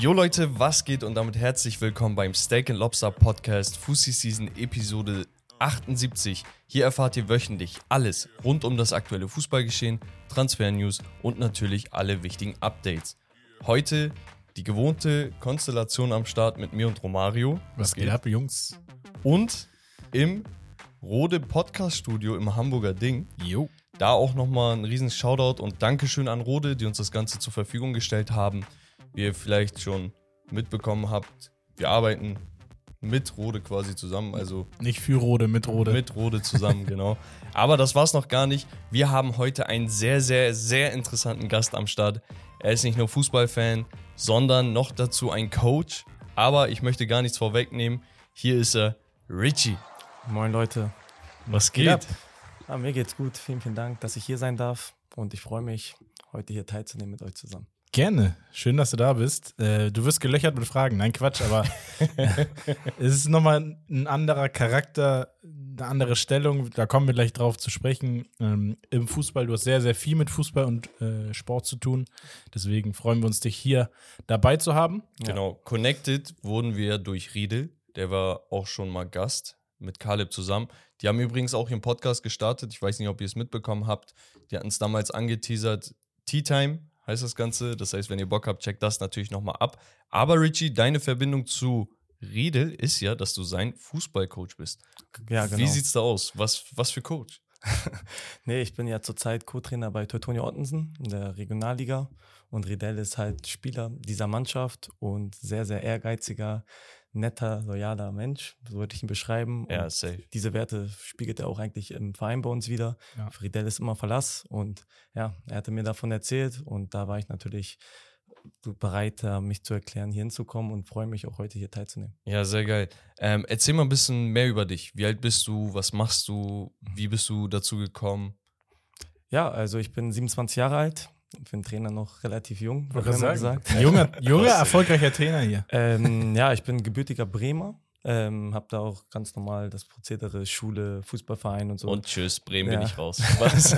Jo Leute, was geht und damit herzlich willkommen beim Steak and Lobster Podcast Fussi Season Episode 78. Hier erfahrt ihr wöchentlich alles rund um das aktuelle Fußballgeschehen, Transfer-News und natürlich alle wichtigen Updates. Heute die gewohnte Konstellation am Start mit mir und Romario. Was geht ab, Jungs? Und im Rode Podcast Studio im Hamburger Ding. Jo. Da auch nochmal ein riesen Shoutout und Dankeschön an Rode, die uns das Ganze zur Verfügung gestellt haben. Wie ihr vielleicht schon mitbekommen habt, wir arbeiten mit Rode quasi zusammen, also Nicht für Rode, mit Rode. mit Rode zusammen, genau. Aber das war's noch gar nicht. Wir haben heute einen sehr, sehr, sehr interessanten Gast am Start. Er ist nicht nur Fußballfan, sondern noch dazu ein Coach. Aber ich möchte gar nichts vorwegnehmen. Hier ist er, Richie. Moin Leute. Was geht geht? Ja, mir geht's gut. Vielen, vielen Dank, dass ich hier sein darf. Und ich freue mich, heute hier teilzunehmen mit euch zusammen. Gerne. Schön, dass du da bist. Äh, du wirst gelöchert mit Fragen. Nein, Quatsch, aber es ist nochmal ein anderer Charakter, eine andere Stellung. Da kommen wir gleich drauf zu sprechen. Ähm, Im Fußball, du hast sehr, sehr viel mit Fußball und äh, Sport zu tun. Deswegen freuen wir uns, dich hier dabei zu haben. Genau. Connected wurden wir durch Riedel. Der war auch schon mal Gast mit Caleb zusammen. Die haben übrigens auch ihren Podcast gestartet. Ich weiß nicht, ob ihr es mitbekommen habt. Die hatten es damals angeteasert. Tea Time heißt das Ganze. Das heißt, wenn ihr Bock habt, checkt das natürlich nochmal ab. Aber Richie, deine Verbindung zu Riedel ist ja, dass du sein Fußballcoach bist. Ja, genau. Wie sieht's da aus? Was, was für Coach? nee, ich bin ja zurzeit Co-Trainer bei Teutonia Ottensen in der Regionalliga. Und Riedel ist halt Spieler dieser Mannschaft und sehr, sehr ehrgeiziger, netter, loyaler Mensch. So würde ich ihn beschreiben. Ja, Und safe. diese Werte spiegelt er auch eigentlich im Verein bei uns wieder. Ja. Für Riedel ist immer Verlass. Und ja, er hatte mir davon erzählt. Und da war ich natürlich bereit, äh, mich zu erklären, hier hinzukommen und freue mich auch heute hier teilzunehmen. Ja, sehr geil. Ähm, erzähl mal ein bisschen mehr über dich. Wie alt bist du? Was machst du? Wie bist du dazu gekommen? Ja, also ich bin 27 Jahre alt, für einen Trainer noch relativ jung, immer sagen. gesagt. Junger, junger erfolgreicher Trainer hier. ähm, ja, ich bin gebürtiger Bremer, ähm, habe da auch ganz normal das Prozedere Schule, Fußballverein und so. Und tschüss, Bremen bin Ja. ich raus. Was?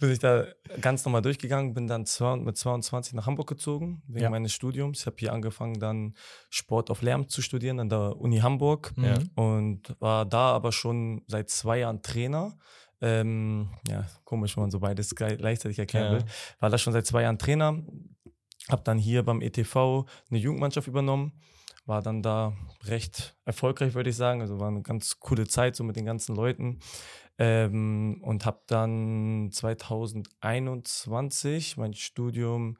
bin ich da ganz normal durchgegangen, bin dann mit 22 nach Hamburg gezogen, wegen Ja. meines Studiums. Ich habe hier angefangen, dann Sport auf Lehramt zu studieren an der Uni Hamburg Ja. Mhm. und war da aber schon seit zwei Jahren Trainer. Ähm, ja, komisch, wenn man so beides gleich- gleichzeitig erklären Ja. will. War da schon seit zwei Jahren Trainer, habe dann hier beim ETV eine Jugendmannschaft übernommen, war dann da recht erfolgreich, würde ich sagen. Also war eine ganz coole Zeit so mit den ganzen Leuten. Ähm, und habe dann 2021 mein Studium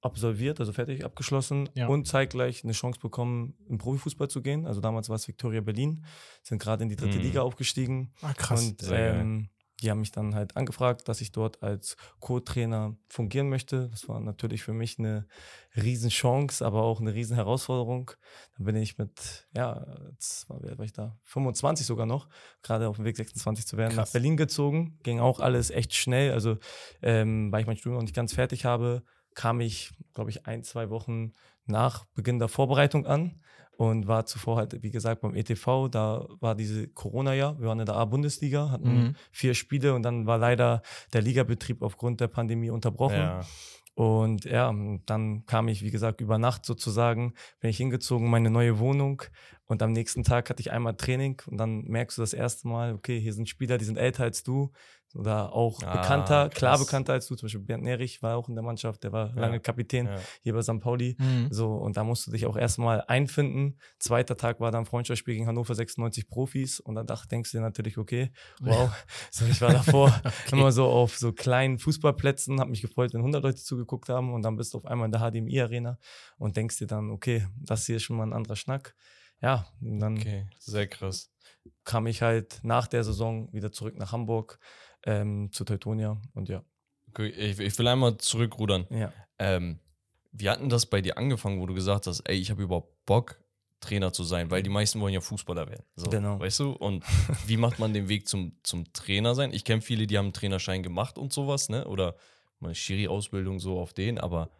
absolviert, also fertig abgeschlossen Ja. und zeitgleich eine Chance bekommen, im Profifußball zu gehen. Also damals war es Viktoria Berlin, sind gerade in die dritte Mhm. Liga aufgestiegen. Ah, krass. Und ähm, die haben mich dann halt angefragt, dass ich dort als Co-Trainer fungieren möchte. Das war natürlich für mich eine Riesenchance, aber auch eine Riesenherausforderung. Dann bin ich mit, ja, jetzt war, war ich da? 25 sogar noch, gerade auf dem Weg 26 zu werden, Krass. nach Berlin gezogen. Ging auch alles echt schnell. Also, ähm, weil ich mein Studium noch nicht ganz fertig habe, kam ich, glaube ich, ein, zwei Wochen nach Beginn der Vorbereitung an und war zuvor halt, wie gesagt, beim ETV. Da war diese Corona-Jahr. Wir waren in der A-Bundesliga, hatten Mhm. vier Spiele und dann war leider der Ligabetrieb aufgrund der Pandemie unterbrochen. ja. Und ja, dann kam ich, wie gesagt, über Nacht sozusagen, bin ich hingezogen, in meine neue Wohnung. Und am nächsten Tag hatte ich einmal Training und dann merkst du das erste Mal, okay, hier sind Spieler, die sind älter als du oder auch Ah, bekannter, klar krass. bekannter als du. Zum Beispiel Bernd Nerich war auch in der Mannschaft, der war Ja. lange Kapitän Ja. hier bei St. Pauli. Mhm. So, und da musst du dich auch erstmal einfinden. Zweiter Tag war dann Freundschaftsspiel gegen Hannover 96 Profis und dann denkst du dir natürlich, okay, wow. So, ich war davor immer so auf so kleinen Fußballplätzen, habe mich gefreut, wenn 100 Leute zugeguckt haben und dann bist du auf einmal in der HDMI-Arena und denkst dir dann, okay, das hier ist schon mal ein anderer Schnack. Ja, und dann Okay, sehr krass. kam ich halt nach der Saison wieder zurück nach Hamburg ähm, zu Teutonia und ja. Okay, ich, ich will einmal zurückrudern. ja. Ähm, wie hatten das bei dir angefangen, wo du gesagt hast, ey, ich habe überhaupt Bock, Trainer zu sein? Weil die meisten wollen ja Fußballer werden. So, Genau. Weißt du? Und wie macht man den Weg zum, zum Trainer sein? Ich kenne viele, die haben einen Trainerschein gemacht und sowas, ne? Oder mal eine Schiri-Ausbildung so auf den, aber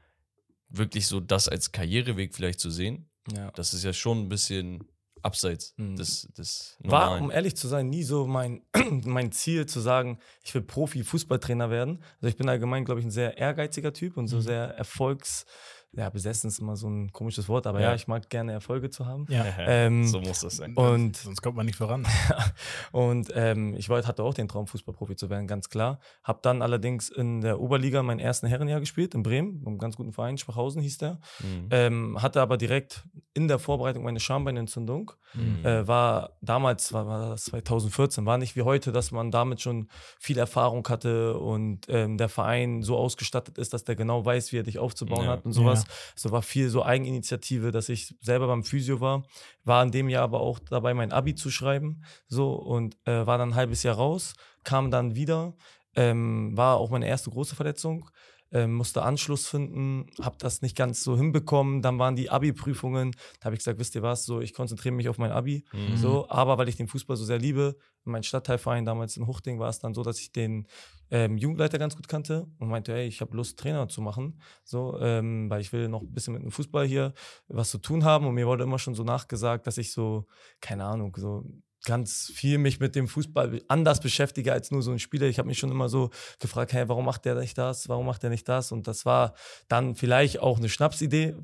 wirklich so das als Karriereweg vielleicht zu sehen, Ja. das ist ja schon ein bisschen abseits Mhm. des, des War, Normalen. um ehrlich zu sein, nie so mein, mein Ziel zu sagen, ich will Profi-Fußballtrainer werden. Also ich bin allgemein, glaube ich, ein sehr ehrgeiziger Typ und so Mhm. sehr Erfolgs... Ja, besessen ist immer so ein komisches Wort, aber ja, Ja. ich mag gerne Erfolge zu haben. Ja. Ähm, so muss das sein. und Sonst kommt man nicht voran. Und ähm, ich wollte, hatte auch den Traum, Fußballprofi zu werden, ganz klar. Hab dann allerdings in der Oberliga mein ersten Herrenjahr gespielt, in Bremen, einem ganz guten Verein, Schwachhausen hieß der. Mhm. Ähm, hatte aber direkt in der Vorbereitung meine Schambeinentzündung. Mhm. Äh, war damals, war, war das 2014, war nicht wie heute, dass man damit schon viel Erfahrung hatte und ähm, der Verein so ausgestattet ist, dass der genau weiß, wie er dich aufzubauen Ja. hat und sowas. So war viel so Eigeninitiative, dass ich selber beim Physio war. War in dem Jahr aber auch dabei, mein Abi zu schreiben. So und äh, war dann ein halbes Jahr raus, kam dann wieder, ähm, war auch meine erste große Verletzung. Ähm, musste Anschluss finden, habe das nicht ganz so hinbekommen. Dann waren die Abi-Prüfungen. Da habe ich gesagt, wisst ihr was, so ich konzentriere mich auf mein Abi. Mhm. So, aber weil ich den Fußball so sehr liebe, mein Stadtteilverein damals in Huchting war es dann so, dass ich den ähm, Jugendleiter ganz gut kannte und meinte, hey, ich habe Lust, Trainer zu machen. So, ähm, weil ich will noch ein bisschen mit dem Fußball hier was zu tun haben. Und mir wurde immer schon so nachgesagt, dass ich so, keine Ahnung, so ganz viel mich mit dem Fußball anders beschäftige als nur so ein Spieler. Ich habe mich schon immer so gefragt, hey, warum macht der nicht das? Warum macht der nicht das? Und das war dann vielleicht auch eine Schnapsidee,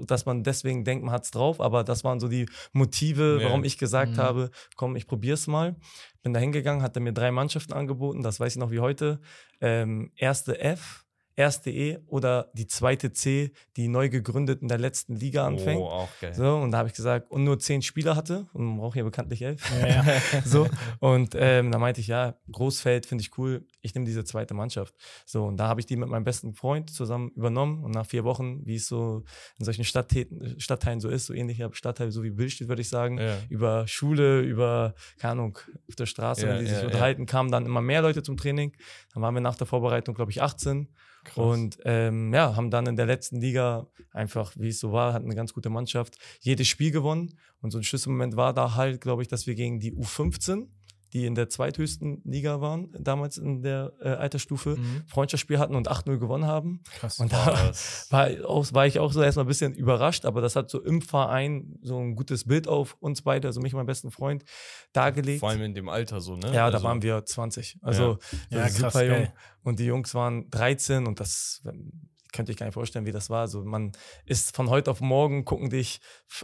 dass man deswegen denkt, man hat es drauf. Aber das waren so die Motive, Ja. warum ich gesagt Mhm. habe, komm, ich probier's mal. Bin da hingegangen, hat er mir drei Mannschaften angeboten, das weiß ich noch wie heute. Ähm, erste F, erste E oder die zweite C, die neu gegründet in der letzten Liga anfängt. Oh, auch geil. So, und da habe ich gesagt, und nur zehn Spieler hatte, und man braucht ja bekanntlich elf. Ja, ja. so, und ähm, da meinte ich, ja, Großfeld finde ich cool, ich nehme diese zweite Mannschaft. So, und da habe ich die mit meinem besten Freund zusammen übernommen und nach vier Wochen, wie es so in solchen Stadttäten, Stadtteilen so ist, so ähnlicher Stadtteil, so wie Billstedt, würde ich sagen, Ja. über Schule, über, keine Ahnung, auf der Straße, Ja, wenn die sich ja, ja. unterhalten, kamen dann immer mehr Leute zum Training. Dann waren wir nach der Vorbereitung, glaube ich, 18. Krass. Und ähm, ja, haben dann in der letzten Liga einfach, wie es so war, hatten eine ganz gute Mannschaft, jedes Spiel gewonnen. Und so ein Schlüsselmoment war da halt, glaube ich, dass wir gegen die U15, die in der zweithöchsten Liga waren, damals in der äh, Altersstufe, Mhm. Freundschaftsspiel hatten und 8-0 gewonnen haben. Krass. Und da war, auch, war ich auch so erstmal ein bisschen überrascht, aber das hat so im Verein so ein gutes Bild auf uns beide, also mich und meinen besten Freund, dargelegt. Vor allem in dem Alter so, ne? Ja, da Also- waren wir 20. Also Ja, so krass, super jung. geil. Und die Jungs waren 13 und das wenn- könnte ich gar nicht vorstellen, wie das war. Also man ist von heute auf morgen, gucken dich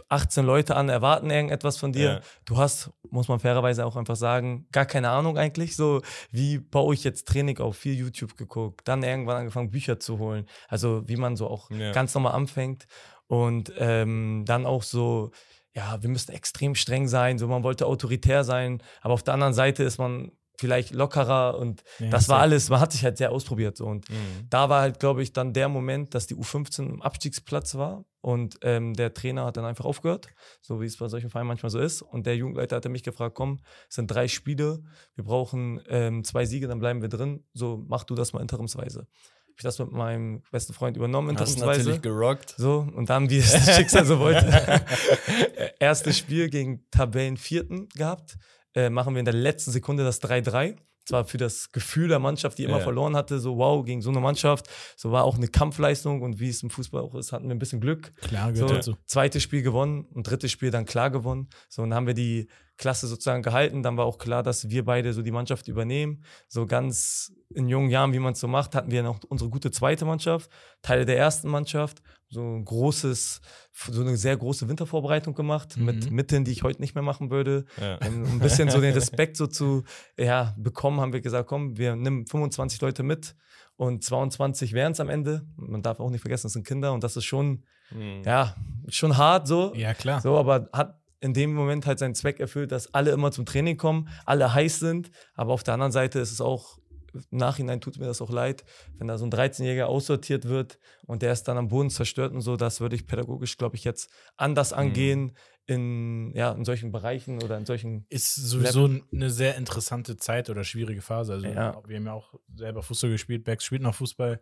18 Leute an, erwarten irgendetwas von dir. Ja. Du hast, muss man fairerweise auch einfach sagen, gar keine Ahnung eigentlich. So, wie baue ich jetzt Training auf? Viel YouTube geguckt, dann irgendwann angefangen, Bücher zu holen. Also wie man so auch Ja. ganz normal anfängt. Und ähm, dann auch so, ja, wir müssen extrem streng sein. So, man wollte autoritär sein, aber auf der anderen Seite ist man vielleicht lockerer und Ja, das war alles, man hat sich halt sehr ausprobiert so und Mhm. da war halt, glaube ich, dann der Moment, dass die U15 im Abstiegsplatz war und ähm, der Trainer hat dann einfach aufgehört, so wie es bei solchen Vereinen manchmal so ist. Und der Jugendleiter hatte mich gefragt, komm, es sind drei Spiele, wir brauchen ähm, zwei Siege, dann bleiben wir drin, so mach du das mal interimsweise. Ich das mit meinem besten Freund übernommen, Hast natürlich gerockt. So, und dann, wie es das Schicksal so wollte, erstes Spiel gegen Tabellenvierten gehabt. Äh, machen wir in der letzten Sekunde das 3-3. Zwar für das Gefühl der Mannschaft, die immer Ja. verloren hatte, so wow, gegen so eine Mannschaft. So war auch eine Kampfleistung und wie es im Fußball auch ist, hatten wir ein bisschen Glück. Klar, So, gehört dazu. zweites Spiel gewonnen und drittes Spiel dann klar gewonnen. So, und dann haben wir die Klasse sozusagen gehalten. Dann war auch klar, dass wir beide so die Mannschaft übernehmen. So ganz in jungen Jahren, wie man es so macht, hatten wir noch unsere gute zweite Mannschaft, Teile der ersten Mannschaft, so ein großes, so eine sehr große Wintervorbereitung gemacht mit Mhm. Mitteln, die ich heute nicht mehr machen würde. Ja. Um ein bisschen so den Respekt so zu ja, bekommen, haben wir gesagt, komm, wir nehmen 25 Leute mit und 22 wären es am Ende. Man darf auch nicht vergessen, das sind Kinder und das ist schon, Mhm. ja, schon hart so. Ja, klar. So, aber hat in dem Moment halt seinen Zweck erfüllt, dass alle immer zum Training kommen, alle heiß sind. Aber auf der anderen Seite ist es auch, im Nachhinein tut mir das auch leid, wenn da so ein 13-Jähriger aussortiert wird und der ist dann am Boden zerstört und so. Das würde ich pädagogisch, glaube ich, jetzt anders Mhm. angehen in, ja, in solchen Bereichen oder in solchen. Ist sowieso eine sehr interessante Zeit oder schwierige Phase. Also Ja. wir haben ja auch selber Fußball gespielt, Bex spielt noch Fußball.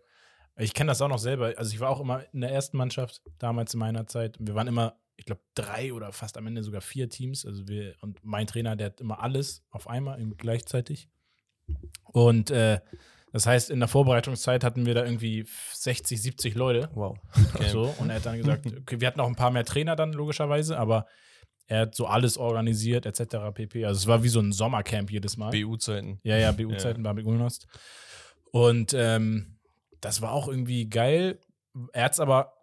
Ich kenne das auch noch selber. Also ich war auch immer in der ersten Mannschaft, damals in meiner Zeit. Wir waren immer, ich glaube, drei oder fast am Ende sogar vier Teams. Also wir, und mein Trainer, der hat immer alles auf einmal gleichzeitig. Und äh, das heißt, in der Vorbereitungszeit hatten wir da irgendwie 60, 70 Leute. Wow. Okay. So, und er hat dann gesagt, okay, wir hatten auch ein paar mehr Trainer dann, logischerweise, aber Er hat so alles organisiert, etc. pp. Also es war wie so ein Sommercamp jedes Mal. BU-Zeiten. Ja, ja, BU-Zeiten bei Ulnost. Und ähm, das war auch irgendwie geil. Er hat es aber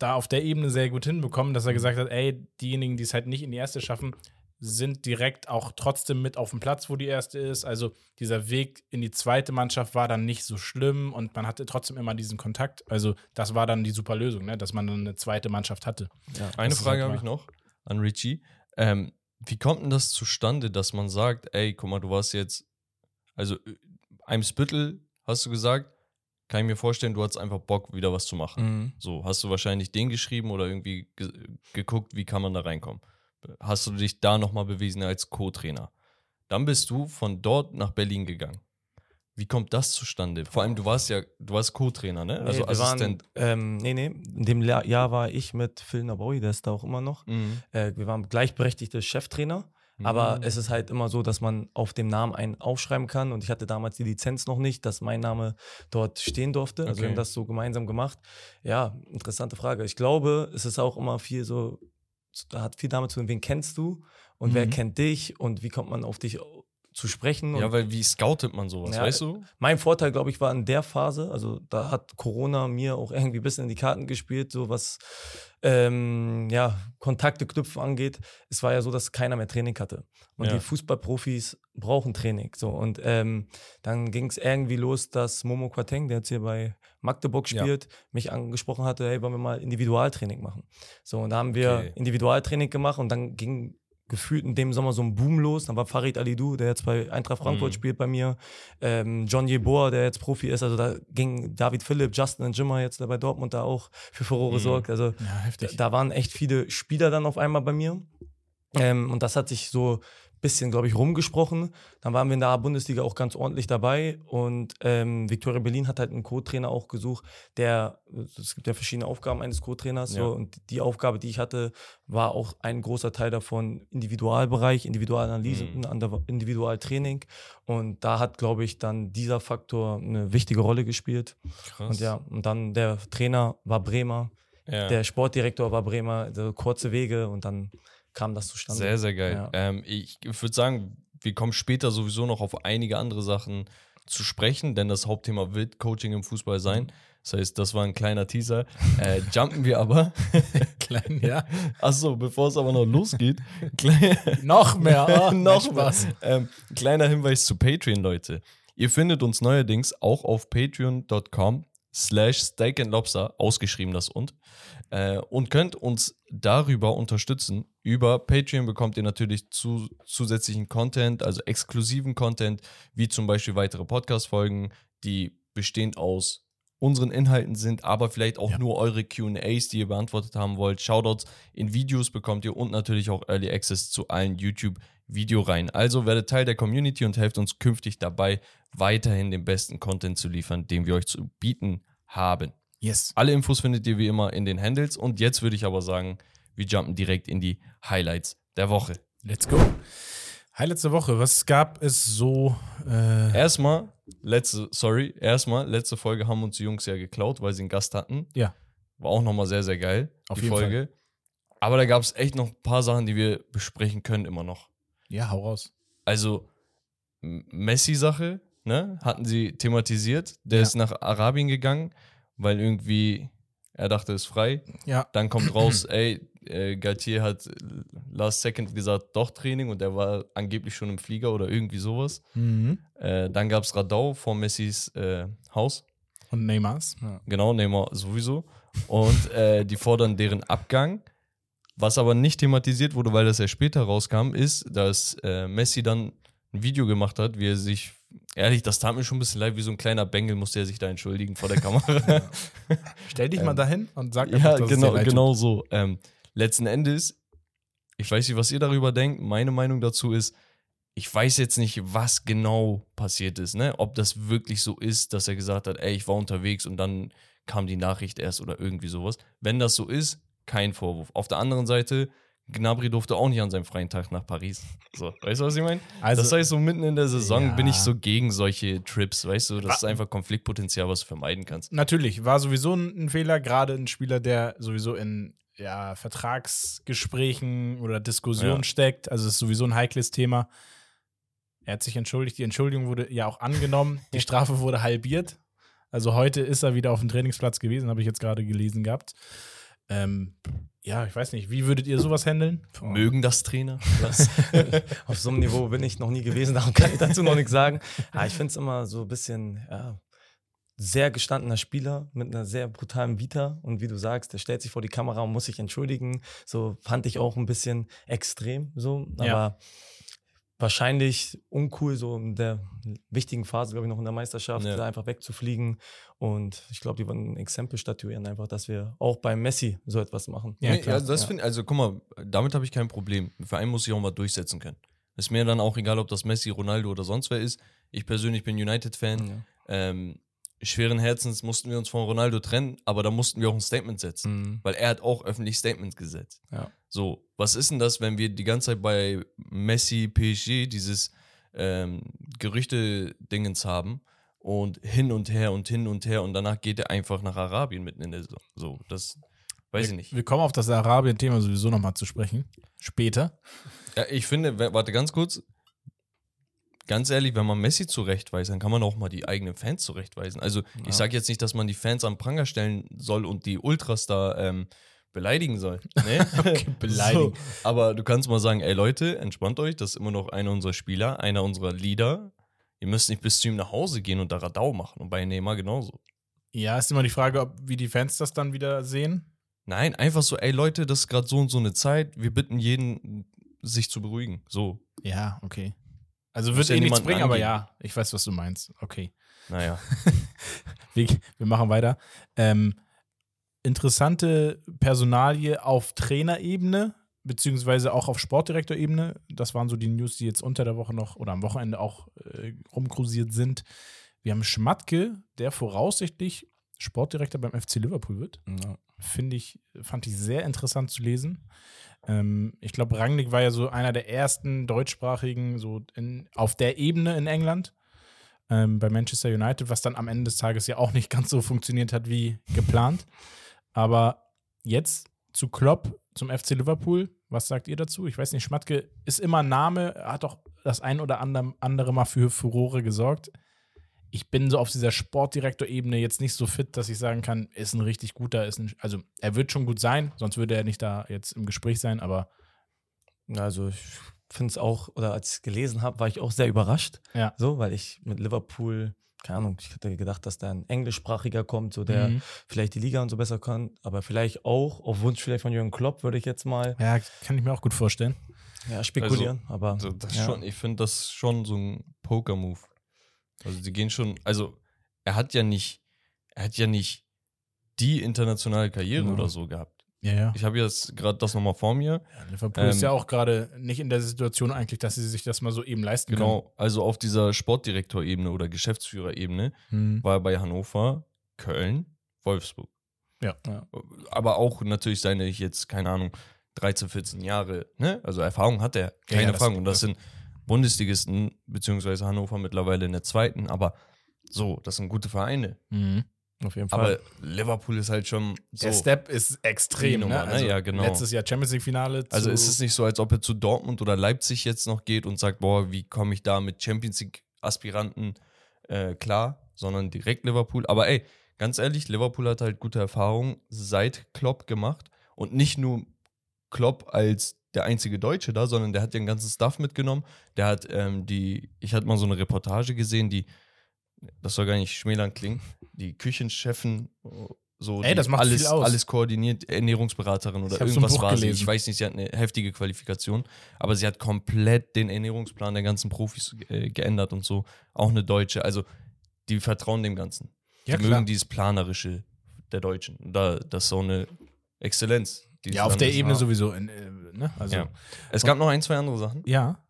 da auf der Ebene sehr gut hinbekommen, dass er gesagt hat, ey, diejenigen, die es halt nicht in die erste schaffen, sind direkt auch trotzdem mit auf dem Platz, wo die erste ist. Also dieser Weg in die zweite Mannschaft war dann nicht so schlimm und man hatte trotzdem immer diesen Kontakt. Also das war dann die super Lösung, ne? dass man dann eine zweite Mannschaft hatte. Ja, Eine Frage halt habe ich noch an Richie. Ähm, wie kommt denn das zustande, dass man sagt, ey, guck mal, du warst jetzt, also einem Spittel hast du gesagt, kann ich mir vorstellen, du hattest einfach Bock, wieder was zu machen. Mhm. So, hast du wahrscheinlich den geschrieben oder irgendwie ge geguckt, wie kann man da reinkommen hast du dich da nochmal bewiesen als Co-Trainer. Dann bist du von dort nach Berlin gegangen. Wie kommt das zustande? Vor allem, du warst ja, du warst Co-Trainer, ne? Also nee, Assistent. Waren, ähm, nee, nee. In dem Jahr war ich mit Phil Naboui, der ist da auch immer noch. Mhm. Äh, wir waren gleichberechtigte Cheftrainer. Mhm. Aber es ist halt immer so, dass man auf dem Namen einen aufschreiben kann. Und ich hatte damals die Lizenz noch nicht, dass mein Name dort stehen durfte. Also okay. wir haben das so gemeinsam gemacht. Ja, interessante Frage. Ich glaube, es ist auch immer viel so hat viel damit zu tun, wen kennst du und mhm. wer kennt dich und wie kommt man auf dich zu sprechen. Ja, weil wie scoutet man sowas, ja, weißt du? Mein Vorteil, glaube ich, war in der Phase, also da hat Corona mir auch irgendwie ein bisschen in die Karten gespielt, so was ähm, ja, Kontakte knüpfen angeht. Es war ja so, dass keiner mehr Training hatte. Und ja. die Fußballprofis brauchen Training. So. Und ähm, dann ging es irgendwie los, dass Momo Quateng, der jetzt hier bei Magdeburg spielt, ja. mich angesprochen hatte, hey, wollen wir mal Individualtraining machen. So, und da haben wir okay. Individualtraining gemacht und dann ging gefühlt in dem Sommer so ein Boom los. Dann war Farid Alidou, der jetzt bei Eintracht Frankfurt mhm. spielt bei mir. Ähm, John Jeboa, der jetzt Profi ist. Also da ging David Philipp, Justin und Jimmer jetzt bei Dortmund da auch für Furore mhm. sorgt. Also ja, da, da, waren echt viele Spieler dann auf einmal bei mir. Ähm, und das hat sich so bisschen, glaube ich, rumgesprochen. Dann waren wir in der A-Bundesliga auch ganz ordentlich dabei und ähm, Victoria Berlin hat halt einen Co-Trainer auch gesucht, der, es gibt ja verschiedene Aufgaben eines Co-Trainers ja. so, und die Aufgabe, die ich hatte, war auch ein großer Teil davon Individualbereich, Individualanalyse, mhm. Individualtraining und da hat, glaube ich, dann dieser Faktor eine wichtige Rolle gespielt. Krass. Und ja, und dann der Trainer war Bremer, ja. der Sportdirektor war Bremer, also kurze Wege und dann kam das zustande. Sehr, sehr geil. Ja. Ähm, ich würde sagen, wir kommen später sowieso noch auf einige andere Sachen zu sprechen, denn das Hauptthema wird Coaching im Fußball sein. Das heißt, das war ein kleiner Teaser. Äh, jumpen wir aber. Klein, ja. Achso, bevor es aber noch losgeht. noch mehr. Oh, noch was. Ähm, kleiner Hinweis zu Patreon, Leute. Ihr findet uns neuerdings auch auf patreon.com slash steak and lobster, ausgeschrieben das und, äh, und könnt uns darüber unterstützen. Über Patreon bekommt ihr natürlich zu, zusätzlichen Content, also exklusiven Content, wie zum Beispiel weitere Podcast-Folgen, die bestehend aus unseren Inhalten sind, aber vielleicht auch ja. nur eure QAs, die ihr beantwortet haben wollt. Shoutouts in Videos bekommt ihr und natürlich auch Early Access zu allen YouTube-Videoreihen. Also werdet Teil der Community und helft uns künftig dabei, weiterhin den besten Content zu liefern, den wir euch zu bieten haben. Yes. Alle Infos findet ihr wie immer in den Handles. Und jetzt würde ich aber sagen, wir jumpen direkt in die Highlights der Woche. Let's go. Highlights der Woche, was gab es so? Äh erstmal, letzte, sorry, erstmal, letzte Folge haben uns die Jungs ja geklaut, weil sie einen Gast hatten. Ja. War auch nochmal sehr, sehr geil, Auf die jeden Folge. Fall. Aber da gab es echt noch ein paar Sachen, die wir besprechen können, immer noch. Ja, hau raus. Also, Messi-Sache, ne, hatten sie thematisiert. Der ja. ist nach Arabien gegangen, weil irgendwie er dachte, es ist frei. Ja. Dann kommt raus, ey, äh, Galtier hat last second gesagt, doch Training und er war angeblich schon im Flieger oder irgendwie sowas. Mhm. Äh, dann gab es Radau vor Messis äh, Haus. Und Neymars. Ja. Genau, Neymar sowieso. Und äh, die fordern deren Abgang. Was aber nicht thematisiert wurde, weil das ja später rauskam, ist, dass äh, Messi dann ein Video gemacht hat, wie er sich Ehrlich, das tat mir schon ein bisschen leid, wie so ein kleiner Bengel musste er sich da entschuldigen vor der Kamera. Stell dich ähm, mal dahin und sag einfach, Ja, genau, genau so. Ähm, letzten Endes, ich weiß nicht, was ihr darüber denkt. Meine Meinung dazu ist, ich weiß jetzt nicht, was genau passiert ist, ne? Ob das wirklich so ist, dass er gesagt hat, ey, ich war unterwegs und dann kam die Nachricht erst oder irgendwie sowas. Wenn das so ist, kein Vorwurf. Auf der anderen Seite, Gnabry durfte auch nicht an seinem freien Tag nach Paris. So, weißt du, was ich meine? Also, das heißt, so mitten in der Saison ja. bin ich so gegen solche Trips, weißt du? Das ist einfach Konfliktpotenzial, was du vermeiden kannst. Natürlich, war sowieso ein Fehler, gerade ein Spieler, der sowieso in ja, Vertragsgesprächen oder Diskussionen Ja. steckt. Also es ist sowieso ein heikles Thema. Er hat sich entschuldigt. Die Entschuldigung wurde ja auch angenommen. Die Strafe wurde halbiert. Also heute ist er wieder auf dem Trainingsplatz gewesen, habe ich jetzt gerade gelesen gehabt. Ähm, ja, ich weiß nicht, wie würdet ihr sowas handeln? Mögen das Trainer? Was? Auf so einem Niveau bin ich noch nie gewesen, darum kann ich dazu noch nichts sagen. Ja, ich finde es immer so ein bisschen, ja, sehr gestandener Spieler mit einer sehr brutalen Vita. Und wie du sagst, der stellt sich vor die Kamera und muss sich entschuldigen. So fand ich auch ein bisschen extrem so. Aber Ja. wahrscheinlich uncool, so in der wichtigen Phase, glaube ich, noch in der Meisterschaft, Ja. da einfach wegzufliegen. Und ich glaube, die wollen ein Exempel statuieren, einfach, dass wir auch beim Messi so etwas machen. Ja, klar. ja, das Ja. finde also guck mal, damit habe ich kein Problem. Ein Verein muss sich auch mal durchsetzen können. Ist mir dann auch egal, ob das Messi, Ronaldo oder sonst wer ist. Ich persönlich bin United-Fan. Ja. Ähm, schweren Herzens mussten wir uns von Ronaldo trennen, aber da mussten wir auch ein Statement setzen. Mhm. Weil er hat auch öffentlich Statements gesetzt. Ja. So, was ist denn das, wenn wir die ganze Zeit bei Messi, PSG dieses ähm, Gerüchte-Dingens haben und hin und her und hin und her und danach geht er einfach nach Arabien mitten in der Saison. So, das weiß ich nicht. Wir kommen auf das Arabien-Thema sowieso nochmal zu sprechen. Später. Ja, ich finde, warte ganz kurz. Ganz ehrlich, wenn man Messi zurechtweist, dann kann man auch mal die eigenen Fans zurechtweisen. Also, Ja. ich sage jetzt nicht, dass man die Fans am Pranger stellen soll und die Ultras da ähm, beleidigen soll. Ne? beleidigen. So, aber du kannst mal sagen, ey Leute, entspannt euch, das ist immer noch einer unserer Spieler, einer unserer Leader. Ihr müsst nicht bis zu ihm nach Hause gehen und da Radau machen. Und bei Neymar genauso. Ja, ist immer die Frage, ob, wie die Fans das dann wieder sehen. Nein, einfach so, ey Leute, das ist gerade so und so eine Zeit. Wir bitten jeden, sich zu beruhigen. So, Ja, okay. Also wird ja eh nichts niemanden bringen, aber angehen. ja, ich weiß, was du meinst. Okay. naja. Wir, wir machen weiter. Ähm, interessante Personalie auf Trainerebene, beziehungsweise auch auf Sportdirektorebene. Das waren so die News, die jetzt unter der Woche noch oder am Wochenende auch äh, rumkursiert sind. Wir haben Schmatke, der voraussichtlich Sportdirektor beim FC Liverpool wird. Ja. Finde ich, fand ich sehr interessant zu lesen. Ähm, ich glaube, Rangnick war ja so einer der ersten deutschsprachigen, so in, auf der Ebene in England ähm, bei Manchester United, was dann am Ende des Tages ja auch nicht ganz so funktioniert hat wie geplant. Aber jetzt zu Klopp, zum FC Liverpool, was sagt ihr dazu? Ich weiß nicht, Schmatke ist immer Name, hat auch das ein oder andere, andere Mal für Furore gesorgt. Ich bin so auf dieser Sportdirektor-Ebene jetzt nicht so fit, dass ich sagen kann, ist ein richtig guter, ist ein, also er wird schon gut sein, sonst würde er nicht da jetzt im Gespräch sein, aber Also ich finde es auch, oder als ich es gelesen habe, war ich auch sehr überrascht. Ja. So, weil ich mit Liverpool, keine Ahnung, ich hätte gedacht, dass da ein englischsprachiger kommt, so der Mhm. vielleicht die Liga und so besser kann, aber vielleicht auch, auf Wunsch vielleicht von Jürgen Klopp, würde ich jetzt mal ja, kann ich mir auch gut vorstellen. ja, spekulieren. aber Also, das ja. schon, ich finde das schon so ein Poker-Move. Also die gehen schon, also er hat ja nicht, er hat ja nicht die internationale Karriere Genau. oder so gehabt. Ja, ja. Ich habe jetzt gerade das nochmal vor mir. Ja, Liverpool ist Ähm, ja auch gerade nicht in der Situation eigentlich, dass sie sich das mal so eben leisten Genau, also auf dieser Sportdirektorebene oder Geschäftsführerebene können. Mhm. war er bei Hannover, Köln, Wolfsburg. Ja. Ja. Aber auch natürlich seine jetzt, keine Ahnung, 13, 14 Jahre, ne? Also Erfahrung hat er, keine Ja, Erfahrung. Und das sind Bundesligisten, beziehungsweise Hannover mittlerweile in der zweiten, aber so, das sind gute Vereine. Mhm. auf jeden Fall. Aber Liverpool ist halt schon so. Der Step ist extrem, ne? Nummer, ne? Also Ja, genau. Letztes Jahr Champions League Finale. Also ist es nicht so, als ob er zu Dortmund oder Leipzig jetzt noch geht und sagt, boah, wie komme ich da mit Champions League-Aspiranten äh, klar, sondern direkt Liverpool. Aber ey, ganz ehrlich, Liverpool hat halt gute Erfahrungen seit Klopp gemacht und nicht nur Klopp als der einzige Deutsche da, sondern der hat den ganzen Stuff mitgenommen. Der hat ähm, die, ich hatte mal so eine Reportage gesehen, die, das soll gar nicht schmälern klingen, die Küchenchefen so Ey, das macht alles, alles koordiniert, Ernährungsberaterin oder so irgendwas Buch war sie. Ich weiß nicht, sie hat eine heftige Qualifikation, aber sie hat komplett den Ernährungsplan der ganzen Profis äh, geändert und so. Auch eine Deutsche. Also, die vertrauen dem Ganzen. Ja, die klar. mögen dieses Planerische der Deutschen. Da, das ist so eine Exzellenz. Ja, auf der. Ebene ja. sowieso. In, äh, ne? Also, Ja. ja. Es gab noch ein, zwei andere Sachen. ja.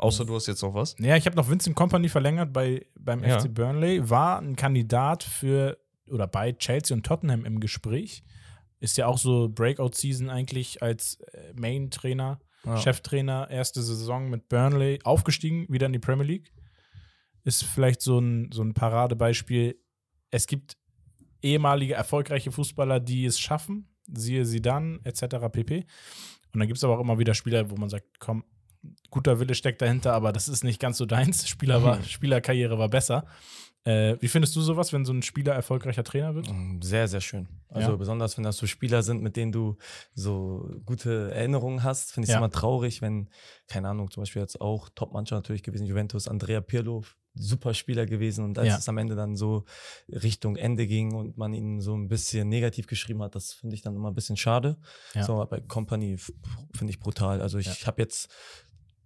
Außer du hast jetzt noch was. Ja, ich habe noch Vincent Company verlängert bei, beim Ja. FC Burnley. War ein Kandidat für oder bei Chelsea und Tottenham im Gespräch. Ist ja auch so Breakout-Season eigentlich als äh, Main-Trainer, Ja. Cheftrainer, erste Saison mit Burnley, aufgestiegen, wieder in die Premier League. Ist vielleicht so ein, so ein Paradebeispiel. Es gibt ehemalige erfolgreiche Fußballer, die es schaffen, siehe Sidan etc. pp. Und dann gibt es aber auch immer wieder Spieler, wo man sagt, komm, guter Wille steckt dahinter, aber das ist nicht ganz so deins. Spieler war, Spielerkarriere war besser. Äh, wie findest du sowas, wenn so ein Spieler erfolgreicher Trainer wird? Mm, Sehr, sehr schön. Also Ja. besonders, wenn das so Spieler sind, mit denen du so gute Erinnerungen hast, finde ich es Ja. immer traurig, wenn, keine Ahnung, zum Beispiel jetzt auch Top-Mannschaft natürlich gewesen, Juventus, Andrea Pirlo, super Spieler gewesen und als Ja. es am Ende dann so Richtung Ende ging und man ihn so ein bisschen negativ geschrieben hat, das finde ich dann immer ein bisschen schade. Ja. So, aber bei Company finde ich brutal. Also ich Ja. habe jetzt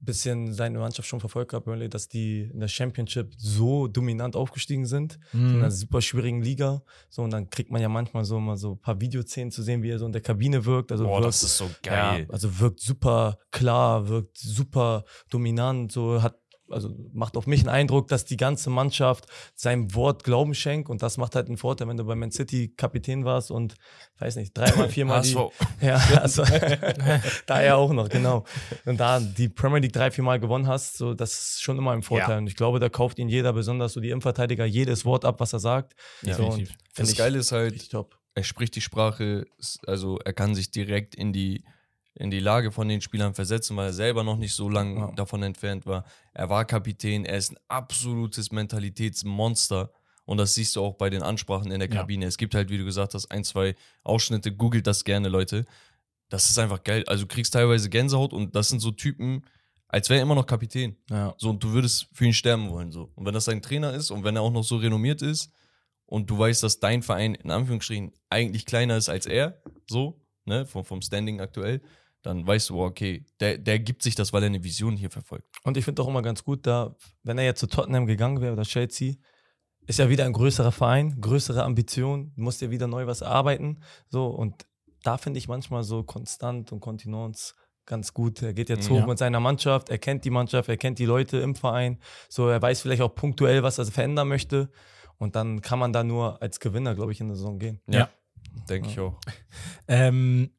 ein bisschen seine Mannschaft schon verfolgt gehabt, Burnley, dass die in der Championship so dominant aufgestiegen sind in einer super schwierigen Liga. So, und dann kriegt man ja manchmal so mal so ein paar Videoszenen zu sehen, wie er so in der Kabine wirkt. Also Boah, wirkt, das ist so ja, geil. also wirkt super klar, wirkt super dominant, so hat also macht auf mich einen Eindruck, dass die ganze Mannschaft seinem Wort Glauben schenkt und das macht halt einen Vorteil, wenn du bei Man City Kapitän warst und weiß nicht, dreimal, viermal die, ja, also, da ja auch noch, genau. Und da die Premier League drei, vier Mal gewonnen hast, so, das ist schon immer ein Vorteil. Ja. Und ich glaube, da kauft ihn jeder, besonders so die Innenverteidiger, jedes Wort ab, was er sagt. Ja. so, Das ich Geile ist halt, er spricht die Sprache, also er kann sich direkt in die, in die Lage von den Spielern versetzen, weil er selber noch nicht so lange Ja. davon entfernt war. Er war Kapitän, er ist ein absolutes Mentalitätsmonster. Und das siehst du auch bei den Ansprachen in der Ja. Kabine. Es gibt halt, wie du gesagt hast, ein, zwei Ausschnitte. Googelt das gerne, Leute. Das ist einfach geil. Also du kriegst teilweise Gänsehaut und das sind so Typen, als wäre er immer noch Kapitän. Ja. So, und du würdest für ihn sterben wollen. So. Und wenn das sein Trainer ist und wenn er auch noch so renommiert ist und du weißt, dass dein Verein in Anführungsstrichen eigentlich kleiner ist als er, so, ne, vom, vom Standing aktuell, dann weißt du, okay, der, der gibt sich das, weil er eine Vision hier verfolgt. Und ich finde auch immer ganz gut, da, wenn er jetzt zu Tottenham gegangen wäre oder Chelsea, ist ja wieder ein größerer Verein, größere Ambitionen, musst ja wieder neu was erarbeiten. So, und da finde ich manchmal so konstant und Kontinenz ganz gut. Er geht jetzt Ja. hoch mit seiner Mannschaft, er kennt die Mannschaft, er kennt die Leute im Verein. So, er weiß vielleicht auch punktuell, was er verändern möchte. Und dann kann man da nur als Gewinner, glaube ich, in der Saison gehen. Ja. Denke ich auch. Ähm,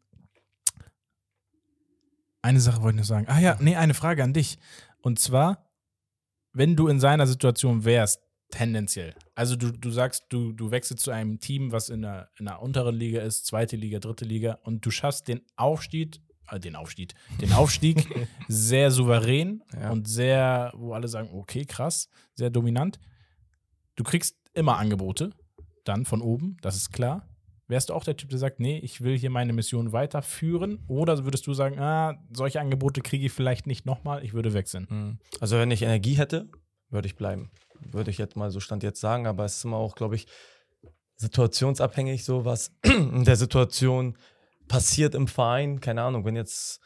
eine Sache wollte ich noch sagen. Ah ja, nee, eine Frage an dich. Und zwar, wenn du in seiner Situation wärst, tendenziell. Also du, du sagst, du, du wechselst zu einem Team, was in der, in der unteren Liga ist, zweite Liga, dritte Liga, und du schaffst den Aufstieg, äh, den Aufstieg, den Aufstieg sehr souverän Ja. und sehr, wo alle sagen, okay, krass, sehr dominant. Du kriegst immer Angebote, dann von oben, das ist klar. Wärst du auch der Typ, der sagt, nee, ich will hier meine Mission weiterführen? Oder würdest du sagen, ah, solche Angebote kriege ich vielleicht nicht nochmal, ich würde wechseln? Mhm. Also wenn ich Energie hätte, würde ich bleiben. Würde ich jetzt mal so Stand jetzt sagen, aber es ist immer auch, glaube ich, situationsabhängig, so was in der Situation passiert im Verein. Keine Ahnung, wenn jetzt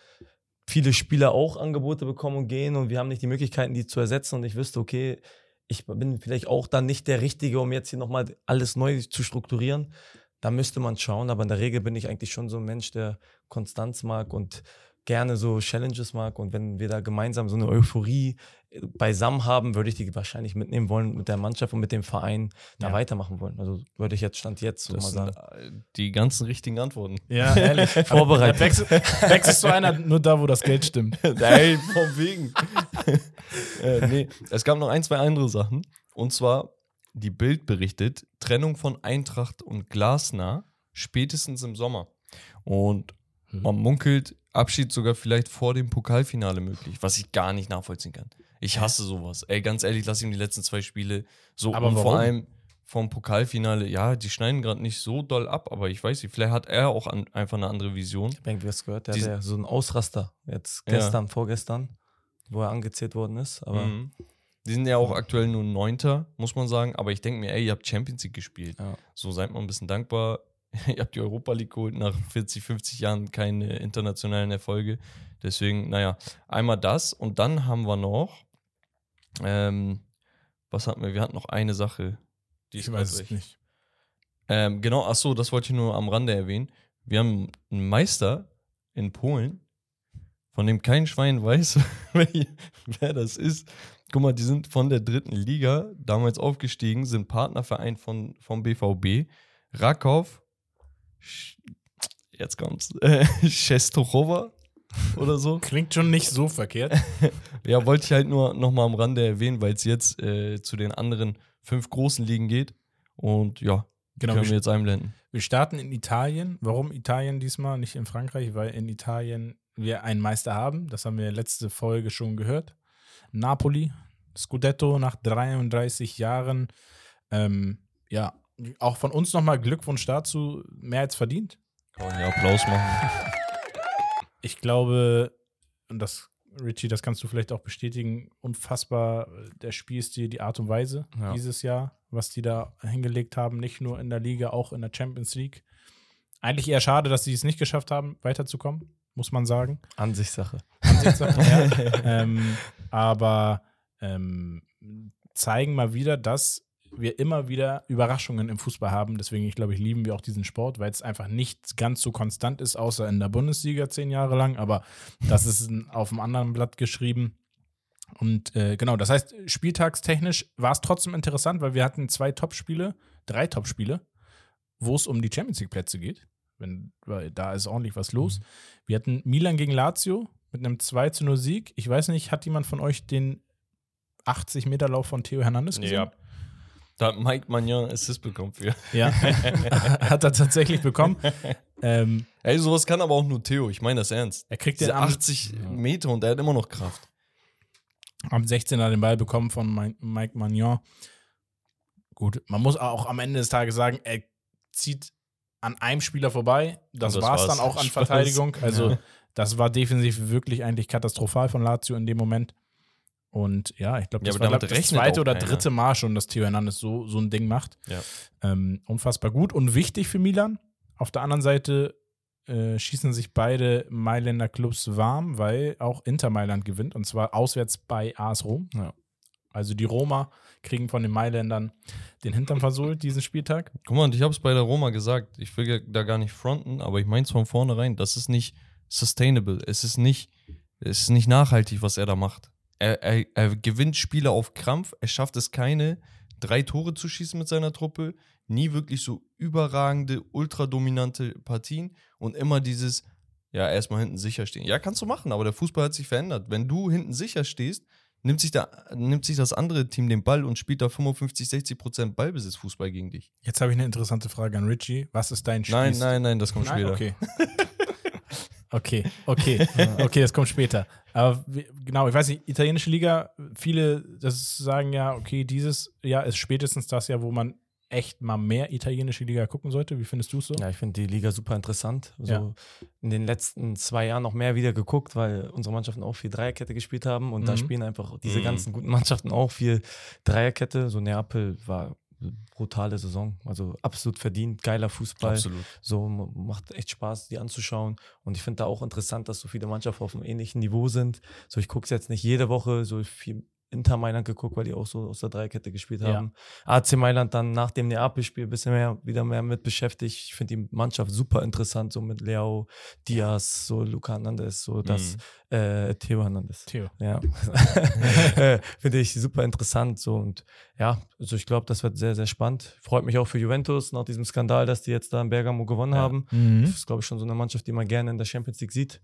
viele Spieler auch Angebote bekommen und gehen und wir haben nicht die Möglichkeiten, die zu ersetzen und ich wüsste, okay, ich bin vielleicht auch dann nicht der Richtige, um jetzt hier nochmal alles neu zu strukturieren. Da müsste man schauen, aber in der Regel bin ich eigentlich schon so ein Mensch, der Konstanz mag und gerne so Challenges mag. Und wenn wir da gemeinsam so eine Euphorie äh, beisammen haben, würde ich die wahrscheinlich mitnehmen wollen mit der Mannschaft und mit dem Verein da Ja. weitermachen wollen. Also würde ich jetzt Stand jetzt so Das mal sagen. äh, die ganzen richtigen Antworten. Ja, ehrlich. Vorbereitet. Wechsel, wechselst du einer nur da, wo das Geld stimmt. Nein, von wegen. äh, nee, es gab noch ein, zwei andere Sachen. Und zwar, die Bild berichtet, Trennung von Eintracht und Glasner spätestens im Sommer. Und Mhm. man munkelt, Abschied sogar vielleicht vor dem Pokalfinale möglich, was ich gar nicht nachvollziehen kann. Ich hasse sowas. Ey, ganz ehrlich, lass ihm die letzten zwei Spiele so Aber und vor warum? allem vom Pokalfinale, ja, die schneiden gerade nicht so doll ab, aber ich weiß nicht, vielleicht hat er auch an, einfach eine andere Vision. Ich habe irgendwie was gehört, der Die- hatte ja so einen Ausraster jetzt Ja. gestern, vorgestern, wo er angezählt worden ist. Aber Mhm. Die sind ja auch aktuell nur Neunter, muss man sagen. Aber ich denke mir, ey, ihr habt Champions League gespielt. Ja. So seid mal ein bisschen dankbar. ihr habt die Europa League geholt nach 40, 50 Jahren keine internationalen Erfolge. Deswegen, naja, einmal das. Und dann haben wir noch, ähm, was hatten wir? Wir hatten noch eine Sache. Die Ich weiß es nicht. Ähm, genau, ach so, das wollte ich nur am Rande erwähnen. Wir haben einen Meister in Polen, von dem kein Schwein weiß, wer das ist. Guck mal, die sind von der dritten Liga damals aufgestiegen, sind Partnerverein von, vom BVB. Rakow, jetzt kommt's, äh, Czestochowa oder so. Klingt schon nicht so verkehrt. Ja, wollte ich halt nur noch mal am Rande erwähnen, weil es jetzt äh, zu den anderen fünf großen Ligen geht. Und ja, Genau, können wir, jetzt einblenden. Wir starten in Italien. Warum Italien diesmal, nicht in Frankreich? Weil in Italien wir einen Meister haben. Das haben wir letzte Folge schon gehört. Napoli, Scudetto nach 33 Jahren. Ähm, ja, auch von uns nochmal Glückwunsch dazu. Mehr als verdient. Kann man ja Applaus machen. Ich glaube, und das, Richie, das kannst du vielleicht auch bestätigen, unfassbar äh, der Spielstil, die Art und Weise Ja. dieses Jahr, was die da hingelegt haben, nicht nur in der Liga, auch in der Champions League. Eigentlich eher schade, dass sie es nicht geschafft haben, weiterzukommen, muss man sagen. Ansichtssache. Ansichtssache, ja. ähm, aber ähm, zeigen mal wieder, dass wir immer wieder Überraschungen im Fußball haben. Deswegen, ich glaube, ich lieben wir auch diesen Sport, weil es einfach nicht ganz so konstant ist, außer in der Bundesliga zehn Jahre lang. Aber das ist auf einem anderen Blatt geschrieben. Und äh, genau, das heißt, spieltagstechnisch war es trotzdem interessant, weil wir hatten zwei Topspiele, drei Topspiele, wo es um die Champions League-Plätze geht. Wenn, weil da ist ordentlich was los. Wir hatten Milan gegen Lazio mit einem 2 zu 0 Sieg. Ich weiß nicht, hat jemand von euch den 80-Meter-Lauf von Theo Hernandez gesehen? Ja. Da hat Mike Magnan Assist bekommen für. Ja. hat er tatsächlich bekommen. ähm, Ey, sowas kann aber auch nur Theo. Ich meine das ernst. er kriegt den Diese am, 80 Meter und er hat immer noch Kraft. am 16er den Ball bekommen von Mi- Mike Magnon. Gut, man muss auch am Ende des Tages sagen, er zieht an einem Spieler vorbei. Das, das war es dann auch an Spaß. Verteidigung. Also, Ja. das war defensiv wirklich eigentlich katastrophal von Lazio in dem Moment. Und ja, ich glaube, Ja, das aber war glaub, das zweite oder dritte Mal schon, dass Theo Hernandez so, so ein Ding macht. Ja. Ähm, unfassbar gut und wichtig für Milan. Auf der anderen Seite äh, schießen sich beide Mailänder Clubs warm, weil auch Inter Mailand gewinnt und zwar auswärts bei AS Rom. Ja. Also die Roma kriegen von den Mailändern den Hintern versohlt diesen Spieltag. Guck mal, und ich habe es bei der Roma gesagt. Ich will da gar nicht fronten, aber ich meine es von vornherein. Das ist nicht sustainable. Es ist nicht, es ist nicht nachhaltig, was er da macht. Er, er, er gewinnt Spiele auf Krampf. Er schafft es keine, drei Tore zu schießen mit seiner Truppe. Nie wirklich so überragende, ultradominante Partien und immer dieses, ja, erstmal hinten sicher stehen. Ja, kannst du machen, aber der Fußball hat sich verändert. Wenn du hinten sicher stehst, nimmt sich, da, nimmt sich das andere Team den Ball und spielt da 55, 60 Prozent Ballbesitzfußball gegen dich. Jetzt habe ich eine interessante Frage an Richie. Was ist dein Nein, Spielstil? nein, nein, das kommt Nein? später. Okay. okay, okay, okay, das kommt später. Aber genau, ich weiß nicht, italienische Liga, viele das sagen ja, okay, dieses Jahr ist spätestens das Jahr, wo man echt mal mehr italienische Liga gucken sollte. Wie findest du es so? Ja, ich finde die Liga super interessant. So Ja. in den letzten zwei Jahren noch mehr wieder geguckt, weil unsere Mannschaften auch viel Dreierkette gespielt haben und da Mhm. spielen einfach diese Mhm. ganzen guten Mannschaften auch viel Dreierkette. So Neapel war eine brutale Saison, also absolut verdient, geiler Fußball. Absolut. So macht echt Spaß, die anzuschauen. Und ich finde da auch interessant, dass so viele Mannschaften auf einem ähnlichen Niveau sind. So, ich gucke es jetzt nicht jede Woche, so viel Inter Mailand geguckt, weil die auch so aus der Dreikette gespielt Ja. haben. AC Mailand dann nach dem Neapel-Spiel ein bisschen mehr, wieder mehr mit beschäftigt. Ich finde die Mannschaft super interessant, so mit Leo Diaz, so Luca Hernandez, so das, äh, Theo Hernandez. Theo. Ja. Äh, Finde ich super interessant. So und ja, also ich glaube, das wird sehr, sehr spannend. Freut mich auch für Juventus nach diesem Skandal, dass die jetzt da in Bergamo gewonnen Ja. haben. Mhm. Das ist, glaube ich, schon so eine Mannschaft, die man gerne in der Champions League sieht.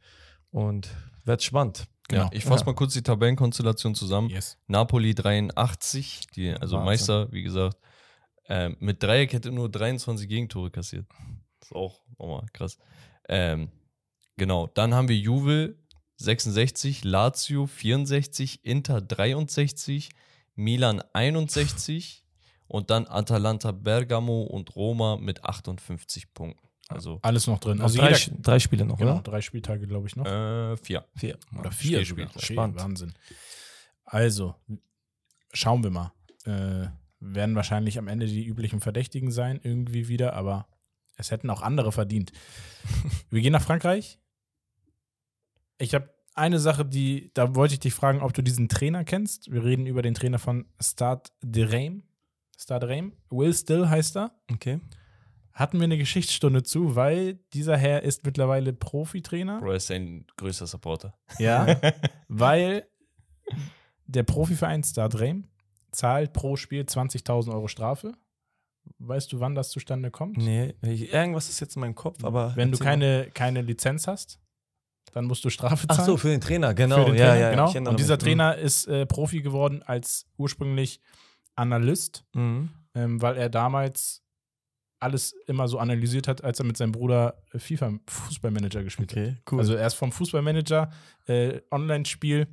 Und wird spannend. Genau. Ja, ich fasse Ja. mal kurz die Tabellenkonstellation zusammen. Yes. Napoli 83, die, also Wahnsinn. Meister, wie gesagt, ähm, mit Dreierkette nur 23 Gegentore kassiert. Das ist auch nochmal krass. Ähm, genau, dann haben wir Juve 66, Lazio 64, Inter 63, Milan 61 und dann Atalanta Bergamo und Roma mit 58 Punkten. Also Alles noch drin. Also drei, jeder, drei Spiele noch, genau, oder? drei Spieltage, glaube ich, noch. äh, vier. Vier. Oder Ja. vier Spiel- sogar. Spiel- Okay, Spannend. Wahnsinn. Also, schauen wir mal. Äh, werden wahrscheinlich am Ende die üblichen Verdächtigen sein, irgendwie wieder, aber es hätten auch andere verdient. wir gehen nach Frankreich. Ich habe eine Sache, die, da wollte ich dich fragen, ob du diesen Trainer kennst. Wir reden über den Trainer von Stade de Reims. Stade Reims. Will Still heißt er. Okay. Hatten wir eine Geschichtsstunde zu, weil dieser Herr ist mittlerweile Profitrainer. Bro ist sein größter Supporter. Ja, weil der Profiverein Stade Reims zahlt pro Spiel 20.000 Euro Strafe. Weißt du, wann das zustande kommt? Nee, ich, irgendwas ist jetzt in meinem Kopf, aber. Wenn du keine, keine Lizenz hast, dann musst du Strafe zahlen. Ach so, für den Trainer, genau. Den ja, Trainer, ja, genau. ich erinnere Und dieser mich. Trainer ist äh, Profi geworden als ursprünglich Analyst, Mhm. ähm, weil er damals alles immer so analysiert hat, als er mit seinem Bruder äh, FIFA Fußballmanager gespielt hat. Okay, cool. Also erst vom Fußballmanager äh, Online-Spiel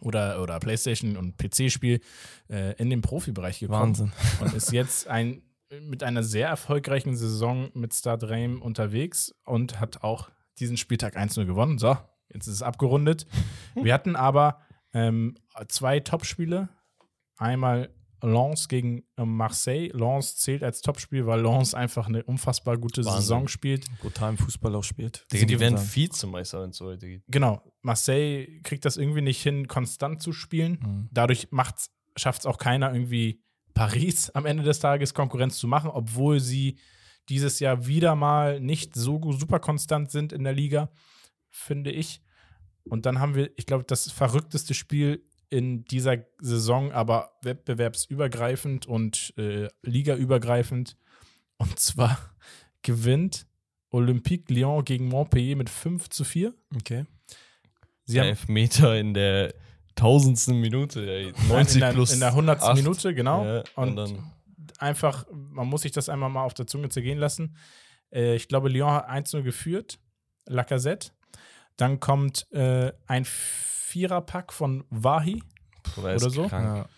oder, oder Playstation und PC-Spiel äh, in den Profibereich gekommen Wahnsinn. und ist jetzt ein mit einer sehr erfolgreichen Saison mit Stade Reims unterwegs und hat auch diesen Spieltag 1-0 gewonnen. So, jetzt ist es abgerundet. Wir hatten aber ähm, zwei Topspiele. Einmal Lens gegen äh, Marseille. Lens zählt als Topspiel, weil Lens einfach eine unfassbar gute Wahnsinn. Saison spielt. Brutalen Fußball auch spielt. Digga, die werden. Vizemeister, wenn es so heute geht. Genau, Marseille kriegt das irgendwie nicht hin, konstant zu spielen. Mhm. Dadurch schafft es auch keiner irgendwie Paris am Ende des Tages Konkurrenz zu machen, obwohl sie dieses Jahr wieder mal nicht so super konstant sind in der Liga, finde ich. Und dann haben wir, ich glaube, das verrückteste Spiel in dieser Saison, aber wettbewerbsübergreifend und äh, ligaübergreifend. Und zwar gewinnt Olympique Lyon gegen Montpellier mit 5 zu 4. Okay. Sie haben Elfmeter in der tausendsten Minute, ey. 90 in der, plus in der 100. acht. Minute, genau. Ja, und, und dann einfach, man muss sich das einmal mal auf der Zunge zergehen lassen. Äh, ich glaube, Lyon hat 1-0 geführt, Lacazette. Dann kommt äh, ein Viererpack von Wahi. oder, oder so. Krank. Ja.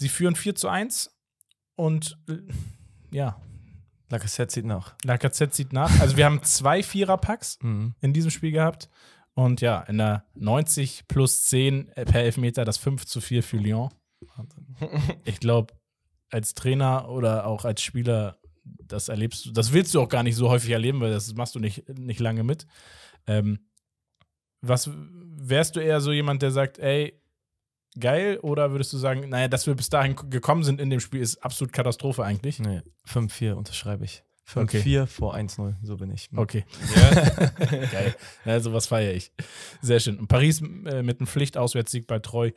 Sie führen 4 zu 1 und äh, ja, Lacazette sieht nach. Lacazette sieht nach. Also wir haben zwei Viererpacks Mhm. in diesem Spiel gehabt. Und ja, in der 90 plus 10 per Elfmeter das 5 zu 4 für Lyon. Ich glaube, als Trainer oder auch als Spieler, das erlebst du, das willst du auch gar nicht so häufig erleben, weil das machst du nicht, nicht lange mit. Ähm, was wärst du eher so jemand, der sagt, ey, geil, oder würdest du sagen, naja, dass wir bis dahin gekommen sind in dem Spiel, ist absolut Katastrophe eigentlich? Nee, 5-4 unterschreibe ich. 5-4 Okay. vor 1-0, so bin ich. Okay, Ja. geil. Ja, sowas feiere ich. Sehr schön. Und Paris äh, mit einem Pflichtauswärtssieg bei Treu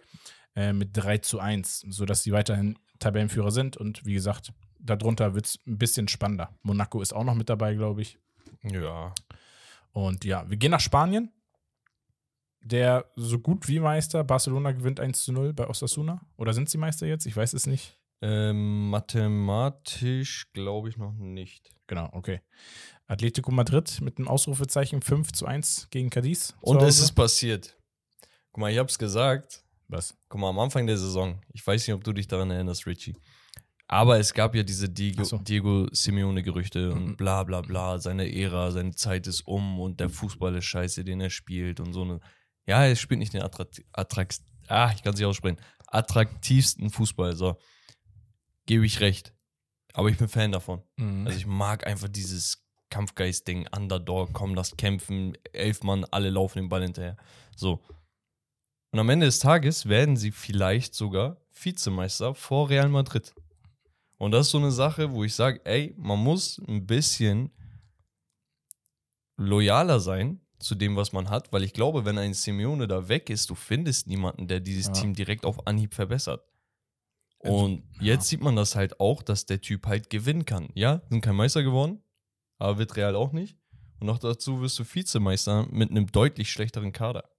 äh, mit 3 zu 1, sodass sie weiterhin Tabellenführer sind. Und wie gesagt, darunter wird es ein bisschen spannender. Monaco ist auch noch mit dabei, glaube ich. ja. Und ja, wir gehen nach Spanien. Der so gut wie Meister. Barcelona gewinnt 1 zu 0 bei Osasuna. Oder sind sie Meister jetzt? Ich weiß es nicht. Ähm, mathematisch glaube ich noch nicht. Genau, okay. Atletico Madrid mit einem Ausrufezeichen 5 zu 1 gegen Cadiz. Und es ist passiert. Guck mal, ich hab's gesagt. Was? Guck mal, am Anfang der Saison, ich weiß nicht, ob du dich daran erinnerst, Richie. Aber es gab ja diese Diego, so. Diego Simeone-Gerüchte Mhm. und bla bla bla, seine Ära, seine Zeit ist um und der Fußball ist scheiße, den er spielt und so eine. Ja, er spielt nicht den attrakt, attrakt, ah, ich kann es nicht aussprechen, attraktivsten Fußball, so. Gebe ich recht. Aber ich bin Fan davon. Mhm. Also ich mag einfach dieses Kampfgeist-Ding, Underdog, komm, lass kämpfen, elf Mann, alle laufen den Ball hinterher. So. Und am Ende des Tages werden sie vielleicht sogar Vizemeister vor Real Madrid. Und das ist so eine Sache, wo ich sage, ey, man muss ein bisschen loyaler sein zu dem, was man hat, weil ich glaube, wenn ein Simeone da weg ist, du findest niemanden, der dieses Ja. Team direkt auf Anhieb verbessert. Also, Und jetzt sieht man das halt auch, dass der Typ halt gewinnen kann. Ja, sind kein Meister geworden, aber wird Real auch nicht. Und noch dazu wirst du Vizemeister mit einem deutlich schlechteren Kader.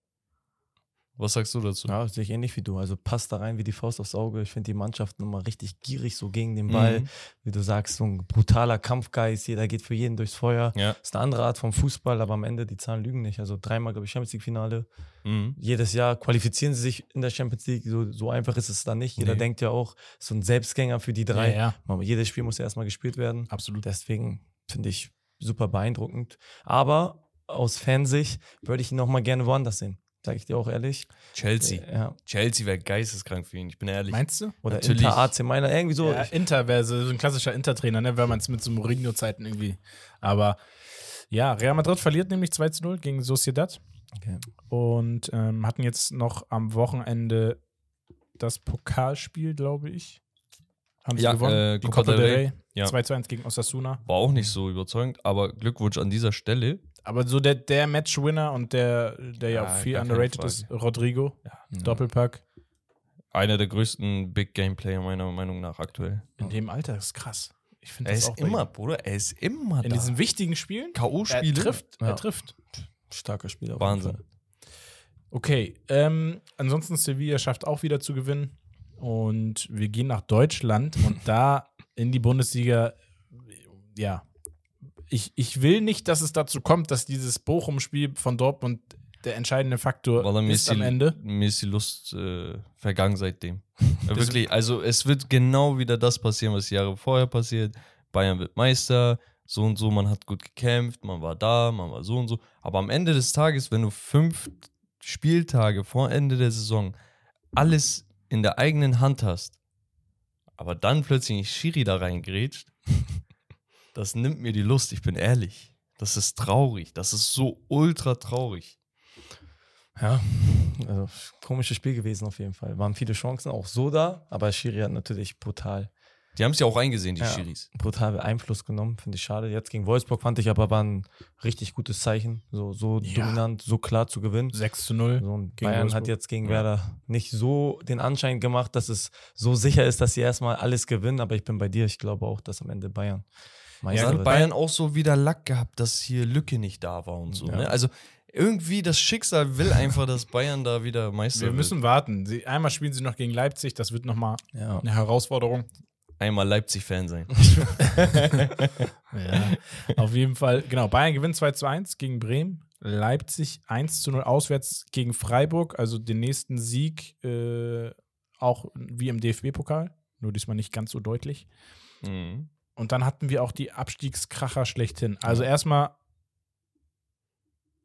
Was sagst du dazu? Ja, sehe ich ähnlich wie du. Also passt da rein wie die Faust aufs Auge. Ich finde die Mannschaft nochmal richtig gierig so gegen den Ball. Mhm. Wie du sagst, so ein brutaler Kampfgeist. Jeder geht für jeden durchs Feuer. Ja. ist eine andere Art vom Fußball, aber am Ende die Zahlen lügen nicht. Also dreimal, glaube ich, Champions League-Finale. Mhm. Jedes Jahr qualifizieren sie sich in der Champions League. So, so einfach ist es dann nicht. Jeder Nee. denkt ja auch, so ein Selbstgänger für die drei. Ja, ja, Jedes Spiel muss ja erstmal gespielt werden. absolut. Deswegen finde ich super beeindruckend. Aber aus Fansicht würde ich ihn noch mal gerne woanders sehen. Sage ich dir auch ehrlich. Chelsea. Ja. Chelsea wäre geisteskrank für ihn, ich bin ehrlich. Meinst du? Oder Natürlich. Inter AC Mailand, irgendwie so. ja, Inter wäre so so ein klassischer Inter-Trainer, ne? wenn man es mit so Mourinho-Zeiten irgendwie. Aber ja, Real Madrid verliert nämlich 2 zu 0 gegen Sociedad Okay. und ähm, hatten jetzt noch am Wochenende das Pokalspiel, glaube ich. Haben sie Ja, gewonnen? äh, Die Copa Copa del Rey. Ja. 2 zu 1 gegen Osasuna. War auch nicht so überzeugend, aber Glückwunsch an dieser Stelle. Aber so der, der Matchwinner und der, der ja, Ja, auch viel underrated ist, Rodrigo. Ja. Doppelpack. Einer der größten Big Game Player meiner Meinung nach aktuell. In dem Alter ist krass. Ich finde Er das ist auch immer. Bruder, er ist immer in da. diesen wichtigen Spielen. Er K.O.-Spiele. trifft, Ja. er trifft. Starker Spieler. Wahnsinn. Okay, ähm, ansonsten Sevilla schafft auch wieder zu gewinnen. Und wir gehen nach Deutschland und da in die Bundesliga ja, ich, ich will nicht, dass es dazu kommt, dass dieses Bochum-Spiel von Dortmund der entscheidende Faktor mir ist am die, Ende. mir ist die Lust äh, vergangen seitdem. Ja, Wirklich, also es wird genau wieder das passieren, was Jahre vorher passiert. Bayern wird Meister, so und so, man hat gut gekämpft, man war da, man war so und so. Aber am Ende des Tages, wenn du fünf Spieltage vor Ende der Saison alles in der eigenen Hand hast, aber dann plötzlich ein Schiri da reingrätscht, das nimmt mir die Lust, ich bin ehrlich. Das ist traurig, das ist so ultra traurig. Ja, also komisches Spiel gewesen auf jeden Fall. Waren viele Chancen auch so da, aber Schiri hat natürlich brutal, Die haben es ja auch eingesehen, die Ja. Schiris. brutal Einfluss genommen. Finde ich schade. Jetzt gegen Wolfsburg fand ich aber war ein richtig gutes Zeichen. So, so Ja. dominant, so klar zu gewinnen. 6 zu 0. So, Bayern Wolfsburg. hat jetzt gegen Ja. Werder nicht so den Anschein gemacht, dass es so sicher ist, dass sie erstmal alles gewinnen. Aber ich bin bei dir. Ich glaube auch, dass am Ende Bayern Ja, Meister hat wird. Bayern auch so wieder Lack gehabt, dass hier Lücke nicht da war und so. Ja. Ne? Also irgendwie das Schicksal will einfach, dass Bayern da wieder Meister Wir müssen warten. Sie, einmal spielen sie noch gegen Leipzig, das wird nochmal Ja. eine Herausforderung. Einmal Leipzig-Fan sein. Ja, auf jeden Fall. Genau, Bayern gewinnt 2 zu 1 gegen Bremen. Leipzig 1 zu 0 auswärts gegen Freiburg, also den nächsten Sieg äh, auch wie im DFB-Pokal, nur diesmal nicht ganz so deutlich. Mhm. Und dann hatten wir auch die Abstiegskracher schlechthin. Also erstmal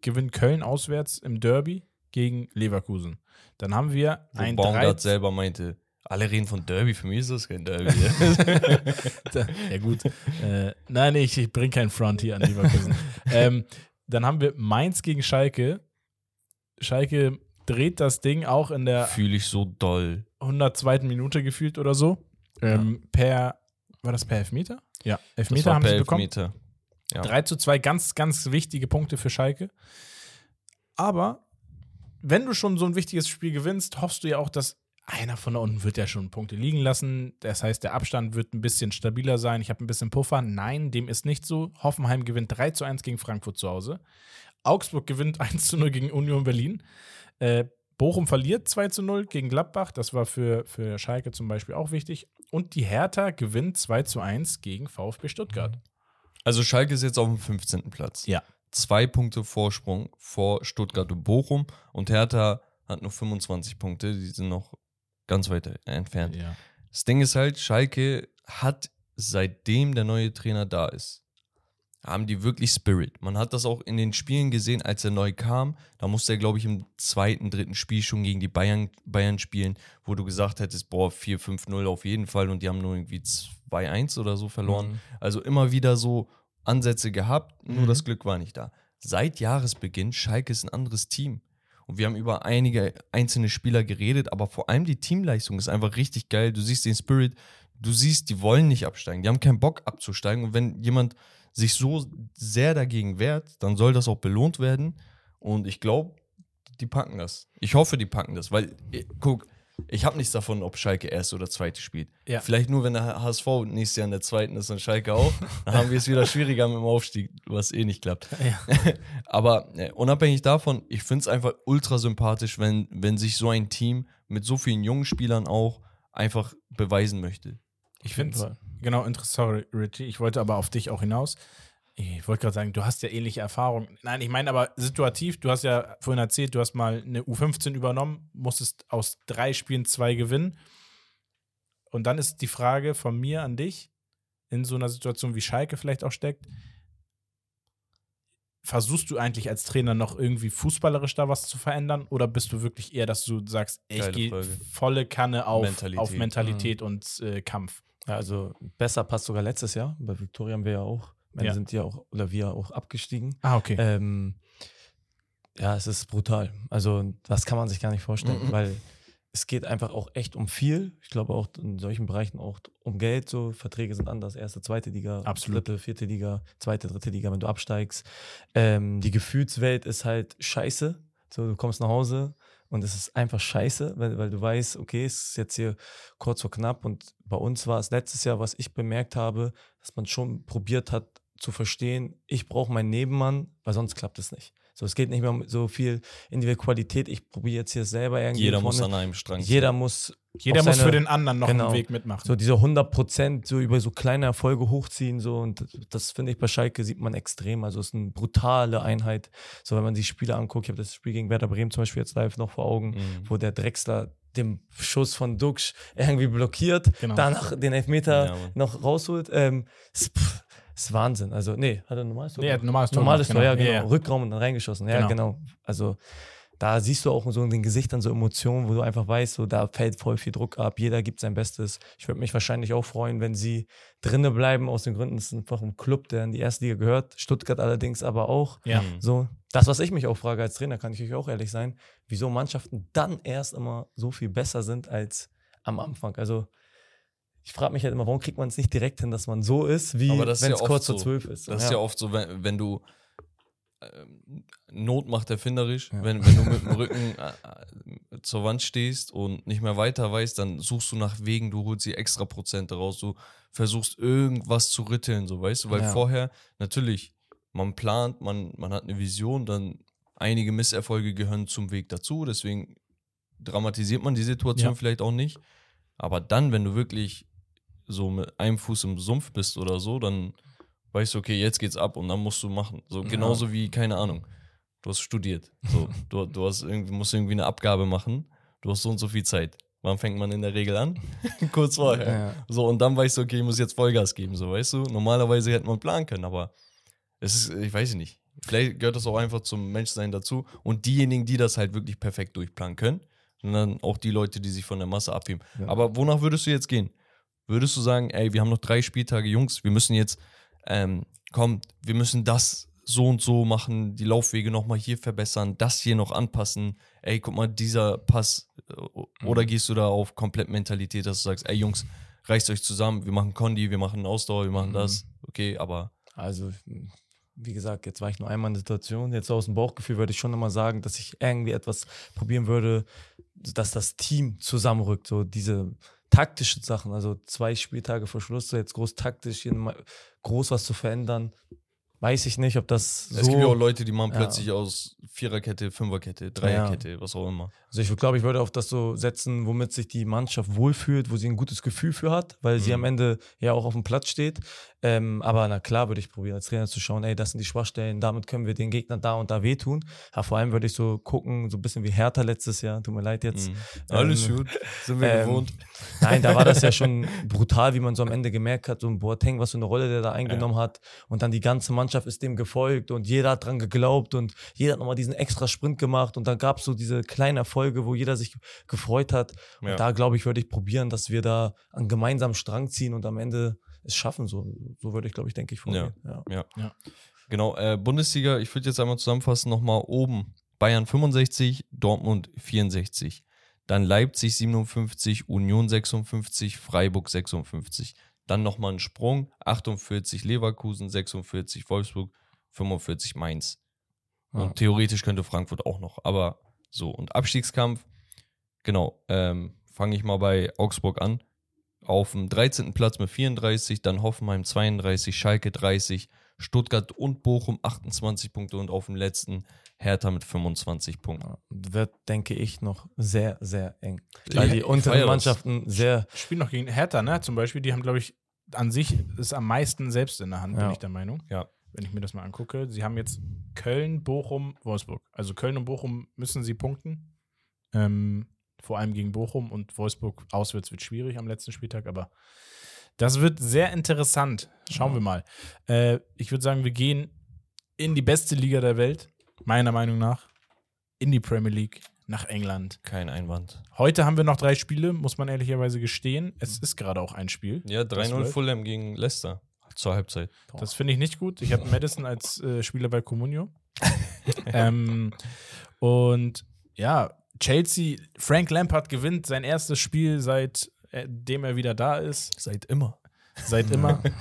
gewinnt Köln auswärts im Derby gegen Leverkusen. Dann haben wir Wo ein Baumgart 3 selber meinte, alle reden von Derby, für mich ist das kein Derby. ja, gut. Äh, nein, ich, ich bringe keinen Front hier an Leverkusen. ähm, dann haben wir Mainz gegen Schalke. Schalke dreht das Ding auch in der Fühle ich so doll. 102. Minute gefühlt oder so. Ähm, Per, war das per Elfmeter? Ja, Das Elfmeter war haben per sie bekommen. Elfmeter. Ja. 3 zu 2, ganz, ganz wichtige Punkte für Schalke. Aber wenn du schon so ein wichtiges Spiel gewinnst, hoffst du ja auch, dass einer von da unten wird ja schon Punkte liegen lassen. Das heißt, der Abstand wird ein bisschen stabiler sein. Ich habe ein bisschen Puffer. Nein, dem ist nicht so. Hoffenheim gewinnt 3 zu 1 gegen Frankfurt zu Hause. Augsburg gewinnt 1 zu 0 gegen Union Berlin. Äh, Bochum verliert 2 zu 0 gegen Gladbach. Das war für, für Schalke zum Beispiel auch wichtig. Und die Hertha gewinnt 2 zu 1 gegen VfB Stuttgart. Also Schalke ist jetzt auf dem 15. Platz. Ja. Zwei Punkte Vorsprung vor Stuttgart und Bochum und Hertha hat nur 25 Punkte, die sind noch ganz weit entfernt. Ja. Das Ding ist halt, Schalke hat seitdem der neue Trainer da ist, haben die wirklich Spirit. Man hat das auch in den Spielen gesehen, als er neu kam. Da musste er, glaube ich, im zweiten, dritten Spiel schon gegen die Bayern, Bayern spielen, wo du gesagt hättest, boah, 4-5-0 auf jeden Fall und die haben nur irgendwie 2-1 oder so verloren. Mhm. Also immer wieder so Ansätze gehabt, nur Mhm. das Glück war nicht da. Seit Jahresbeginn, Schalke ist ein anderes Team. Und wir haben über einige einzelne Spieler geredet, aber vor allem die Teamleistung ist einfach richtig geil. Du siehst den Spirit, du siehst, die wollen nicht absteigen, die haben keinen Bock abzusteigen. Und wenn jemand sich so sehr dagegen wehrt, dann soll das auch belohnt werden. Und ich glaube, die packen das. Ich hoffe, die packen das, weil, eh, guck, ich habe nichts davon, ob Schalke erste oder zweite spielt. Ja. Vielleicht nur, wenn der HSV nächstes Jahr in der zweiten ist und Schalke auch. Dann haben wir es wieder schwieriger mit dem Aufstieg, was eh nicht klappt. Ja. Aber äh, unabhängig davon, ich finde es einfach ultra sympathisch, wenn, wenn sich so ein Team mit so vielen jungen Spielern auch einfach beweisen möchte. Ich finde es genau interessant, sorry, Richie, ich wollte aber auf dich auch hinaus. Ich wollte gerade sagen, du hast ja ähnliche Erfahrungen. Nein, ich meine aber situativ, du hast ja vorhin erzählt, du hast mal eine U15 übernommen, musstest aus drei Spielen zwei gewinnen. Und dann ist die Frage von mir an dich, in so einer Situation wie Schalke vielleicht auch steckt, versuchst du eigentlich als Trainer noch irgendwie fußballerisch da was zu verändern oder bist du wirklich eher, dass du sagst, ey, ich gehe volle Kanne auf Mentalität. auf Mentalität und äh, Kampf? Ja, also besser passt sogar letztes Jahr. Bei Victoria haben wir ja auch, wir Ja. sind ja auch, oder wir auch abgestiegen. Ah, okay. Ähm, ja, es ist brutal. Also, das kann man sich gar nicht vorstellen, Mhm. weil es geht einfach auch echt um viel. Ich glaube auch in solchen Bereichen auch um Geld. So Verträge sind anders. Erste, zweite Liga, Absolut. dritte, vierte Liga, zweite, dritte Liga, wenn du absteigst. Ähm, die Gefühlswelt ist halt scheiße. So, du kommst nach Hause und es ist einfach scheiße, weil, weil du weißt, okay, es ist jetzt hier kurz vor knapp. Und bei uns war es letztes Jahr, was ich bemerkt habe, dass man schon probiert hat zu verstehen, ich brauche meinen Nebenmann, weil sonst klappt es nicht. So, es geht nicht mehr um so viel individuelle Qualität. Ich probiere jetzt hier selber irgendwie. Jeder muss vorne- an einem Strang jeder muss Jeder muss seine- für den anderen noch genau. einen Weg mitmachen. so diese 100 Prozent so über so kleine Erfolge hochziehen so und das, das finde ich bei Schalke sieht man extrem. Also es ist eine brutale Einheit. So wenn man sich Spiele anguckt, ich habe das Spiel gegen Werder Bremen zum Beispiel jetzt live noch vor Augen, Mhm. wo der Drechsler den Schuss von Duxch irgendwie blockiert, Genau. danach den Elfmeter Ja, noch rausholt. Ähm, ist, pff, ist Wahnsinn. Also nee, hat er ein normales Tor Nee, er hat normales Tor Normales Tor, ja, genau. genau. Ja, ja. Rückraum und dann reingeschossen. Ja, Genau. genau. Also da siehst du auch so in den Gesichtern so Emotionen, wo du einfach weißt, so da fällt voll viel Druck ab, jeder gibt sein Bestes. Ich würde mich wahrscheinlich auch freuen, wenn sie drinne bleiben, aus den Gründen, es ist einfach ein Club, der in die erste Liga gehört, Stuttgart allerdings aber auch. Ja. Mhm. So, das, was ich mich auch frage als Trainer, kann ich euch auch ehrlich sein, wieso Mannschaften dann erst immer so viel besser sind als am Anfang. Also ich frage mich halt immer, warum kriegt man es nicht direkt hin, dass man so ist, wie wenn ja es oft kurz so. vor zwölf ist. Das ist ja oft so, wenn, wenn du ähm, Not macht erfinderisch. Ja. Wenn, wenn du mit dem Rücken äh, äh, zur Wand stehst und nicht mehr weiter weißt, dann suchst du nach Wegen, du holst die extra Prozente raus, du versuchst irgendwas zu rütteln, so weißt du, weil Ja. vorher natürlich, man plant, man, man hat eine Vision, dann einige Misserfolge gehören zum Weg dazu, deswegen dramatisiert man die Situation Ja. vielleicht auch nicht. Aber dann, wenn du wirklich so mit einem Fuß im Sumpf bist oder so, dann weißt du, okay, jetzt geht's ab und dann musst du machen. So Ja. genauso wie, keine Ahnung, du hast studiert. So, du, du hast irgendwie, musst irgendwie eine Abgabe machen, du hast so und so viel Zeit. Wann fängt man in der Regel an? Kurz vorher. Ja. So, und dann weißt du, okay, ich muss jetzt Vollgas geben, so weißt du. Normalerweise hätte man planen können, aber es ist, ich weiß nicht. Vielleicht gehört das auch einfach zum Menschsein dazu. Und diejenigen, die das halt wirklich perfekt durchplanen können, sind dann auch die Leute, die sich von der Masse abheben. Ja. Aber wonach würdest du jetzt gehen? Würdest du sagen, ey, wir haben noch drei Spieltage, Jungs, wir müssen jetzt, ähm, komm, wir müssen das so und so machen, die Laufwege nochmal hier verbessern, das hier noch anpassen. Ey, guck mal, dieser Pass. äh, Oder gehst du da auf komplett Mentalität, dass du sagst, ey, Jungs, reißt euch zusammen, wir machen Kondi, wir machen Ausdauer, wir machen Mhm. das. Okay, aber Also, wie gesagt, jetzt war ich nur einmal in der Situation. Jetzt aus dem Bauchgefühl würde ich schon immer sagen, dass ich irgendwie etwas probieren würde, dass das Team zusammenrückt. So diese taktischen Sachen, also zwei Spieltage vor Schluss, so jetzt groß taktisch, groß was zu verändern. Weiß ich nicht, ob das so. es gibt ja auch Leute, die machen Ja. plötzlich aus Viererkette, Fünferkette, Dreierkette, was auch immer. Also ich glaube, ich würde auf das so setzen, womit sich die Mannschaft wohlfühlt, wo sie ein gutes Gefühl für hat, weil sie Mhm. am Ende ja auch auf dem Platz steht. Ähm, aber na klar würde ich probieren, als Trainer zu schauen, ey, das sind die Schwachstellen, damit können wir den Gegner da und da wehtun. Aber vor allem würde ich so gucken, so ein bisschen wie Hertha letztes Jahr, tut mir leid jetzt. Mhm. Alles Ähm, gut, sind wir ähm, gewohnt. Nein, da war das ja schon brutal, wie man so am Ende gemerkt hat, so ein Boateng, was für eine Rolle der da eingenommen hat. Und dann die ganze Mannschaft ist dem gefolgt und jeder hat dran geglaubt und jeder hat nochmal diesen extra Sprint gemacht. Und dann gab es so diese kleinen Erfolge, wo jeder sich gefreut hat. Und Ja. da, glaube ich, würde ich probieren, dass wir da einen gemeinsamen Strang ziehen und am Ende es schaffen. So, so würde ich, glaube ich, denke ich, vorgehen. Ja. Genau, äh, Bundesliga, ich würde jetzt einmal zusammenfassen, nochmal oben. Bayern 65, Dortmund 64. Dann Leipzig 57, Union 56, Freiburg 56. Dann nochmal ein Sprung, 48 Leverkusen, 46 Wolfsburg, 45 Mainz. Ja. Und theoretisch könnte Frankfurt auch noch. Aber so, und Abstiegskampf, genau, ähm, fange ich mal bei Augsburg an. Auf dem 13. Platz mit 34, dann Hoffenheim 32, Schalke 30, Stuttgart und Bochum 28 Punkte und auf dem letzten Hertha mit 25 Punkten. Wird, denke ich, noch sehr, sehr eng. Weil die Ich unteren feier das. Mannschaften sehr. Spielen noch gegen Hertha, ne? Zum Beispiel, die haben, glaube ich, an sich ist am meisten selbst in der Hand, bin Ja. ich der Meinung. Ja. Wenn ich mir das mal angucke. Sie haben jetzt Köln, Bochum, Wolfsburg. Also Köln und Bochum müssen sie punkten. Ähm, vor allem gegen Bochum und Wolfsburg auswärts wird schwierig am letzten Spieltag, aber das wird sehr interessant. Schauen Ja. wir mal. Äh, ich würde sagen, wir gehen in die beste Liga der Welt, meiner Meinung nach, in die Premier League, nach England. Kein Einwand. Heute haben wir noch drei Spiele, muss man ehrlicherweise gestehen. Es ist gerade auch ein Spiel. Ja, Das 3-0 läuft. Fulham gegen Leicester zur Halbzeit. Das finde ich nicht gut. Ich habe Madison als äh, Spieler bei Comunio. ähm, und ja, Chelsea, Frank Lampard gewinnt sein erstes Spiel, seitdem er wieder da ist. Seit immer. Seit immer.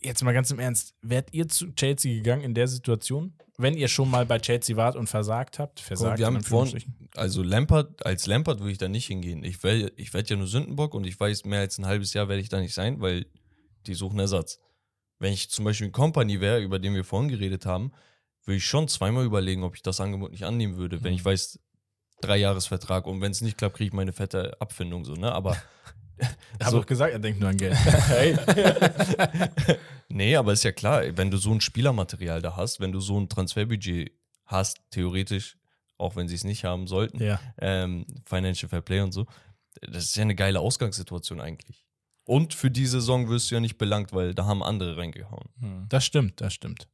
jetzt mal ganz im Ernst. Wärt ihr zu Chelsea gegangen in der Situation? Wenn ihr schon mal bei Chelsea wart und versagt habt? Versagt, wir haben in vorhin, also Lampard, als Lampard würde ich da nicht hingehen. Ich werde ich werd ja nur Sündenbock und ich weiß, mehr als ein halbes Jahr werde ich da nicht sein, weil die suchen Ersatz. Wenn ich zum Beispiel ein Company wäre, über den wir vorhin geredet haben, würde ich schon zweimal überlegen, ob ich das Angebot nicht annehmen würde, wenn ich weiß, Dreijahresvertrag und wenn es nicht klappt, kriege ich meine fette Abfindung so, ne? Aber Ich habe So. doch gesagt, er denkt nur an Geld. hey. nee, aber ist ja klar, wenn du so ein Spielermaterial da hast, wenn du so ein Transferbudget hast, theoretisch, auch wenn sie es nicht haben sollten, Ja. ähm, Financial Fair Play und so, das ist ja eine geile Ausgangssituation eigentlich. Und für die Saison wirst du ja nicht belangt, weil da haben andere reingehauen. Hm. Das stimmt, das stimmt.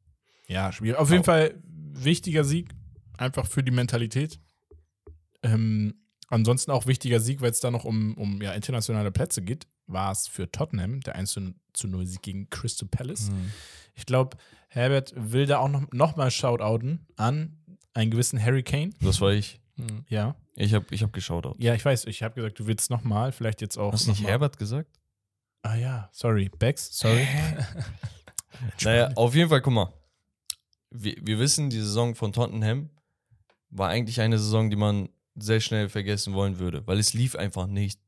Ja, schwierig. Auf jeden Fall wichtiger Sieg, einfach für die Mentalität. Ähm, ansonsten auch wichtiger Sieg, weil es da noch um, um ja, internationale Plätze geht, war es für Tottenham, der 1 zu 0 Sieg gegen Crystal Palace. Hm. Ich glaube, Herbert will da auch noch, noch mal shoutouten an einen gewissen Harry Kane. Das war ich. Hm. Ja, Ich habe ich hab geschaut. Auch. ja, ich weiß, ich habe gesagt, du willst noch mal, vielleicht jetzt auch. Hast du noch nicht mal. Herbert gesagt? Ah ja, sorry, Bex, sorry. Naja, auf jeden Fall, guck mal. Wir, wir wissen, die Saison von Tottenham war eigentlich eine Saison, die man sehr schnell vergessen wollen würde, weil es lief einfach nicht.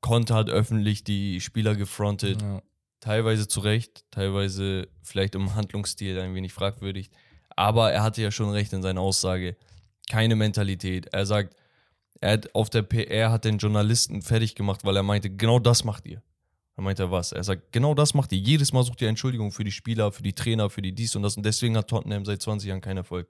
Conte hat öffentlich die Spieler gefrontet, Ja. teilweise zu Recht, teilweise vielleicht im Handlungsstil ein wenig fragwürdig. Aber er hatte ja schon recht in seiner Aussage. Keine Mentalität. Er sagt, er hat auf der PR hat den Journalisten fertig gemacht, weil er meinte, genau das macht ihr. Dann meinte er was? Er sagt, genau das macht ihr. Jedes Mal sucht ihr Entschuldigung für die Spieler, für die Trainer, für die dies und das. Und deswegen hat Tottenham seit 20 Jahren keinen Erfolg.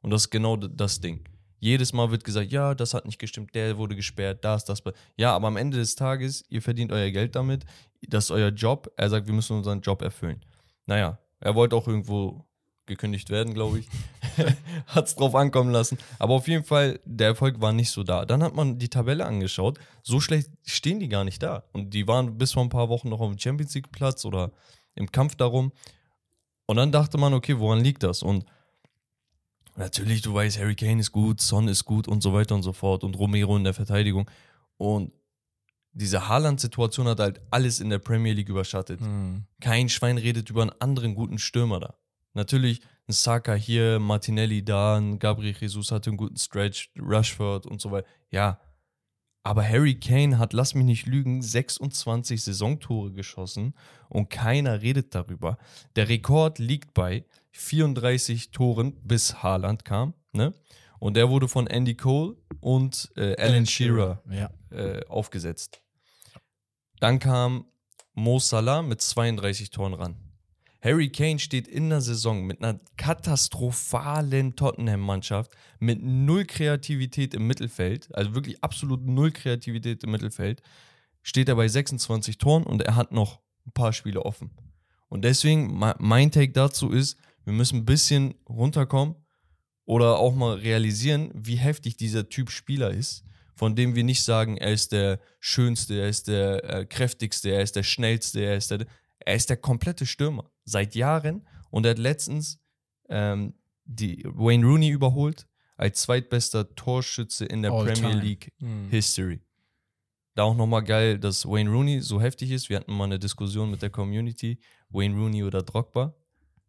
Und das ist genau das Ding. Jedes Mal wird gesagt, ja, das hat nicht gestimmt, der wurde gesperrt, das, das. Ja, aber am Ende des Tages, ihr verdient euer Geld damit, das ist euer Job. Er sagt, wir müssen unseren Job erfüllen. Naja, er wollte auch irgendwo gekündigt werden, glaube ich. hat es drauf ankommen lassen. Aber auf jeden Fall, der Erfolg war nicht so da. Dann hat man die Tabelle angeschaut. So schlecht stehen die gar nicht da. Und die waren bis vor ein paar Wochen noch auf dem Champions League Platz oder im Kampf darum. Und dann dachte man, okay, woran liegt das? Und natürlich, du weißt, Harry Kane ist gut, Son ist gut und so weiter und so fort und Romero in der Verteidigung. Und diese Haaland-Situation hat halt alles in der Premier League überschattet. Hm. Kein Schwein redet über einen anderen guten Stürmer da. Natürlich ein Saka hier, Martinelli da, ein Gabriel Jesus hatte einen guten Stretch, Rushford und so weiter. Ja, aber Harry Kane hat, lass mich nicht lügen, 26 Saisontore geschossen und keiner redet darüber. Der Rekord liegt bei 34 Toren, bis Haaland kam. Ne? Und der wurde von Andy Cole und äh, Alan Shearer Ja. äh, aufgesetzt. Dann kam Mo Salah mit 32 Toren ran. Harry Kane steht in der Saison mit einer katastrophalen Tottenham-Mannschaft, mit null Kreativität im Mittelfeld, also wirklich absolut null Kreativität im Mittelfeld, steht er bei 26 Toren und er hat noch ein paar Spiele offen. Und deswegen, mein Take dazu ist, wir müssen ein bisschen runterkommen oder auch mal realisieren, wie heftig dieser Typ Spieler ist, von dem wir nicht sagen, er ist der schönste, er ist der äh, kräftigste, er ist der schnellste, er ist der, er ist der komplette Stürmer seit Jahren und er hat letztens ähm, die Wayne Rooney überholt als zweitbester Torschütze in der All Premier time. League Hm. History. Da auch nochmal geil, dass Wayne Rooney so heftig ist. Wir hatten mal eine Diskussion mit der Community, Wayne Rooney oder Drogba.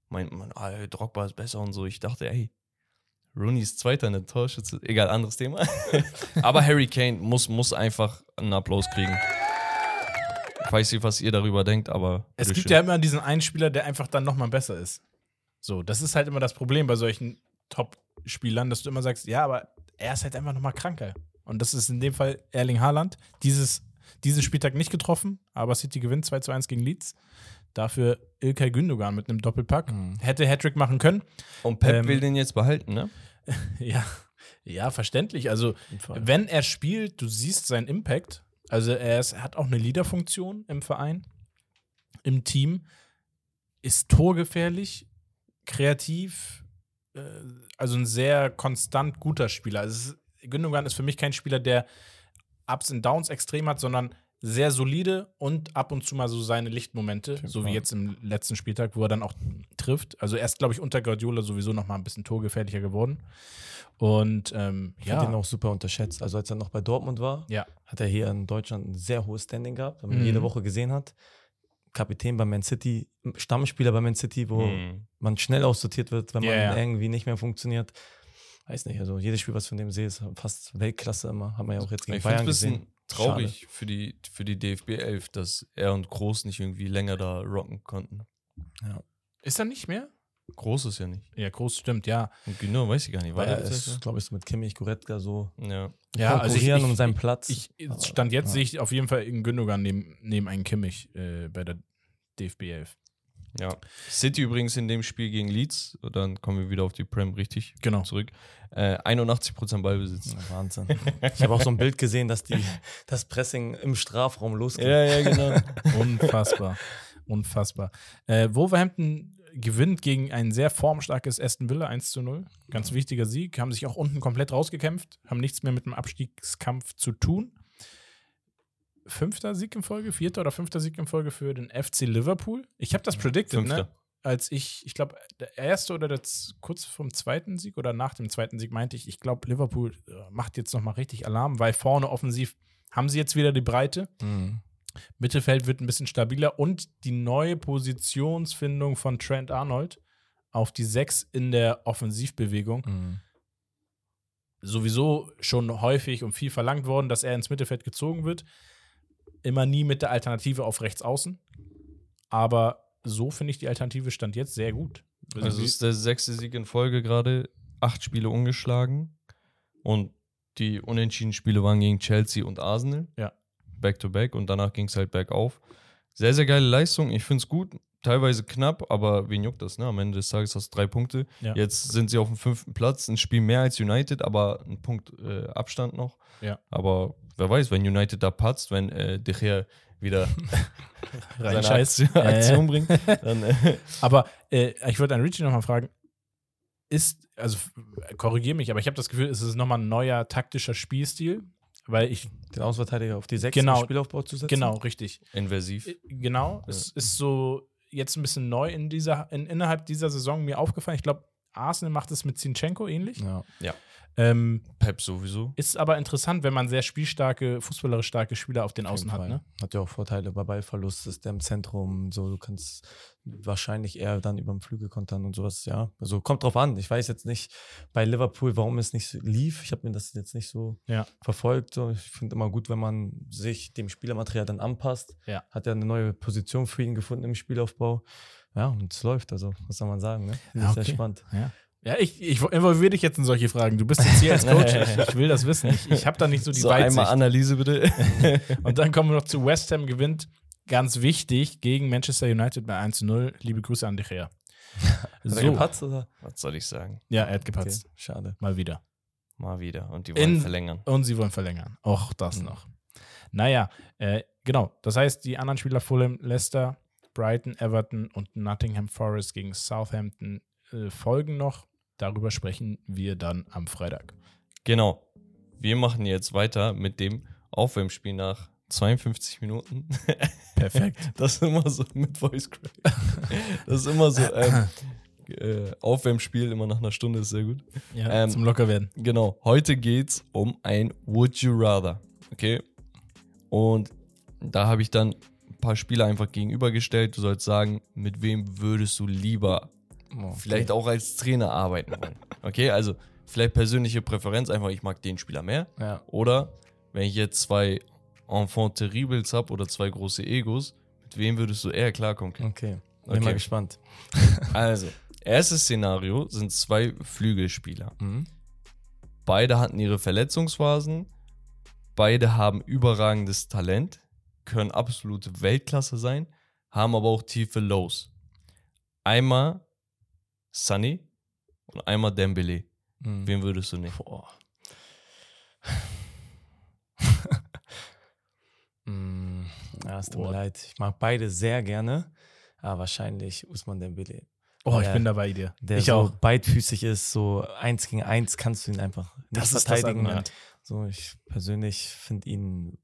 Meint man, ah, Drogba ist besser und so. Ich dachte, ey, Rooney ist Zweiter in der Torschütze. Egal, anderes Thema. Aber Harry Kane muss, muss einfach einen Applaus kriegen. Ich weiß nicht, was ihr darüber denkt, aber. Es gibt bitteschön. ja immer diesen einen Spieler, der einfach dann nochmal besser ist. So, das ist halt immer das Problem bei solchen Top-Spielern, dass du immer sagst, ja, aber er ist halt einfach nochmal kranker. Und das ist in dem Fall Erling Haaland. Dieses, diesen Spieltag nicht getroffen, aber City gewinnt 2 zu 1 gegen Leeds. Dafür Ilkay Gündogan mit einem Doppelpack. Hm. Hätte Hattrick machen können. Und Pep ähm, will den jetzt behalten, ne? Ja, ja, verständlich. Also, wenn er spielt, du siehst seinen Impact. Also, er, ist, er hat auch eine Leaderfunktion im Verein, im Team, ist torgefährlich, kreativ, äh, also ein sehr konstant guter Spieler. Also, Gündogan ist für mich kein Spieler, der Ups und Downs extrem hat, sondern sehr solide und ab und zu mal so seine Lichtmomente, jeden so wie jetzt im letzten Spieltag, wo er dann auch trifft. Also er ist, glaube ich, unter Guardiola sowieso noch mal ein bisschen torgefährlicher geworden. Und ähm, Ich ja, ihn auch super unterschätzt. Also als er noch bei Dortmund war, ja, hat er hier in Deutschland ein sehr hohes Standing gehabt, wenn man Mhm. jede Woche gesehen hat. Kapitän bei Man City, Stammspieler bei Man City, wo Hm. man schnell aussortiert wird, wenn man Ja, ja. irgendwie nicht mehr funktioniert. Weiß nicht, also jedes Spiel, was ich von dem sehe, ist fast Weltklasse immer. Haben wir ja auch jetzt gegen Ich Bayern bisschen gesehen. Traurig für die, für die DFB 11, dass er und Groß nicht irgendwie länger da rocken konnten. ist er nicht mehr? Groß ist ja nicht. Ja, groß stimmt, ja. Und genau, weiß ich gar nicht. War er das ist, glaube ich, so mit Kimmich, Goretzka so ja. Ja, also ich, ich, um seinen Platz. Ich, Stand jetzt ja. sehe ich auf jeden Fall in Gündogan neben, neben einen Kimmich äh, bei der DFB 11. ja. City übrigens in dem Spiel gegen Leeds, dann kommen wir wieder auf die Prem richtig Genau. zurück. Äh, 81% Ballbesitz. Ja, Wahnsinn. ich habe auch so ein Bild gesehen, dass die, das Pressing im Strafraum losgeht. ja, genau. Unfassbar. Unfassbar. Äh, Wolverhampton gewinnt gegen ein sehr formstarkes Aston Villa 1 zu 0. Ganz wichtiger Sieg. Haben sich auch unten komplett rausgekämpft, haben nichts mehr mit dem Abstiegskampf zu tun. Fünfter Sieg in Folge, vierter oder fünfter Sieg in Folge für den FC Liverpool. Ich habe das predicted, ne? Als ich, ich glaube, der erste oder der, kurz vom zweiten Sieg oder nach dem zweiten Sieg meinte ich, ich glaube, Liverpool äh, macht jetzt nochmal richtig Alarm, weil vorne offensiv haben sie jetzt wieder die Breite. Mhm. Mittelfeld wird ein bisschen stabiler und die neue Positionsfindung von Trent Arnold auf die 6 in der Offensivbewegung. Mhm. Sowieso schon häufig und viel verlangt worden, dass er ins Mittelfeld gezogen wird. Immer nie mit der Alternative auf rechts außen. Aber so finde ich die Alternative stand jetzt sehr gut. Also es ist der sechste Sieg in Folge gerade, acht Spiele ungeschlagen und die unentschiedenen Spiele waren gegen Chelsea und Arsenal. Ja. Back to back und danach ging es halt bergauf. Sehr, sehr geile Leistung. Ich finde es gut. Teilweise knapp, aber wen juckt das, ne? Am Ende des Tages hast du drei Punkte. Ja. Jetzt sind sie auf dem fünften Platz, ein Spiel mehr als United, aber ein Punkt äh, Abstand noch. Ja. Aber wer weiß, wenn United da patzt, wenn äh, De Gea wieder seine. Aktion, Aktion Äh. bringt, dann äh, Aber äh, ich würde an Richie nochmal fragen, ist, also korrigiere mich, aber ich habe das Gefühl, es ist nochmal ein neuer taktischer Spielstil, weil ich, Den Außenverteidiger auf die 6 Genau. Spielaufbau zu setzen. genau, richtig. inversiv. Äh, Genau, es ist so jetzt ein bisschen neu in dieser, in, innerhalb dieser Saison mir aufgefallen. Ich glaube, Arsenal macht es mit Zinchenko ähnlich. Ja. Ähm, Pep sowieso. ist aber interessant, wenn man sehr spielstarke, fußballerisch starke Spieler auf den Außen hat. Ne? Hat ja auch Vorteile bei Ballverlust, ist der im Zentrum, so du kannst wahrscheinlich eher dann über den Flügel kontern und sowas, ja. Also kommt drauf an. Ich weiß jetzt nicht bei Liverpool, warum es nicht lief. Ich habe mir das jetzt nicht so Ja. verfolgt. So. Ich finde immer gut, wenn man sich dem Spielermaterial dann anpasst. Ja. Hat ja eine neue Position für ihn gefunden im Spielaufbau. Ja, und es läuft. Also, was soll man sagen, ne? Finde Ja, okay. Sehr spannend. Ja. Ja, ich, ich involviere dich jetzt in solche Fragen. Du bist jetzt hier als Coach. ich, ich will das wissen. Ich, ich habe da nicht so die So Weitsicht. einmal Analyse bitte. Und dann kommen wir noch zu West Ham gewinnt. Ganz wichtig gegen Manchester United bei 1 zu 0. Liebe Grüße an De Gea. Hat er So. gepatzt oder? Was soll ich sagen? Ja, er hat gepatzt. Okay, schade. Mal wieder. Mal wieder. Und die wollen In- verlängern. Und sie wollen verlängern. Auch das Mhm. noch. Naja, äh, genau. Das heißt, die anderen Spieler Fulham, Leicester, Brighton, Everton und Nottingham Forest gegen Southampton äh, folgen noch. Darüber sprechen wir dann am Freitag. Genau. Wir machen jetzt weiter mit dem Aufwärmspiel nach 52 Minuten. Perfekt. Das ist immer so mit Voice Crack. Das ist immer so. Ähm, äh, Aufwärmspiel immer nach einer Stunde ist sehr gut. Ja, Ähm, zum Lockerwerden. Genau. Heute geht's um ein Would You Rather. Okay. Und da habe ich dann ein paar Spieler einfach gegenübergestellt. Du sollst sagen, mit wem würdest du lieber Oh, vielleicht auch als Trainer arbeiten wollen. Okay, also vielleicht persönliche Präferenz, einfach ich mag den Spieler mehr. Ja. Oder wenn ich jetzt zwei Enfant terribles habe oder zwei große Egos, mit wem würdest du eher klarkommen können? Okay. Bin Okay. mal gespannt. Also, erstes Szenario sind zwei Flügelspieler. Mhm. Beide hatten ihre Verletzungsphasen, beide haben überragendes Talent, können absolute Weltklasse sein, haben aber auch tiefe Lows. Einmal Sunny und einmal Dembele. Mhm. Wen würdest du nehmen? Boah. Mm, ja, es tut mir Boah. leid. Ich mag beide sehr gerne, aber wahrscheinlich Usman Dembele. Oh, ich bin da bei dir. Der ich so auch. beidfüßig ist, so eins gegen eins kannst du ihn einfach nicht Das ist das verteidigen. Argument. so, ich persönlich finde ihn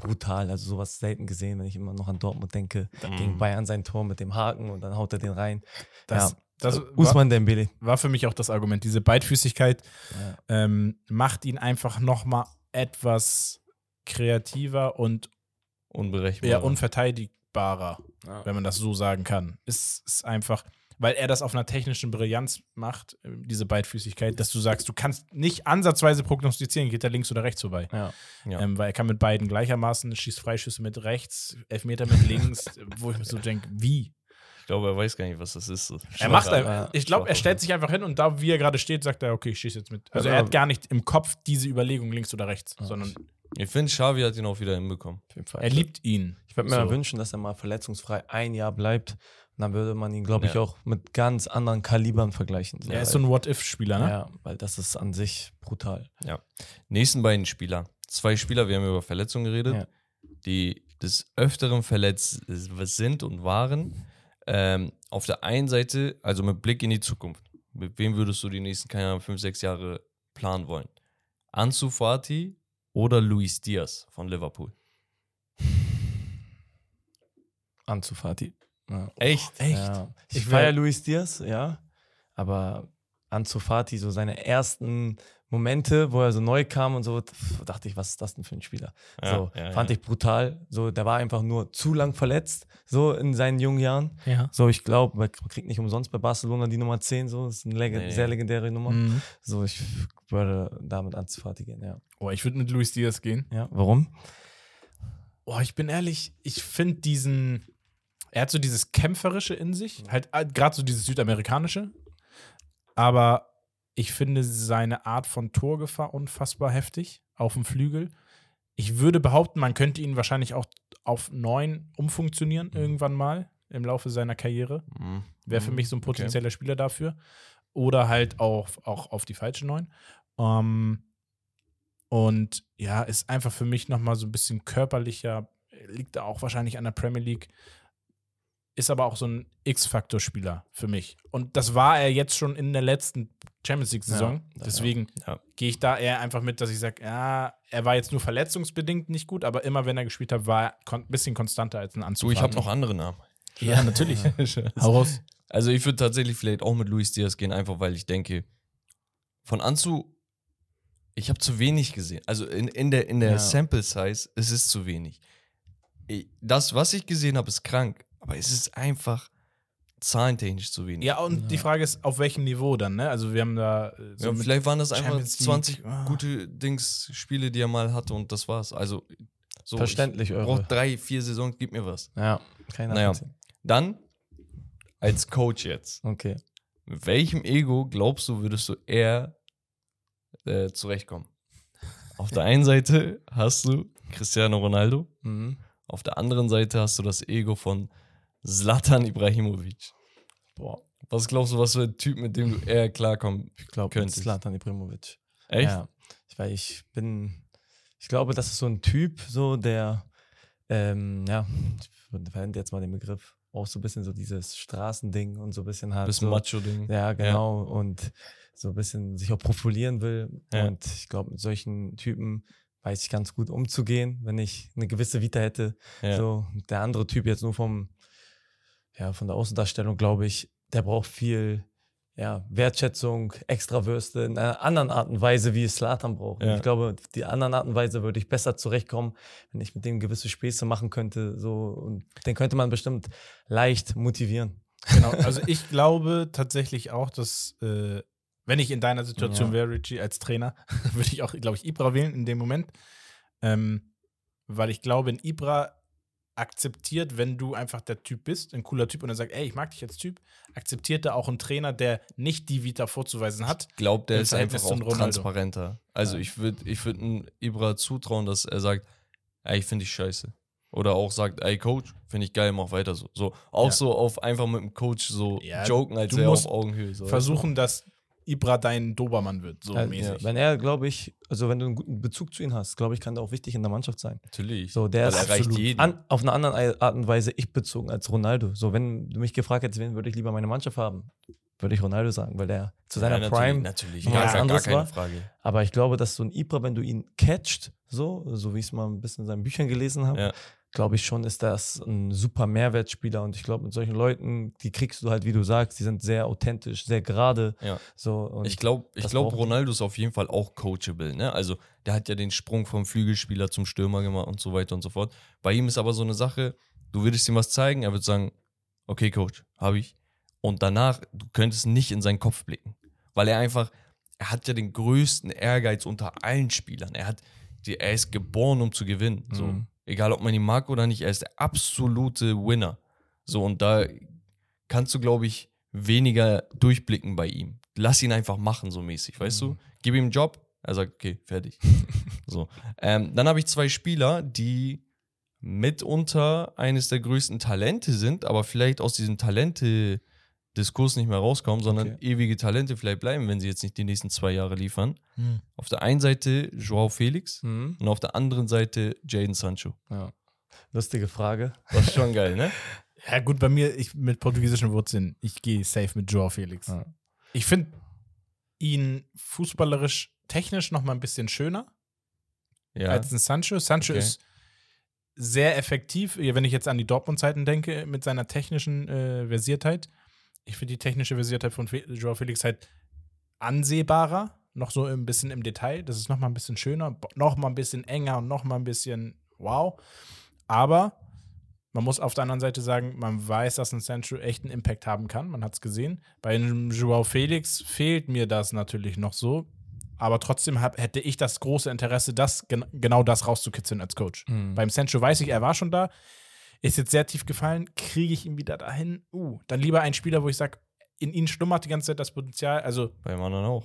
brutal, also sowas selten gesehen, wenn ich immer noch an Dortmund denke. Gegen Mhm. Bayern sein Tor mit dem Haken und dann haut er den rein. Das, ja, das war, Usman Dembele. war für mich auch das Argument. Diese Beidfüßigkeit Ja. ähm, macht ihn einfach noch mal etwas kreativer und Unberechenbar. eher unverteidigbarer, Ja. wenn man das so sagen kann. Es ist einfach, weil er das auf einer technischen Brillanz macht, äh, diese Beidfüßigkeit, dass du sagst, du kannst nicht ansatzweise prognostizieren, geht er links oder rechts vorbei. Ja. Ja. Ähm, weil er kann mit beiden gleichermaßen, schießt Freischüsse mit rechts, Elfmeter mit links, wo ich mir so denke, wie? glaube, er weiß gar nicht, was das ist. Er macht einfach, Ja, ich glaube, er stellt sich einfach hin und da, wie er gerade steht, sagt er, okay, ich schieße jetzt mit. Also Ja, er hat aber- gar nicht im Kopf diese Überlegung links oder rechts, sondern Ich finde, Xavi hat ihn auch wieder hinbekommen. Auf jeden Fall. er liebt ihn. Ich würde mir So. wünschen, dass er mal verletzungsfrei ein Jahr bleibt. Dann würde man ihn, glaube ich, Ja. auch mit ganz anderen Kalibern vergleichen. So, Er ist so ein What-If-Spieler, ne? Ja, weil das ist an sich brutal. Nächsten beiden Spieler. Zwei Spieler, wir haben über Verletzungen geredet, Ja. die des Öfteren verletzt sind und waren. Ähm, auf der einen Seite, also mit Blick in die Zukunft. Mit wem würdest du die nächsten, keine Ahnung, fünf, sechs Jahre planen wollen? Ansu Fati oder Luis Diaz von Liverpool? Anzufati. Ja. Echt? Ja. Ich, Ich feiere Luis Diaz, ja. Aber Anzufati, so seine ersten Momente, wo er so neu kam und so, dachte ich, was ist das denn für ein Spieler? Ja, so, ja, fand ja. ich brutal. So, der war einfach nur zu lang verletzt, so in seinen jungen Jahren. Ja. So, ich glaube, man kriegt nicht umsonst bei Barcelona die Nummer 10, so, das ist eine leg Nee. sehr legendäre Nummer. Mhm. So, ich würde damit Anzufati gehen, ja. Oh, ich würde mit Luis Diaz gehen. Ja, warum? Oh, ich bin ehrlich, ich finde diesen. Er hat so dieses Kämpferische in sich, halt gerade so dieses Südamerikanische. Aber ich finde seine Art von Torgefahr unfassbar heftig auf dem Flügel. Ich würde behaupten, man könnte ihn wahrscheinlich auch auf neun umfunktionieren irgendwann mal im Laufe seiner Karriere. Mhm. Wäre für Mhm. mich so ein Okay. potenzieller Spieler dafür. Oder halt auch, auch auf die falsche Neun. Ähm, und ja, ist einfach für mich nochmal so ein bisschen körperlicher, liegt da auch wahrscheinlich an der Premier League. Ist aber auch so ein X-Faktor-Spieler für mich. Und das war er jetzt schon in der letzten Champions League-Saison. Ja, Deswegen Ja. gehe ich da eher einfach mit, dass ich sage, ja, er war jetzt nur verletzungsbedingt nicht gut, aber immer wenn er gespielt hat, war er ein bisschen konstanter als ein Anzug. Du, ich habe noch andere Namen. Ja, natürlich. Hau raus. Also ich würde tatsächlich vielleicht auch mit Luis Diaz gehen, einfach weil ich denke, von Anzu, ich habe zu wenig gesehen. Also in, in der, in der Ja. Sample Size, es ist zu wenig. Das, was ich gesehen habe, ist krank, aber es ist einfach zahlentechnisch zu wenig. Ja, und Ja. die Frage ist, auf welchem Niveau dann, ne? Also wir haben da so Ja, vielleicht waren das einfach Champions League, 20 ah. gute Dings, Spiele, die er mal hatte und das war's. Also so, Verständlich, ich eure. brauche drei, vier Saisons, gib mir was. Ja, keine Naja. Ahnung. Dann, als Coach jetzt, Okay. mit welchem Ego glaubst du, würdest du eher äh, zurechtkommen? Auf der einen Seite hast du Cristiano Ronaldo, Mhm. auf der anderen Seite hast du das Ego von Zlatan Ibrahimovic. Boah, Was glaubst du, was für ein Typ, mit dem du eher klarkommen ich glaube, Könntest. Slatan Ibrahimovic. Echt? Ja, ich, weil ich bin, ich glaube, das ist so ein Typ, so der, ähm, ja, ich verwende jetzt mal den Begriff, auch so ein bisschen so dieses Straßending und so ein bisschen hat. Bisschen so, Macho-Ding. Ja, genau. Und so ein bisschen sich auch profilieren will. Ja. Und ich glaube, mit solchen Typen weiß ich ganz gut umzugehen, wenn ich eine gewisse Vita hätte. Ja. So, der andere Typ jetzt nur vom, ja, von der Außendarstellung, glaube ich, der braucht viel ja, Wertschätzung, Extrawürste in einer anderen Art und Weise, wie es Slatan braucht. Und Ja. Ich glaube, die anderen Art und Weise würde ich besser zurechtkommen, wenn ich mit dem gewisse Späße machen könnte. So, und den könnte man bestimmt leicht motivieren. Genau. Also ich glaube tatsächlich auch, dass, äh, wenn ich in deiner Situation Ja. wäre, Richie, als Trainer, würde ich auch, glaube ich, Ibra wählen in dem Moment. Ähm, weil ich glaube, in Ibra akzeptiert, wenn du einfach der Typ bist, ein cooler Typ und er sagt, ey, ich mag dich als Typ, akzeptiert er auch einen Trainer, der nicht die Vita vorzuweisen hat. glaube, der ist einfach auch transparenter. Also Ja. ich würde ich würd einem Ibra zutrauen, dass er sagt, ey, ich finde dich scheiße. Oder auch sagt, ey Coach, finde ich geil, mach weiter so. So auch Ja. so auf einfach mit dem Coach so Ja, joken, als er auf Augenhöhe. So. Versuchen, dass Ibra dein Dobermann wird, so Also, mäßig. Wenn er, glaube ich, also wenn du einen guten Bezug zu ihm hast, glaube ich, kann der auch wichtig in der Mannschaft sein. Natürlich. So, der Weil ist erreicht absolut jeden. An, auf eine andere Art und Weise ich bezogen als Ronaldo. So, wenn du mich gefragt hättest, wen würde ich lieber meine Mannschaft haben, würde ich Ronaldo sagen, weil der zu seiner ja, Prime. Natürlich, natürlich. nochmal Gar, was gar, keine war. Frage. Aber ich glaube, dass so ein Ibra, wenn du ihn catcht, so, so wie ich es mal ein bisschen in seinen Büchern gelesen habe, Ja. Glaube ich schon, ist das ein super Mehrwertspieler. Und ich glaube, mit solchen Leuten, die kriegst du halt, wie du sagst, die sind sehr authentisch, sehr gerade. Ja. So, und ich glaube, ich das glaub, brauchen- Ronaldo ist auf jeden Fall auch coachable. Ne? Also, der hat ja den Sprung vom Flügelspieler zum Stürmer gemacht und so weiter und so fort. Bei ihm ist aber so eine Sache, du würdest ihm was zeigen, er wird sagen, okay, Coach, habe ich. Und danach, du könntest nicht in seinen Kopf blicken. Weil er einfach, er hat ja den größten Ehrgeiz unter allen Spielern. Er hat, die, er ist geboren, um zu gewinnen. So. Mhm. Egal, ob man ihn mag oder nicht, er ist der absolute Winner. So, und da kannst du, glaube ich, weniger durchblicken bei ihm. Lass ihn einfach machen, so mäßig, weißt du? Gib ihm einen Job, er sagt, okay, fertig. so. Ähm, dann habe ich zwei Spieler, die mitunter eines der größten Talente sind, aber vielleicht aus diesem Talente-Diskurs nicht mehr rauskommen, sondern Okay. ewige Talente vielleicht bleiben, wenn sie jetzt nicht die nächsten zwei Jahre liefern. Hm. Auf der einen Seite Joao Felix Mhm. und auf der anderen Seite Jaden Sancho. Ja. Lustige Frage. Das ist schon geil, ne? Ja, gut, bei mir, ich mit portugiesischen Wurzeln, ich gehe safe mit Joao Felix. Ja. Ich finde ihn fußballerisch, technisch noch mal ein bisschen schöner Ja. als ein Sancho. Sancho Okay. ist sehr effektiv, wenn ich jetzt an die Dortmund-Zeiten denke, mit seiner technischen äh, Versiertheit. Ich finde die technische Versiertheit von Fe Joao Felix halt ansehbarer, noch so ein bisschen im Detail. Das ist noch mal ein bisschen schöner, noch mal ein bisschen enger und noch mal ein bisschen wow. Aber man muss auf der anderen Seite sagen, man weiß, dass ein Sancho echt einen Impact haben kann. Man hat es gesehen. Bei einem Joao Felix fehlt mir das natürlich noch so. Aber trotzdem hab, hätte ich das große Interesse, das, gen genau das rauszukitzeln als Coach. Mhm. Beim Sancho weiß ich, er war schon da. Ist jetzt sehr tief gefallen. Kriege ich ihn wieder dahin? Uh, dann lieber ein Spieler, wo ich sage, in ihm schlummert die ganze Zeit das Potenzial. Also, Beim anderen auch.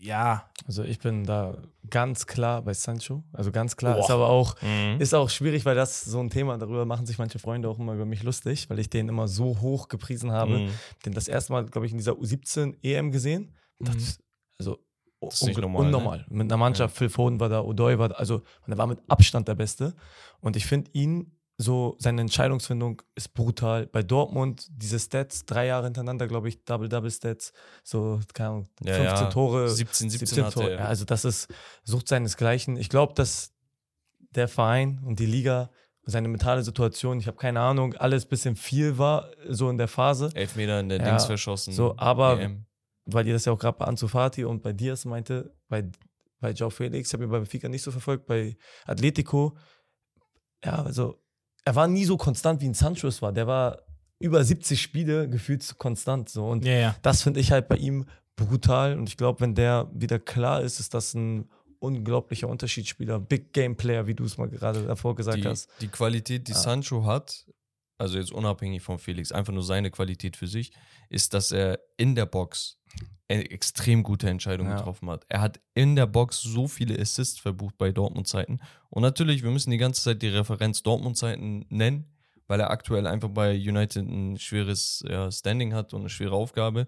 ja, Also ich bin da ganz klar bei Sancho. Also ganz klar. Boah. Ist aber auch, Mhm. ist auch schwierig, weil das so ein Thema, darüber machen sich manche Freunde auch immer über mich lustig, weil ich den immer so hoch gepriesen habe. Mhm. Den das erste Mal, glaube ich, in dieser U17 EM gesehen. Mhm. das, also Das ist nicht unge- normal, ne? unnormal. Mit einer Mannschaft, Phil Foden war da, Odoi war da, also und er war mit Abstand der Beste. Und ich finde ihn so, seine Entscheidungsfindung ist brutal. Bei Dortmund, diese Stats, drei Jahre hintereinander, glaube ich, Double-Double-Stats, so, keine Ahnung, Ja, 15 ja. Tore. 17, 17, 17 hatte Tore. Ja, also das ist Sucht seinesgleichen. Ich glaube, dass der Verein und die Liga, seine mentale Situation, ich habe keine Ahnung, alles ein bisschen viel war, so in der Phase. Elfmeter in der Ja, Dings verschossen. so, aber- EM. weil ihr das ja auch gerade bei Ansu Fati und bei Diaz meinte, bei, bei Joao Felix, ich habe ihn bei Benfica nicht so verfolgt, bei Atletico, ja, also er war nie so konstant wie ein Sancho es war. Der war über 70 Spiele gefühlt konstant so und ja, ja. das finde ich halt bei ihm brutal und ich glaube, wenn der wieder klar ist, ist das ein unglaublicher Unterschiedsspieler, Big Game Player, wie du es mal gerade davor gesagt die, hast. die Qualität, die Ja. Sancho hat, also jetzt unabhängig von Felix, einfach nur seine Qualität für sich, ist, dass er in der Box extrem gute Entscheidung Ja. getroffen hat. Er hat in der Box so viele Assists verbucht bei Dortmund-Zeiten. Und natürlich, wir müssen die ganze Zeit die Referenz Dortmund-Zeiten nennen, weil er aktuell einfach bei United ein schweres ja, Standing hat und eine schwere Aufgabe.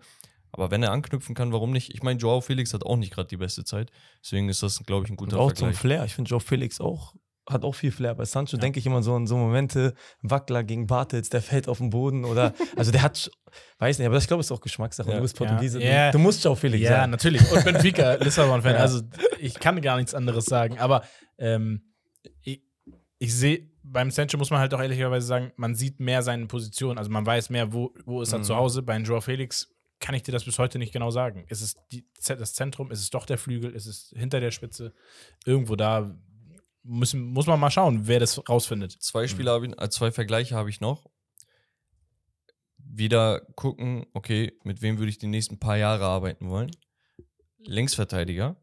Aber wenn er anknüpfen kann, warum nicht? Ich meine, Joao Felix hat auch nicht gerade die beste Zeit. Deswegen ist das, glaube ich, ein guter Und auch zum Vergleich. Flair. Ich finde Joe Felix auch hat auch viel Flair. Bei Sancho denke ich immer so an so Momente, Wackler gegen Bartels, der fällt auf den Boden oder, also der hat, weiß nicht, aber ich glaube, es ist auch Geschmackssache. Ja. Du bist Portugiese, Ja. Ja. Du, du musst Joe Felix Ja, sein. natürlich. Und Benfica, Lissabon-Fan. Ja. Also ich kann gar nichts anderes sagen. Aber ähm, ich, ich sehe, beim Sancho muss man halt auch ehrlicherweise sagen, man sieht mehr seine Position. Also man weiß mehr, wo, wo ist er Mhm. zu Hause. Bei Joao Felix kann ich dir das bis heute nicht genau sagen. Ist es die, das Zentrum? Ist es doch der Flügel? Ist es hinter der Spitze? Irgendwo da müssen, muss man mal schauen, wer das rausfindet. Zwei Spiele habe ich, äh, zwei Vergleiche habe ich noch. Wieder gucken, okay, mit wem würde ich die nächsten paar Jahre arbeiten wollen? Linksverteidiger.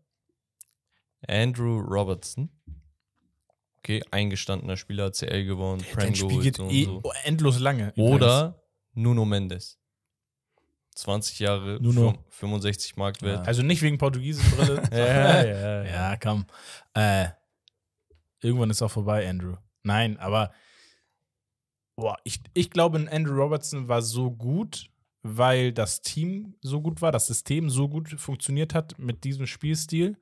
Andrew Robertson. Okay, eingestandener Spieler, CL gewonnen, Prem geholt, geht so eh so. endlos lange. Oder Nuno Mendes. 20 Jahre, Nuno. fün- 65 Marktwert. Also nicht wegen Portugiesenbrille. Ja, ja, ja, komm. Äh, irgendwann ist auch vorbei, Andrew. Nein, aber boah, ich, ich glaube, Andrew Robertson war so gut, weil das Team so gut war, das System so gut funktioniert hat mit diesem Spielstil.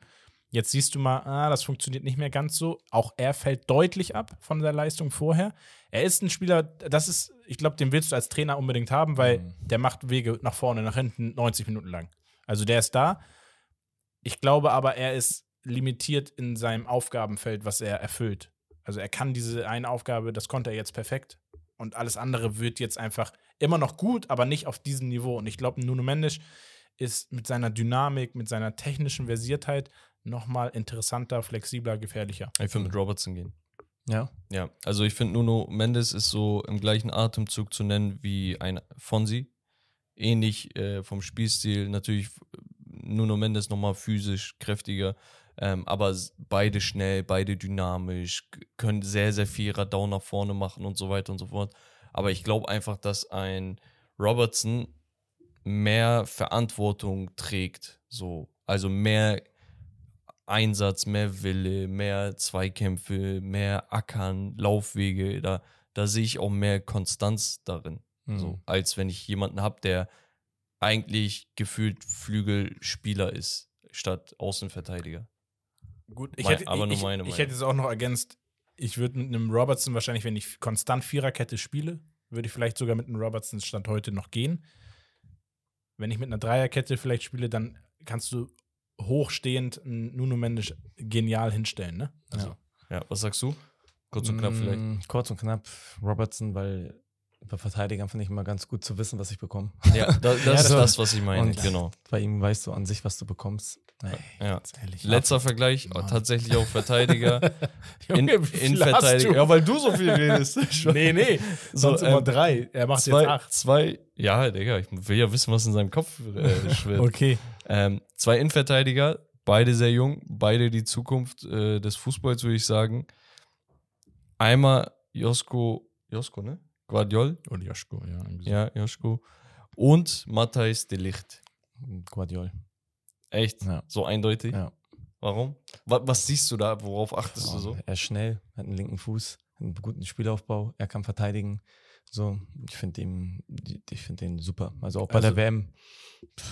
Jetzt siehst du mal, ah, das funktioniert nicht mehr ganz so. Auch er fällt deutlich ab von der Leistung vorher. Er ist ein Spieler, das ist, ich glaube, den willst du als Trainer unbedingt haben, weil Mhm. der macht Wege nach vorne, nach hinten 90 Minuten lang. Also der ist da. Ich glaube aber, er ist limitiert in seinem Aufgabenfeld, was er erfüllt. Also er kann diese eine Aufgabe, das konnte er jetzt perfekt. Und alles andere wird jetzt einfach immer noch gut, aber nicht auf diesem Niveau. Und ich glaube, Nuno Mendes ist mit seiner Dynamik, mit seiner technischen Versiertheit nochmal interessanter, flexibler, gefährlicher. Ich würde mit Robertson gehen. Ja. Ja, also ich finde Nuno Mendes ist so im gleichen Atemzug zu nennen wie ein Fonsi. Ähnlich äh, vom Spielstil. Natürlich äh, Nuno Mendes nochmal physisch kräftiger, ähm, aber beide schnell, beide dynamisch, können sehr, sehr viel Radau nach vorne machen und so weiter und so fort. Aber ich glaube einfach, dass ein Robertson mehr Verantwortung trägt. So, also mehr Einsatz, mehr Wille, mehr Zweikämpfe, mehr Ackern, Laufwege. Da, da sehe ich auch mehr Konstanz darin. Mhm. So, als wenn ich jemanden habe, der eigentlich gefühlt Flügelspieler ist, statt Außenverteidiger. Gut, ich hätte, aber ich, nur ich, meine ich Meinung. hätte es auch noch ergänzt, ich würde mit einem Robertson wahrscheinlich, wenn ich konstant Viererkette spiele, würde ich vielleicht sogar mit einem Robertson Stand heute noch gehen. Wenn ich mit einer Dreierkette vielleicht spiele, dann kannst du hochstehend einen Nuno Mendes genial hinstellen, ne? Also, Ja, was sagst du? Kurz und knapp vielleicht. Mm, Kurz und knapp Robertson, weil bei Verteidigern finde ich immer ganz gut zu wissen, was ich bekomme. Ja, da, das das ist das, was ich meine. Und- genau. Bei ihm weißt du an sich, was du bekommst. Ey, Ja. ehrlich. Letzter Vergleich, Mann. tatsächlich auch Verteidiger. In, Innenverteidiger. Ja, weil du so viel redest. Nee, nee. So, Sonst immer ähm, drei. Er macht zwei, jetzt acht. zwei, ja, Digga, ich will ja wissen, was in seinem Kopf äh, schwirrt. Okay. ähm, zwei Innenverteidiger, beide sehr jung, beide die Zukunft äh, des Fußballs, würde ich sagen. Einmal Josko, Josko, ne? Guardiol, Und Joschko, ja. ja, Josko. Und Matthijs de Licht. Guardiol. Echt? Ja. So eindeutig? Ja. Warum? Was, was siehst du da? Worauf achtest du so? Er ist schnell, hat einen linken Fuß, hat einen guten Spielaufbau, er kann verteidigen. So, ich finde ihn, ich finde den super. Also auch bei Also- der WM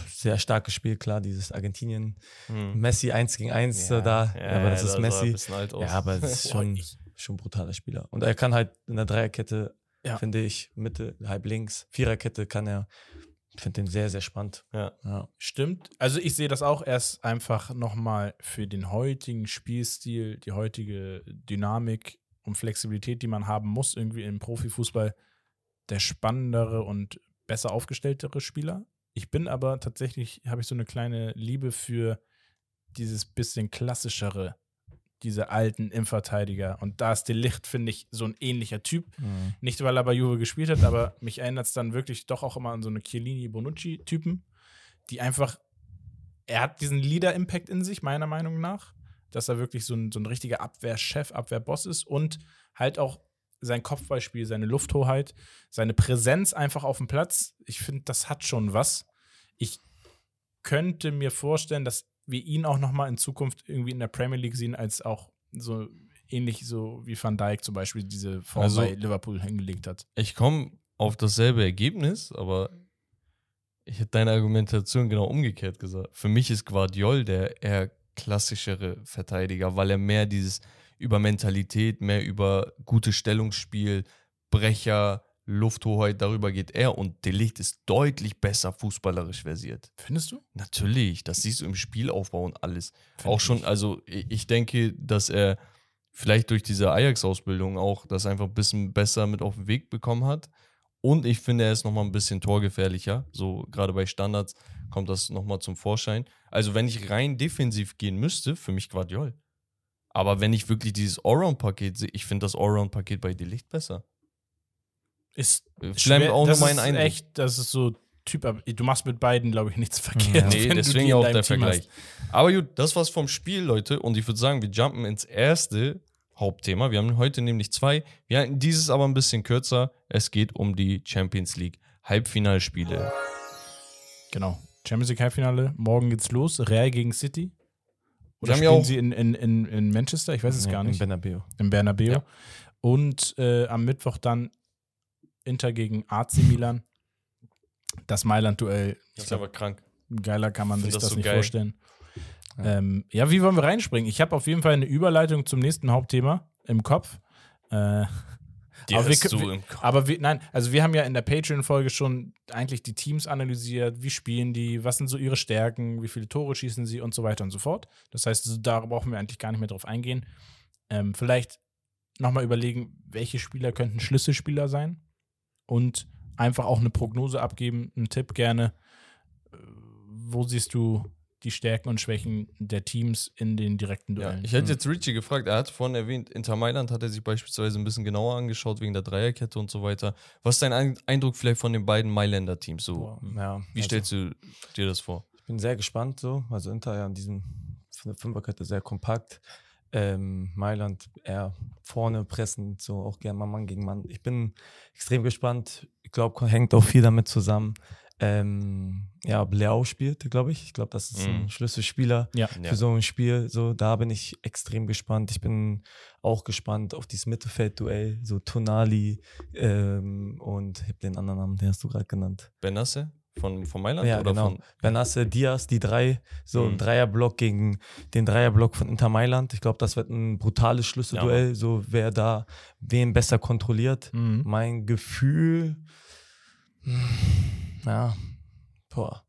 sehr starkes Spiel, klar, dieses Argentinien. Hm. Messi 1 gegen 1 so da, ja, aber das ja, ist ein Messi. Ja, aber das ist schon, schon ein brutaler Spieler. Und er kann halt in der Dreierkette, Ja. finde ich, Mitte, halb links, Viererkette kann er. Ich finde den sehr, sehr spannend. Ja. Ja. Stimmt. Also ich sehe das auch erst einfach nochmal für den heutigen Spielstil, die heutige Dynamik und Flexibilität, die man haben muss, irgendwie im Profifußball, der spannendere und besser aufgestelltere Spieler. Ich bin aber tatsächlich, habe ich so eine kleine Liebe für dieses bisschen klassischere, diese alten Innenverteidiger. Und da ist Licht, finde ich, so ein ähnlicher Typ. Mhm. Nicht, weil er bei Juve gespielt hat, aber mich erinnert es dann wirklich doch auch immer an so eine Chiellini-Bonucci-Typen, die einfach, er hat diesen Leader-Impact in sich, meiner Meinung nach, dass er wirklich so ein, so ein richtiger Abwehrchef, Abwehrboss ist und halt auch sein Kopfballspiel, seine Lufthoheit, seine Präsenz einfach auf dem Platz. Ich finde, das hat schon was. Ich könnte mir vorstellen, dass wir ihn auch noch mal in Zukunft irgendwie in der Premier League sehen, als auch so ähnlich so wie Van Dijk zum Beispiel diese Form Also- bei Liverpool hingelegt hat. Ich komme auf dasselbe Ergebnis, aber ich hätte deine Argumentation genau umgekehrt gesagt. Für mich ist Guardiol der eher klassischere Verteidiger, weil er mehr dieses über Mentalität, mehr über gutes Stellungsspiel, Brecher, Lufthoheit, darüber geht er und Delicht ist deutlich besser fußballerisch versiert. Findest du? Natürlich, das siehst du im Spielaufbau und alles. Find auch ich schon, nicht. also ich ich denke, dass er vielleicht durch diese Ajax-Ausbildung auch das einfach ein bisschen besser mit auf den Weg bekommen hat. Und ich finde, er ist nochmal ein bisschen torgefährlicher. So gerade bei Standards kommt das nochmal zum Vorschein. Also wenn ich rein defensiv gehen müsste, für mich Guardiol. Aber wenn ich wirklich dieses Allround-Paket sehe, ich finde das Allround-Paket bei Delicht besser. Ist schwer, auch nur das mein ist Eindruck. echt, das ist so Typ, du machst mit beiden, glaube ich, nichts Ja. verkehrt. Nee, deswegen in auch der Team Vergleich. hast. Aber gut, das war's vom Spiel, Leute. Und ich würde sagen, wir jumpen ins erste Hauptthema. Wir haben heute nämlich zwei. Wir halten dieses aber ein bisschen kürzer. Es geht um die Champions League Halbfinalspiele. Genau. Champions League Halbfinale, morgen geht's los. Real gegen City. Oder ja spielen sie in, in, in, in Manchester? Ich weiß es Ja, gar im nicht. Bernabeu. Im Bernabeu. Ja. Und äh, am Mittwoch dann Inter gegen AC Milan. Das Mailand-Duell. Ich glaube, krank. geiler kann man sich das das, so nicht geil. vorstellen. Ja. Ähm, ja, wie wollen wir reinspringen? Ich habe auf jeden Fall eine Überleitung zum nächsten Hauptthema im Kopf. Äh, Die Aber wir hast können- du im Kopf. aber wir, nein, also wir haben ja in der Patreon-Folge schon eigentlich die Teams analysiert, wie spielen die, was sind so ihre Stärken, wie viele Tore schießen sie und so weiter und so fort. Das heißt, so- da brauchen wir eigentlich gar nicht mehr drauf eingehen. Ähm, vielleicht nochmal überlegen, welche Spieler könnten Schlüsselspieler sein und einfach auch eine Prognose abgeben, einen Tipp gerne. Wo siehst du die Stärken und Schwächen der Teams in den direkten Ja, Duellen? ich hätte jetzt Richie gefragt, er hat vorhin erwähnt, Inter Mailand hat er sich beispielsweise ein bisschen genauer angeschaut wegen der Dreierkette und so weiter. Was ist dein Ein- Eindruck vielleicht von den beiden Mailänder Teams? So, Boah, ja, wie also- stellst du dir das vor? Ich bin sehr gespannt so. Also Inter ja in diesem von der Fünferkette sehr kompakt. Ähm, Mailand eher vorne pressen, so auch gerne mal Mann gegen Mann. Ich bin extrem gespannt. glaube, hängt auch viel damit zusammen. Ähm, ja, Leao spielt, glaube ich. Ich glaube, das ist ein Mhm. Schlüsselspieler Ja. für Ja. so ein Spiel. So, da bin ich extrem gespannt. Ich bin auch gespannt auf dieses Mittelfeldduell, so Tonali ähm, und ich habe den anderen Namen, den hast du gerade genannt. Benasse von, von Mailand? Ja, oder genau. von. Benasse, Diaz, die drei, so ein Mhm. Dreierblock gegen den Dreierblock von Inter Mailand. Ich glaube, das wird ein brutales Schlüsselduell, so wer da wen besser kontrolliert. Mhm. Mein Gefühl, hm, ja, boah,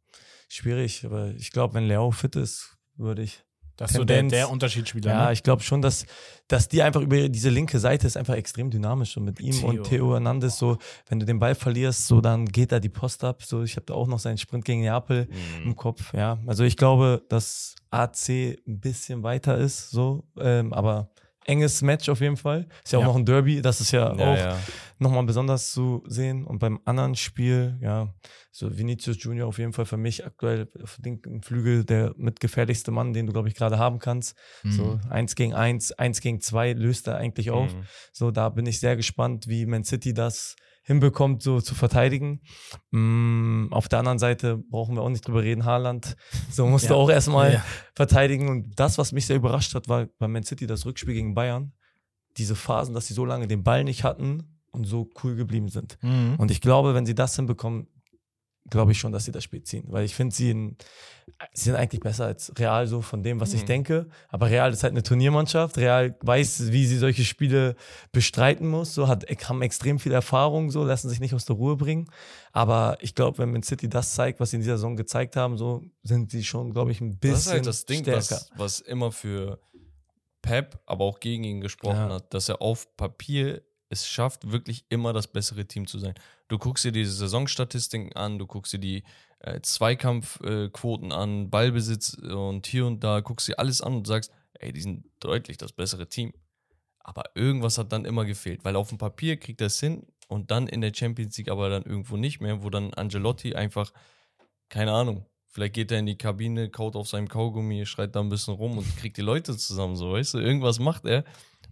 schwierig, aber ich glaube, wenn Leo fit ist, würde ich Das ist so der, der Unterschiedsspieler. ja, ne? ich glaube schon, dass, dass die einfach über diese linke Seite ist einfach extrem dynamisch. Und mit ihm Theo. und Theo Hernandez, so, wenn du den Ball verlierst, so, dann geht da die Post ab. So, ich habe da auch noch seinen Sprint gegen Neapel Mhm. im Kopf. Ja, also ich glaube, dass AC ein bisschen weiter ist, so, ähm, aber enges Match auf jeden Fall. Ist ja auch Ja. noch ein Derby, das ist ja, Ja, auch ja. nochmal besonders zu sehen. Und beim anderen Spiel, ja, so Vinicius Junior auf jeden Fall für mich aktuell auf linken Flügel der mitgefährlichste Mann, den du, glaube ich, gerade haben kannst. Mhm. So eins gegen eins, eins gegen zwei löst er eigentlich auf. Mhm. So, da bin ich sehr gespannt, wie Man City das hinbekommt, so zu verteidigen. Mm, auf der anderen Seite brauchen wir auch nicht drüber reden. Haaland, so musste Ja. auch erstmal Ja. verteidigen. Und das, was mich sehr überrascht hat, war bei Man City das Rückspiel gegen Bayern. Diese Phasen, dass sie so lange den Ball nicht hatten und so cool geblieben sind. Mhm. Und ich glaube, wenn sie das hinbekommen, glaube ich schon, dass sie das Spiel ziehen. Weil ich finde, sie, in- sie sind eigentlich besser als Real, so von dem, was ich Mhm. denke. Aber Real ist halt eine Turniermannschaft. Real weiß, wie sie solche Spiele bestreiten muss. So hat, haben extrem viel Erfahrung, so lassen sich nicht aus der Ruhe bringen. Aber ich glaube, wenn Man City das zeigt, was sie in dieser Saison gezeigt haben, so sind sie schon, glaube ich, ein bisschen Das ist halt das Ding, stärker. was, was immer für Pep, aber auch gegen ihn gesprochen Ja. hat, dass er auf Papier es schafft, wirklich immer das bessere Team zu sein. Du guckst dir diese Saisonstatistiken an, du guckst dir die äh, Zweikampfquoten an, Ballbesitz und hier und da, guckst dir alles an und sagst, ey, die sind deutlich das bessere Team. Aber irgendwas hat dann immer gefehlt, weil auf dem Papier kriegt es hin und dann in der Champions League aber dann irgendwo nicht mehr, wo dann Angelotti einfach, keine Ahnung, vielleicht geht er in die Kabine, kaut auf seinem Kaugummi, schreit da ein bisschen rum und kriegt die Leute zusammen, so, weißt du, irgendwas macht er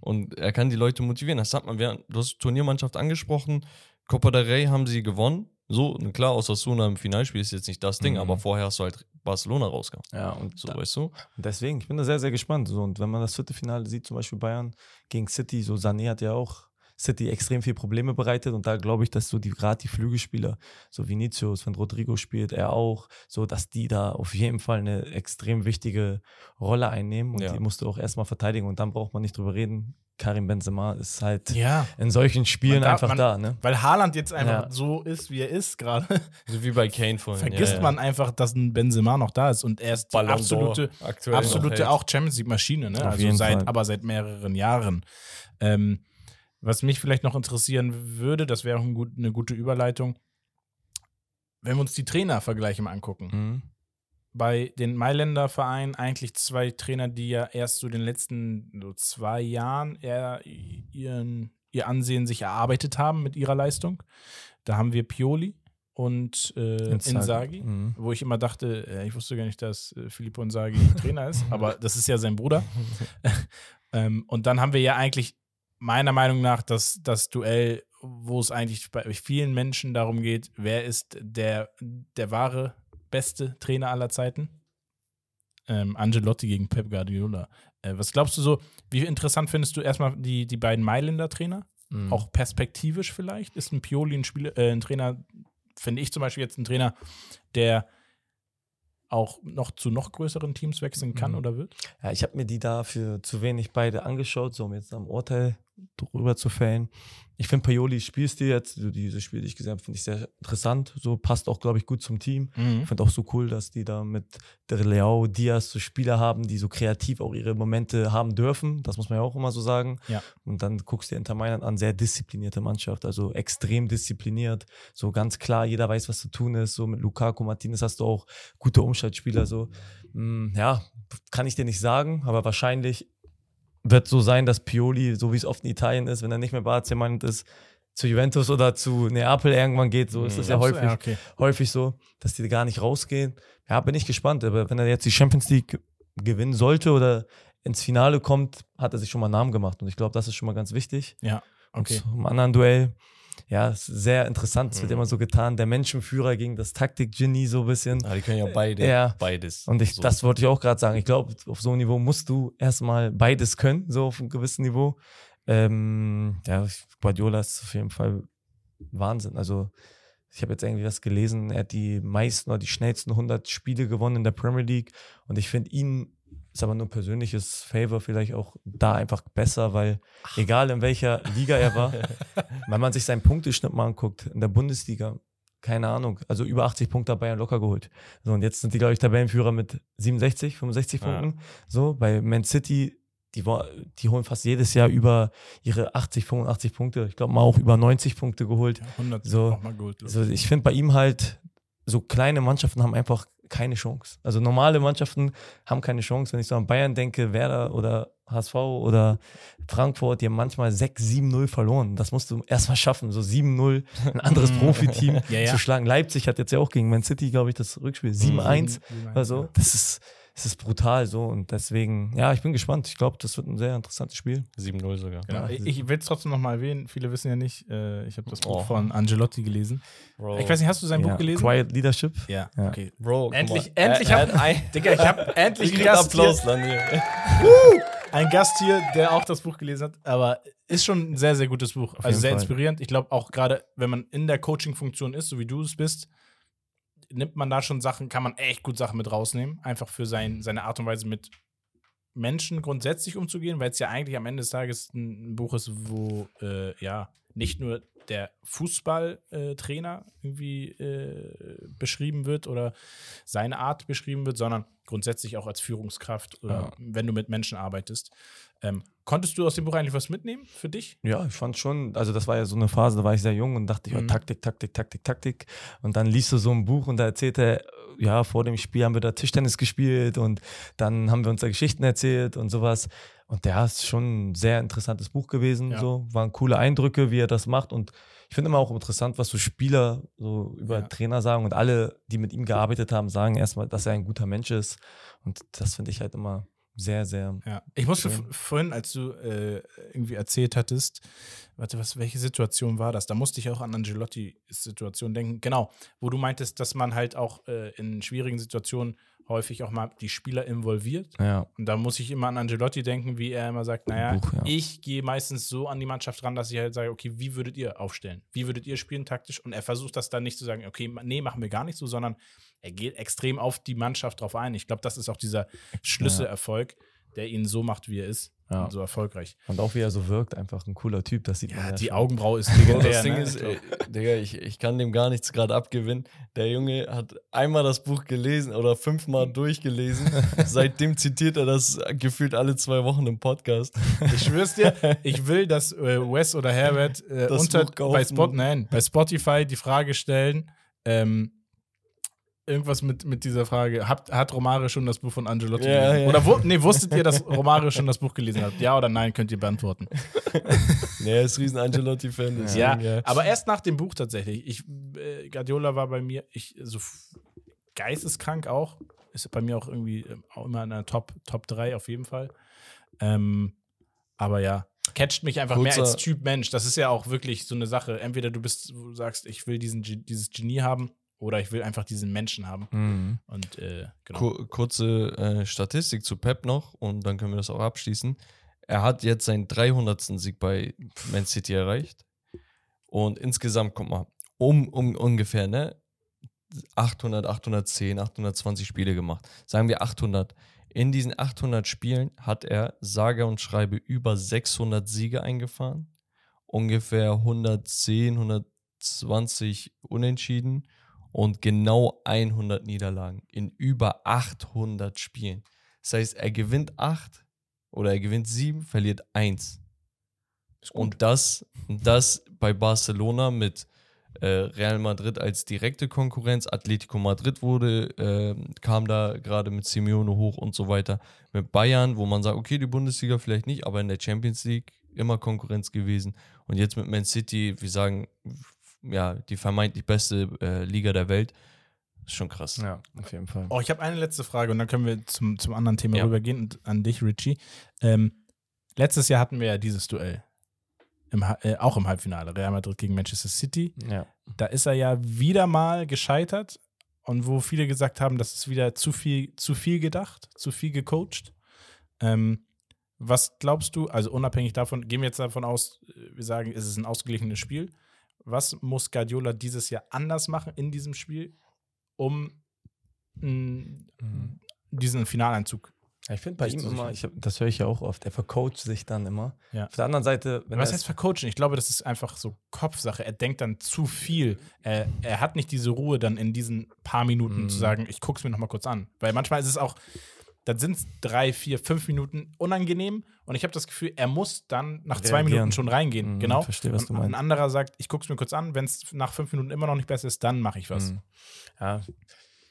und er kann die Leute motivieren. Das hat man, während, du hast Turniermannschaft angesprochen, Copa del Rey haben sie gewonnen, so, klar, Osasuna im Finalspiel ist jetzt nicht das Ding, Mhm. aber vorher hast du halt Barcelona rausgehauen, Ja, und so, da- weißt du. Deswegen, ich bin da sehr, sehr gespannt. So, und wenn man das Viertelfinale sieht, zum Beispiel Bayern gegen City, so Sané hat ja auch City extrem viel Probleme bereitet und da glaube ich, dass so die gerade die Flügelspieler, so Vinicius, wenn Rodrigo spielt, er auch, so dass die da auf jeden Fall eine extrem wichtige Rolle einnehmen und Ja. die musst du auch erstmal verteidigen und dann braucht man nicht drüber reden. Karim Benzema ist halt ja. in solchen Spielen darf- einfach man- da, ne? Weil Haaland jetzt einfach Ja. so ist, wie er ist gerade, So wie bei Kane vorhin. vergisst ja, man einfach, dass ein Benzema noch da ist und er ist die Ballon absolute, absolute auch Champions League Maschine, ne? Auf also seit, Fall. aber seit mehreren Jahren. Ähm, was mich vielleicht noch interessieren würde, das wäre auch ein gut, eine gute Überleitung, wenn wir uns die Trainervergleiche mal angucken. Mhm. Bei den Mailänder Vereinen eigentlich zwei Trainer, die ja erst so den letzten so zwei Jahren eher ihren, ihr Ansehen sich erarbeitet haben mit ihrer Leistung. Da haben wir Pioli und äh, Inzaghi Mhm. wo ich immer dachte, äh, ich wusste gar nicht, dass äh, Filippo Inzaghi Trainer ist, aber das ist ja sein Bruder. ähm, und dann haben wir ja eigentlich meiner Meinung nach das, das Duell, wo es eigentlich bei vielen Menschen darum geht, wer ist der, der wahre beste Trainer aller Zeiten? Ähm, Angelotti gegen Pep Guardiola. Äh, was glaubst du so, wie interessant findest du erstmal die, die beiden Mailänder Trainer? Mhm. Auch perspektivisch vielleicht? Ist ein Pioli ein, Spieler, äh, ein Trainer, finde ich zum Beispiel jetzt ein Trainer, der auch noch zu noch größeren Teams wechseln kann Mhm. oder wird? Ja, ich habe mir die dafür zu wenig beide angeschaut, so um jetzt am Urteil drüber zu fällen. Ich finde Paolis Spielstil jetzt, so dieses Spiel, das ich gesehen habe, finde ich sehr interessant. So passt auch, glaube ich, gut zum Team. Ich finde auch so cool, dass die da mit der Leao, Diaz so Spieler haben, die so kreativ auch ihre Momente haben dürfen. Das muss man ja auch immer so sagen. Ja. Und dann guckst du dir Inter Mailand an, sehr disziplinierte Mannschaft, also extrem diszipliniert. So ganz klar, jeder weiß, was zu tun ist. So mit Lukaku, Martinez hast du auch gute Umschaltspieler. So, Mm, ja, kann ich dir nicht sagen, aber wahrscheinlich wird so sein, dass Pioli, so wie es oft in Italien ist, wenn er nicht mehr Mailand ist, zu Juventus oder zu Neapel irgendwann geht. So ist Mhm. das ja Glaubst du? häufig Ja, okay. häufig so, dass die gar nicht rausgehen. Ja, bin ich gespannt. Aber wenn er jetzt die Champions League gewinnen sollte oder ins Finale kommt, hat er sich schon mal einen Namen gemacht. Und ich glaube, das ist schon mal ganz wichtig. Ja, Und okay. zum anderen Duell, ja, sehr interessant. Es wird Mhm. immer so getan, der Menschenführer gegen das Taktik-Genie so ein bisschen. Ja, die können ja beide, Ja. beides. Und ich, So. das wollte ich auch gerade sagen. Ich glaube, auf so einem Niveau musst du erstmal beides können, so auf einem gewissen Niveau. Ähm, ja, Guardiola ist auf jeden Fall Wahnsinn. Also, ich habe jetzt irgendwie was gelesen, er hat die meisten oder die schnellsten 100 Spiele gewonnen in der Premier League. Und ich finde ihn, ist aber nur persönliches Favor, vielleicht auch da einfach besser, weil egal in welcher Liga er war, wenn man sich seinen Punkteschnitt mal anguckt, in der Bundesliga, keine Ahnung, also über 80 Punkte hat Bayern locker geholt. So, und jetzt sind die, glaube ich, Tabellenführer mit 67, 65 Ja. Punkten. So, bei Man City, die, die holen fast jedes Jahr über ihre 80, 85 Punkte. Ich glaube mal auch über 90 Punkte geholt. Ja, 100 So, glaub So, ich finde bei ihm halt, so kleine Mannschaften haben einfach keine Chance. Also normale Mannschaften haben keine Chance. Wenn ich so an Bayern denke, Werder oder HSV oder Frankfurt, die haben manchmal 6, 7-0 verloren. Das musst du erstmal schaffen, so 7-0 ein anderes Profiteam Ja, ja. zu schlagen. Leipzig hat jetzt ja auch gegen Man City, glaube ich, das Rückspiel 7-1 oder so. Das ist, das ist brutal so und deswegen, ja, ich bin gespannt. Ich glaube, das wird ein sehr interessantes Spiel. 7-0 sogar. Genau. Ja. Ich, ich will es trotzdem noch mal erwähnen. Viele wissen ja nicht, äh, ich habe das Buch Oh. von Angelotti gelesen. Bro. Ich weiß nicht, hast du sein ja, Buch gelesen? Quiet Leadership. Ja, Ja. okay. Bro, Endlich, mal. endlich er, hab, ein, Digga, ich habe endlich ich einen Gast, Applaus hier, einen Gast hier, der auch das Buch gelesen hat. Aber ist schon ein sehr, sehr gutes Buch. Auf also sehr Fall. inspirierend. Ich glaube auch gerade, wenn man in der Coaching-Funktion ist, so wie du es bist, nimmt man da schon Sachen, kann man echt gut Sachen mit rausnehmen. Einfach für sein, seine Art und Weise mit Menschen grundsätzlich umzugehen, weil es ja eigentlich am Ende des Tages ein, Buch ist, wo äh, ja nicht nur der Fußballtrainer irgendwie äh, beschrieben wird oder seine Art beschrieben wird, sondern grundsätzlich auch als Führungskraft Ja. wenn du mit Menschen arbeitest. Ähm, konntest du aus dem Buch eigentlich was mitnehmen für dich? Ja, ich fand schon, also das war ja so eine Phase, da war ich sehr jung und dachte ich, Mhm. oh, Taktik, Taktik, Taktik, Taktik. Und dann liest du so ein Buch und da erzählt er, ja, vor dem Spiel haben wir da Tischtennis gespielt und dann haben wir uns da Geschichten erzählt und sowas. Und der ist schon ein sehr interessantes Buch gewesen. Ja. So waren coole Eindrücke, wie er das macht. Und ich finde immer auch interessant, was so Spieler so über Ja. Trainer sagen. Und alle, die mit ihm gearbeitet haben, sagen erstmal, dass er ein guter Mensch ist. Und das finde ich halt immer sehr, sehr. Ja. Ich musste vorhin, als du äh, irgendwie erzählt hattest, warte, was, welche Situation war das? Da musste ich auch an Angelotti-Situation denken. Genau, wo du meintest, dass man halt auch äh, in schwierigen Situationen häufig auch mal die Spieler involviert. Ja, Und da muss ich immer an Angelotti denken, wie er immer sagt, naja, Buch, ja. ich gehe meistens so an die Mannschaft ran, dass ich halt sage, okay, wie würdet ihr aufstellen? Wie würdet ihr spielen taktisch? Und er versucht das dann nicht zu sagen, okay, nee, machen wir gar nicht so, sondern er geht extrem auf die Mannschaft drauf ein. Ich glaube, das ist auch dieser Schlüsselerfolg, der ihn so macht, wie er ist Ja. und so erfolgreich. Und auch wie er so wirkt, einfach ein cooler Typ, das sieht man Ja, ja die schon. Augenbraue ist legendär. das Ding ne? ist, äh, Digga, ich, ich kann dem gar nichts gerade abgewinnen. Der Junge hat einmal das Buch gelesen oder fünfmal durchgelesen. Seitdem zitiert er das gefühlt alle zwei Wochen im Podcast. Ich schwör's dir, ich will, dass äh, Wes oder Herbert äh, unter, bei, Spot, nein, bei Spotify die Frage stellen, ähm, irgendwas mit, mit dieser Frage, hat, hat Romario schon das Buch von Angelotti Ja, gelesen? ja. Oder wo, nee, wusstet ihr, dass Romario schon das Buch gelesen hat? Ja oder nein, könnt ihr beantworten. Nee, er ist riesen Angelotti-Fan. deswegen, Ja, aber erst nach dem Buch tatsächlich. Ich, äh, Guardiola war bei mir, ich, so geisteskrank auch. Ist bei mir auch irgendwie ähm, auch immer in der Top, Top 3 auf jeden Fall. Ähm, aber ja, catcht mich einfach mehr Kurzer- als Typ Mensch. Das ist ja auch wirklich so eine Sache. Entweder du bist, du sagst, ich will diesen, dieses Genie haben oder ich will einfach diesen Menschen haben. Mhm. Und äh, genau. Kur kurze äh, Statistik zu Pep noch und dann können wir das auch abschließen. Er hat jetzt seinen 300. Sieg bei Man City erreicht und insgesamt, guck mal, um, um ungefähr, ne? 800, 810, 820 Spiele gemacht. Sagen wir 800. In diesen 800 Spielen hat er sage und schreibe über 600 Siege eingefahren, ungefähr 110, 120 Unentschieden und genau 100 Niederlagen in über 800 Spielen. Das heißt, er gewinnt 8 oder er gewinnt 7, verliert 1. Und das, das bei Barcelona mit äh, Real Madrid als direkte Konkurrenz. Atletico Madrid wurde, äh, kam da gerade mit Simeone hoch und so weiter. Mit Bayern, wo man sagt, okay, die Bundesliga vielleicht nicht, aber in der Champions League immer Konkurrenz gewesen. Und jetzt mit Man City, wir sagen, ja, die vermeintlich beste äh, Liga der Welt. Ist schon krass. Ja, auf jeden Fall. Oh, ich habe eine letzte Frage und dann können wir zum, zum anderen Thema Ja. rübergehen und an dich, Richie. Ähm, letztes Jahr hatten wir ja dieses Duell im, äh, auch im Halbfinale, Real Madrid gegen Manchester City. Ja. Da ist er ja wieder mal gescheitert und wo viele gesagt haben, das ist wieder zu viel, zu viel gedacht, zu viel gecoacht. Ähm, was glaubst du, also unabhängig davon, gehen wir jetzt davon aus, äh, wir sagen, es ist ein ausgeglichenes Spiel. Was muss Guardiola dieses Jahr anders machen in diesem Spiel, um mh, Mhm. diesen Finaleinzug? Ich finde bei ihm immer, hab, das höre ich ja auch oft, er vercoacht sich dann immer. Ja. Auf der anderen Seite, Was heißt vercoachen? Ich glaube, das ist einfach so Kopfsache. Er denkt dann zu viel. Er, er hat nicht diese Ruhe dann in diesen paar Minuten Mhm. zu sagen, ich gucke es mir noch mal kurz an. Weil manchmal ist es auch, dann sind es drei, vier, fünf Minuten unangenehm und ich habe das Gefühl, er muss dann nach zwei Reagieren. Minuten schon reingehen. Mhm, genau. verstehe, was du und ein meinst. anderer sagt, ich gucke es mir kurz an, wenn es nach fünf Minuten immer noch nicht besser ist, dann mache ich was. Mhm. Ja,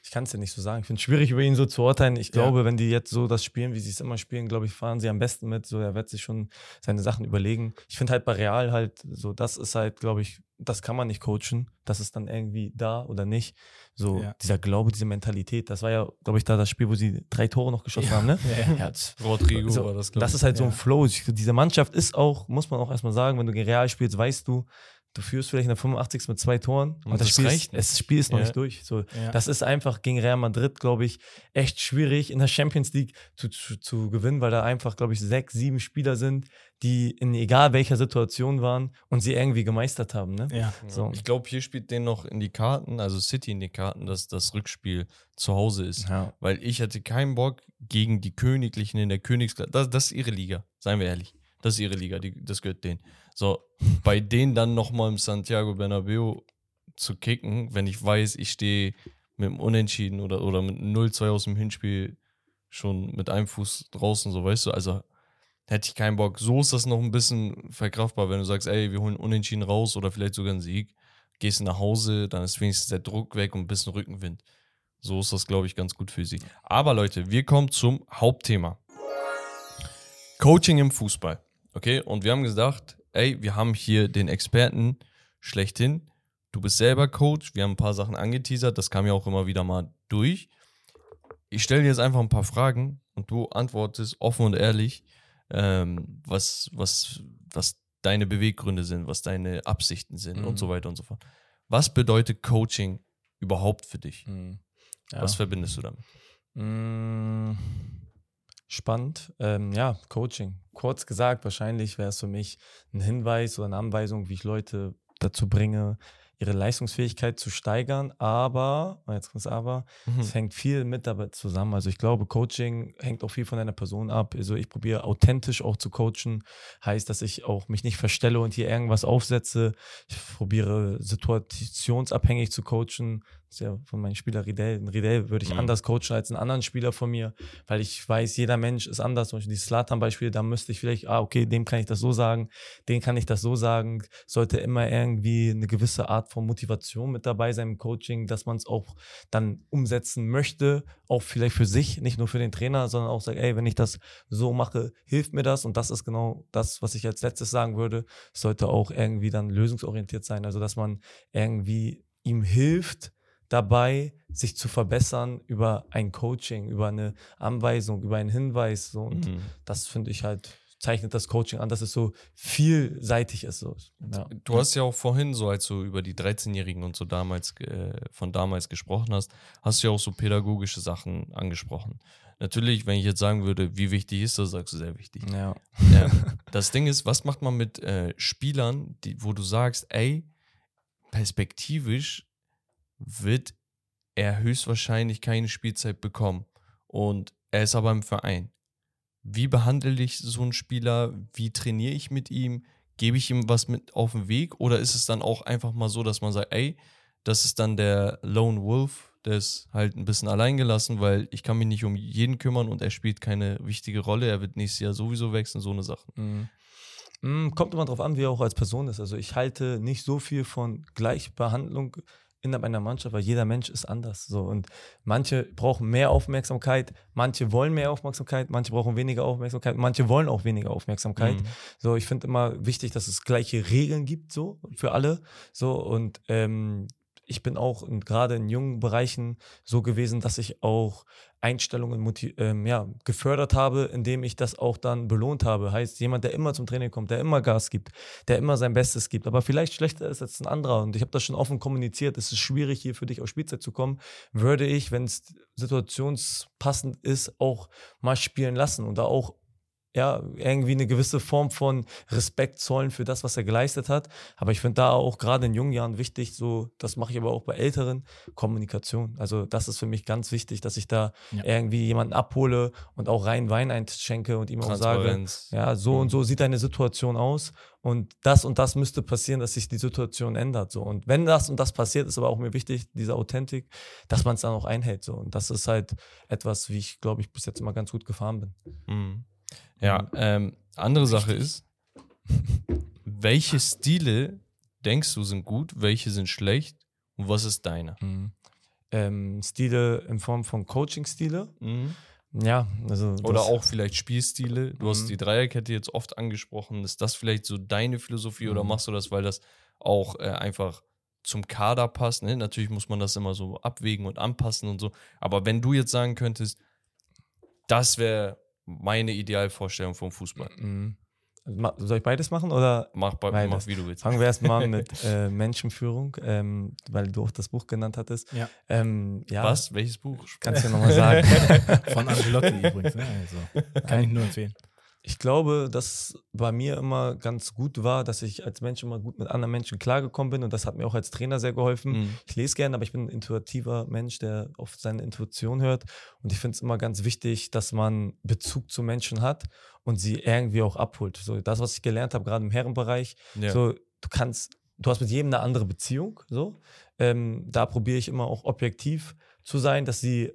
ich kann es ja nicht so sagen. Ich finde es schwierig, über ihn so zu urteilen. Ich Ja. glaube, wenn die jetzt so das spielen, wie sie es immer spielen, glaube ich, fahren sie am besten mit. So, er wird sich schon seine Sachen überlegen. Ich finde halt bei Real halt, so, das ist halt, glaube ich, das kann man nicht coachen. Das ist dann irgendwie da oder nicht. So, Ja. dieser Glaube, diese Mentalität. Das war ja, glaube ich, da das Spiel, wo sie drei Tore noch geschossen haben, ne? Ja, ja. Ja, das, Rodrigo so, war das, glaub das ich. ist halt so ein Ja. Flow. Diese Mannschaft ist auch, muss man auch erstmal sagen, wenn du gegen Real spielst, weißt du, du führst vielleicht in der 85. mit zwei Toren und, Und das, das Spiel reicht ist, nicht. das Spiel ist noch Ja. nicht durch. So, Ja. Das ist einfach gegen Real Madrid, glaube ich, echt schwierig in der Champions League zu, zu, zu gewinnen, weil da einfach, glaube ich, sechs, sieben Spieler sind, die in egal welcher Situation waren und sie irgendwie gemeistert haben. Ne? ja. So. Ich glaube, hier spielt denen noch in die Karten, also City in die Karten, dass das Rückspiel zu Hause ist. Ja. Weil ich hatte keinen Bock gegen die Königlichen in der Königsklasse. Das, das ist ihre Liga, seien wir ehrlich. Das ist ihre Liga, die, das gehört denen. So, bei denen dann nochmal im Santiago Bernabeu zu kicken, wenn ich weiß, ich stehe mit dem Unentschieden oder, oder mit 0-2 aus dem Hinspiel schon mit einem Fuß draußen, so weißt du, also hätte ich keinen Bock. So ist das noch ein bisschen verkraftbar, wenn du sagst, ey, wir holen Unentschieden raus oder vielleicht sogar einen Sieg, gehst nach Hause, dann ist wenigstens der Druck weg und ein bisschen Rückenwind. So ist das, glaube ich, ganz gut für sie. Aber Leute, wir kommen zum Hauptthema. Coaching im Fußball. Okay, und wir haben gesagt, ey, wir haben hier den Experten schlechthin. Du bist selber Coach, wir haben ein paar Sachen angeteasert, das kam ja auch immer wieder mal durch. Ich stelle dir jetzt einfach ein paar Fragen und du antwortest offen und ehrlich, ähm, was, was, was deine Beweggründe sind, was deine Absichten sind Mhm. und so weiter und so fort. Was bedeutet Coaching überhaupt für dich? Mhm. Ja. Was verbindest du damit? Mm, Spannend. Ähm, ja, Coaching. Kurz gesagt, wahrscheinlich wäre es für mich ein Hinweis oder eine Anweisung, wie ich Leute dazu bringe, ihre Leistungsfähigkeit zu steigern. Aber, jetzt kommt aber, Mhm. es hängt viel mit dabei zusammen. Also ich glaube, Coaching hängt auch viel von einer Person ab. Also ich probiere authentisch auch zu coachen. Heißt, dass ich auch mich nicht verstelle und hier irgendwas aufsetze. Ich probiere situationsabhängig zu coachen. Ist ja von meinem Spieler Riedel. Riedel würde ich Mhm. anders coachen als einen anderen Spieler von mir, weil ich weiß, jeder Mensch ist anders. Zum Beispiel die Slatan-Beispiel, da müsste ich vielleicht, ah, okay, dem kann ich das so sagen, dem kann ich das so sagen. Sollte immer irgendwie eine gewisse Art von Motivation mit dabei sein im Coaching, dass man es auch dann umsetzen möchte, auch vielleicht für sich, nicht nur für den Trainer, sondern auch sagt, ey, wenn ich das so mache, hilft mir das. Und das ist genau das, was ich als letztes sagen würde. Es sollte auch irgendwie dann lösungsorientiert sein, also dass man irgendwie ihm hilft, dabei, sich zu verbessern über ein Coaching, über eine Anweisung, über einen Hinweis. So. Und Mhm. das finde ich halt, zeichnet das Coaching an, dass es so vielseitig ist. So. Ja. Du hast ja auch vorhin, so als du über die 13-Jährigen und so damals äh, von damals gesprochen hast, hast du ja auch so pädagogische Sachen angesprochen. Natürlich, wenn ich jetzt sagen würde, wie wichtig ist das, sagst du sehr wichtig. Ja. ähm, das Ding ist, was macht man mit äh, Spielern, die, wo du sagst, ey, perspektivisch wird er höchstwahrscheinlich keine Spielzeit bekommen und er ist aber im Verein. Wie behandle ich so einen Spieler? Wie trainiere ich mit ihm? Gebe ich ihm was mit auf den Weg? Oder ist es dann auch einfach mal so, dass man sagt, ey, das ist dann der Lone Wolf, der ist halt ein bisschen allein gelassen, weil ich kann mich nicht um jeden kümmern und er spielt keine wichtige Rolle. Er wird nächstes Jahr sowieso wechseln, so eine Sache. Mhm. Mm, Kommt immer drauf an, wie er auch als Person ist. Also ich halte nicht so viel von Gleichbehandlung innerhalb einer Mannschaft, weil jeder Mensch ist anders. So. Und manche brauchen mehr Aufmerksamkeit, manche wollen mehr Aufmerksamkeit, manche brauchen weniger Aufmerksamkeit, manche wollen auch weniger Aufmerksamkeit. Mhm. So, ich finde immer wichtig, dass es gleiche Regeln gibt, so für alle. So, und ähm, ich bin auch gerade in jungen Bereichen so gewesen, dass ich auch Einstellungen ähm, ja, gefördert habe, indem ich das auch dann belohnt habe. Heißt, jemand, der immer zum Training kommt, der immer Gas gibt, der immer sein Bestes gibt, aber vielleicht schlechter ist als ein anderer. Und ich habe das schon offen kommuniziert, es ist schwierig, hier für dich auf Spielzeit zu kommen, würde ich, wenn es situationspassend ist, auch mal spielen lassen und da auch ja, irgendwie eine gewisse Form von Respekt zollen für das, was er geleistet hat. Aber ich finde da auch gerade in jungen Jahren wichtig, so, das mache ich aber auch bei Älteren, Kommunikation. Also das ist für mich ganz wichtig, dass ich da Ja. irgendwie jemanden abhole und auch rein Wein einschenke und ihm auch sage, ja, so und so sieht deine Situation aus und das und das müsste passieren, dass sich die Situation ändert. So. Und wenn das und das passiert, ist aber auch mir wichtig, diese Authentik, dass man es dann auch einhält. So. Und das ist halt etwas, wie ich, glaube ich, bis jetzt immer ganz gut gefahren bin. Mhm. Ja, ähm, andere Sache ist, welche Stile denkst du sind gut, welche sind schlecht und was ist deiner? Ähm, Stile in Form von Coaching-Stile. Ja, also. Oder auch vielleicht Spielstile. Du hast Mhm. die Dreierkette jetzt oft angesprochen. Ist das vielleicht so deine Philosophie oder Mhm. machst du das, weil das auch äh, einfach zum Kader passt? Ne? Natürlich muss man das immer so abwägen und anpassen und so. Aber wenn du jetzt sagen könntest, das wäre meine Idealvorstellung vom Fußball. Mhm. Ma- Soll ich beides machen oder Mach, bei, Beides. mach wie du willst. fangen wir erstmal mit äh, Menschenführung, ähm, weil du auch das Buch genannt hattest. Ja. Ähm, ja, Was? Welches Buch? Kannst du ja nochmal sagen. Von Angelotti übrigens. Ne? Also, kann ich nur empfehlen. Ich glaube, dass bei mir immer ganz gut war, dass ich als Mensch immer gut mit anderen Menschen klargekommen bin und das hat mir auch als Trainer sehr geholfen. Mhm. Ich lese gerne, aber ich bin ein intuitiver Mensch, der auf seine Intuition hört und ich finde es immer ganz wichtig, dass man Bezug zu Menschen hat und sie irgendwie auch abholt. So das, was ich gelernt habe, gerade im Herrenbereich, Ja. so du kannst, du hast mit jedem eine andere Beziehung, so. Ähm, da probiere ich immer auch objektiv zu sein, dass sie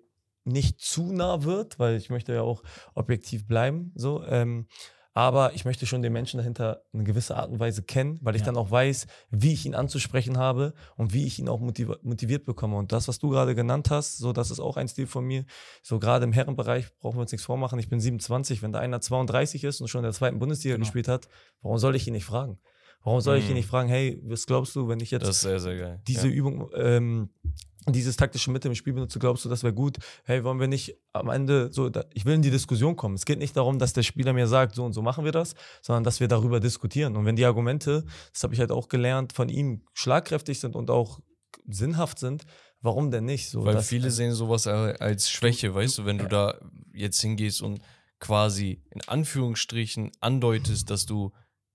nicht zu nah wird, weil ich möchte ja auch objektiv bleiben, so. Ähm, aber ich möchte schon den Menschen dahinter eine gewisse Art und Weise kennen, weil ich Ja. dann auch weiß, wie ich ihn anzusprechen habe und wie ich ihn auch motiv motiviert bekomme. Und das, was du gerade genannt hast, so das ist auch ein Stil von mir. So gerade im Herrenbereich brauchen wir uns nichts vormachen. Ich bin 27, wenn da einer 32 ist und schon in der zweiten Bundesliga Genau. gespielt hat, warum soll ich ihn nicht fragen? Warum soll ich ihn Mhm. nicht fragen, hey, was glaubst du, wenn ich jetzt sehr, sehr diese ja. Übung, ähm, dieses taktische Mittel im Spiel benutze, glaubst du, das wäre gut? Hey, wollen wir nicht am Ende so, da, ich will in die Diskussion kommen. Es geht nicht darum, dass der Spieler mir sagt, so und so machen wir das, sondern dass wir darüber diskutieren. Und wenn die Argumente, das habe ich halt auch gelernt, von ihm schlagkräftig sind und auch sinnhaft sind, warum denn nicht? So, Weil das- viele sehen sowas al- als Schwäche, weißt du, wenn du da jetzt hingehst und quasi in Anführungsstrichen andeutest, dass du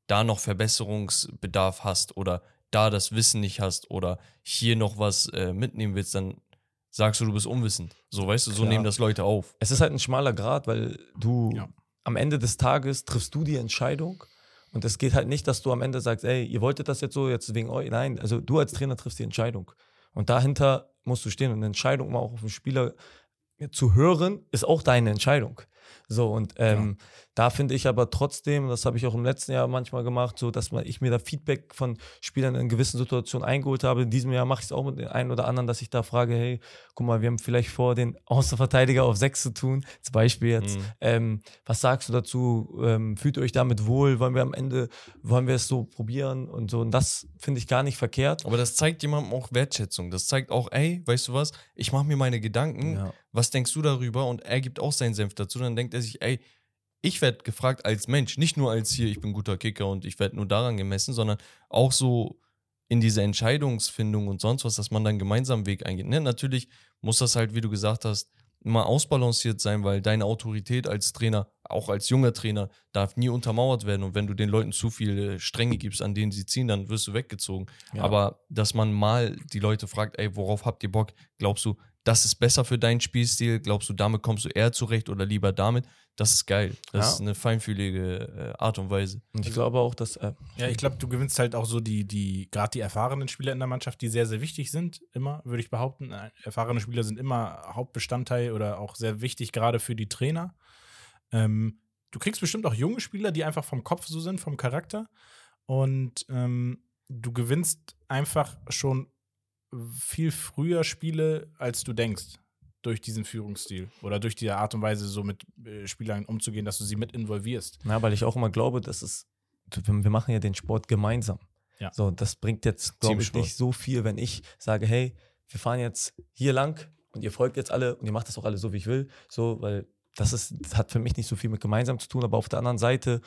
da noch Verbesserungsbedarf hast oder da das Wissen nicht hast oder hier noch was äh, mitnehmen willst, dann sagst du, du bist unwissend. So, weißt du, so Klar. nehmen das Leute auf. es ist halt ein schmaler Grad, weil du Ja. am Ende des Tages triffst du die Entscheidung. Und es geht halt nicht, dass du am Ende sagst, ey, ihr wolltet das jetzt so, jetzt wegen euch. Nein, also du als Trainer triffst die Entscheidung. Und dahinter musst du stehen. Und eine Entscheidung mal auch auf den Spieler zu hören, ist auch deine Entscheidung. So, und ähm, da finde ich aber trotzdem, das habe ich auch im letzten Jahr manchmal gemacht, so dass man, ich mir da Feedback von Spielern in gewissen Situationen eingeholt habe. In diesem Jahr mache ich es auch mit den einen oder anderen, dass ich da frage, hey, guck mal, wir haben vielleicht vor, den Außenverteidiger auf sechs zu tun. Zum Beispiel jetzt. Mhm. Ähm, was sagst du dazu? Ähm, fühlt ihr euch damit wohl? Wollen wir am Ende, wollen wir es so probieren und so? Und das finde ich gar nicht verkehrt. Aber das zeigt jemandem auch Wertschätzung. Das zeigt auch, ey, weißt du was, ich mache mir meine Gedanken, Ja. was denkst du darüber? Und er gibt auch seinen Senf dazu. Dann denkt er sich, ey, ich werde gefragt als Mensch, nicht nur als hier, ich bin guter Kicker und ich werde nur daran gemessen, sondern auch so in diese Entscheidungsfindung und sonst was, dass man dann gemeinsam einen Weg eingeht. Ne? Natürlich muss das halt, wie du gesagt hast, immer ausbalanciert sein, weil deine Autorität als Trainer, auch als junger Trainer, darf nie untermauert werden. Und wenn du den Leuten zu viele Stränge gibst, an denen sie ziehen, dann wirst du weggezogen. Ja. Aber dass man mal die Leute fragt, ey, worauf habt ihr Bock? Glaubst du, das ist besser für deinen Spielstil? Glaubst du, damit kommst du eher zurecht oder lieber damit? Das ist geil. Das Ja. ist eine feinfühlige äh, Art und Weise. Und ich glaube auch, dass. Äh, Ja, ich glaube, du gewinnst halt auch so die, die, gerade die erfahrenen Spieler in der Mannschaft, die sehr, sehr wichtig sind, immer, würde ich behaupten. Äh, Erfahrene Spieler sind immer Hauptbestandteil oder auch sehr wichtig, gerade für die Trainer. Ähm, du kriegst bestimmt auch junge Spieler, die einfach vom Kopf so sind, vom Charakter. Und ähm, du gewinnst einfach schon viel früher Spiele, als du denkst, durch diesen Führungsstil oder durch die Art und Weise, so mit äh, Spielern umzugehen, dass du sie mit involvierst. ja, weil ich auch immer glaube, dass es. Wir machen ja den Sport gemeinsam. Ja. So, das bringt jetzt, glaube ich, nicht so viel, wenn ich sage, hey, wir fahren jetzt hier lang und ihr folgt jetzt alle und ihr macht das auch alle so, wie ich will. So, weil das ist, das hat für mich nicht so viel mit gemeinsam zu tun, aber auf der anderen Seite,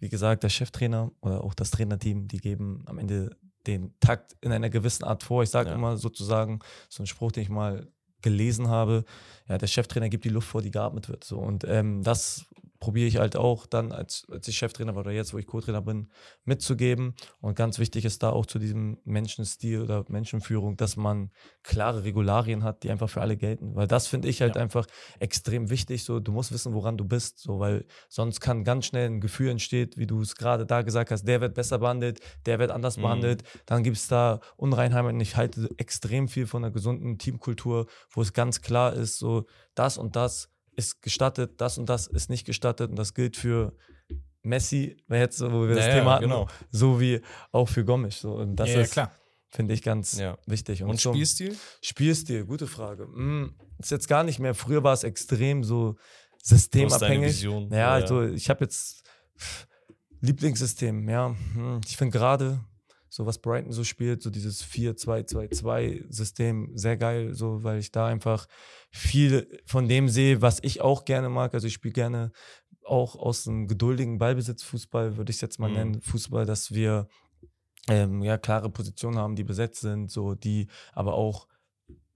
wie gesagt, der Cheftrainer oder auch das Trainerteam, die geben am Ende den Takt in einer gewissen Art vor. Ich sage Ja. immer sozusagen, so ein Spruch, den ich mal gelesen habe, ja, der Cheftrainer gibt die Luft vor, die geatmet wird. So. Und ähm, das probiere ich halt auch dann, als, als ich Cheftrainer war oder jetzt, wo ich Co-Trainer bin, mitzugeben. Und ganz wichtig ist da auch zu diesem Menschenstil oder Menschenführung, dass man klare Regularien hat, die einfach für alle gelten. Weil das finde ich halt Ja. einfach extrem wichtig. So, du musst wissen, woran du bist. So, weil sonst kann ganz schnell ein Gefühl entstehen, wie du es gerade da gesagt hast, der wird besser behandelt, der wird anders Mhm. behandelt. Dann gibt es da Unreinheiten. Ich halte extrem viel von einer gesunden Teamkultur, wo es ganz klar ist, so das und das ist gestattet, das und das ist nicht gestattet. Und das gilt für Messi, jetzt, so, wo wir das Ja, ja, Thema hatten, genau. so wie auch für Gomisch. So. Und das ja, ja, ist, klar. finde ich, ganz Ja. wichtig. Und zum Spielstil? Spielstil, gute Frage. Hm, ist jetzt gar nicht mehr. Früher war es extrem so systemabhängig. Ja, Oder- also ich habe jetzt Lieblingssystem, ja. Hm, Ich finde gerade so, was Brighton so spielt, so dieses 4-2-2-2-System sehr geil, so, weil ich da einfach viel von dem sehe, was ich auch gerne mag. Also ich spiele gerne auch aus einem geduldigen Ballbesitzfußball, würde ich es jetzt mal Mhm. nennen, Fußball, dass wir ähm, ja klare Positionen haben, die besetzt sind, so die aber auch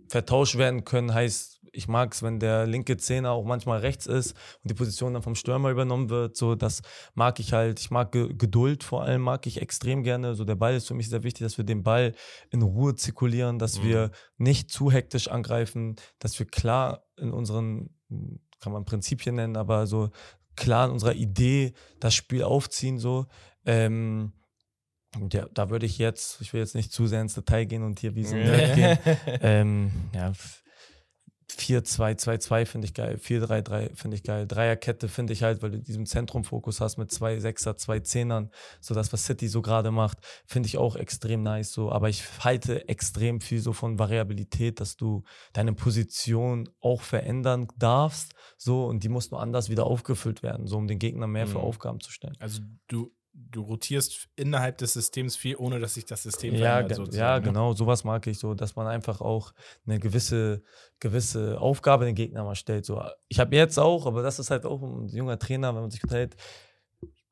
vertauscht werden können, heißt, ich mag es, wenn der linke Zehner auch manchmal rechts ist und die Position dann vom Stürmer übernommen wird. So, das mag ich halt. Ich mag Ge Geduld vor allem, mag ich extrem gerne. So, der Ball ist für mich sehr wichtig, dass wir den Ball in Ruhe zirkulieren, dass Mhm. wir nicht zu hektisch angreifen, dass wir klar in unseren, kann man Prinzipien nennen, aber so klar in unserer Idee das Spiel aufziehen, so. Ähm, und ja, da würde ich jetzt, ich will jetzt nicht zu sehr ins Detail gehen und hier wie so ein Nerd gehen. Ähm, ja, 4-2-2-2 finde ich geil, 4-3-3 finde ich geil, Dreierkette finde ich halt, weil du diesen Zentrumfokus hast mit zwei Sechser, zwei Zehnern, so das, was City so gerade macht, finde ich auch extrem nice so, aber ich halte extrem viel so von Variabilität, dass du deine Position auch verändern darfst, so und die muss nur anders wieder aufgefüllt werden, so um den Gegner mehr für Mhm. Aufgaben zu stellen. Also du, du rotierst innerhalb des Systems viel, ohne dass sich das System Ja, verändert. ja, ne? genau, sowas mag ich so, dass man einfach auch eine gewisse, gewisse Aufgabe den Gegner mal stellt. So, ich habe jetzt auch, aber das ist halt auch ein junger Trainer, wenn man sich geteilt,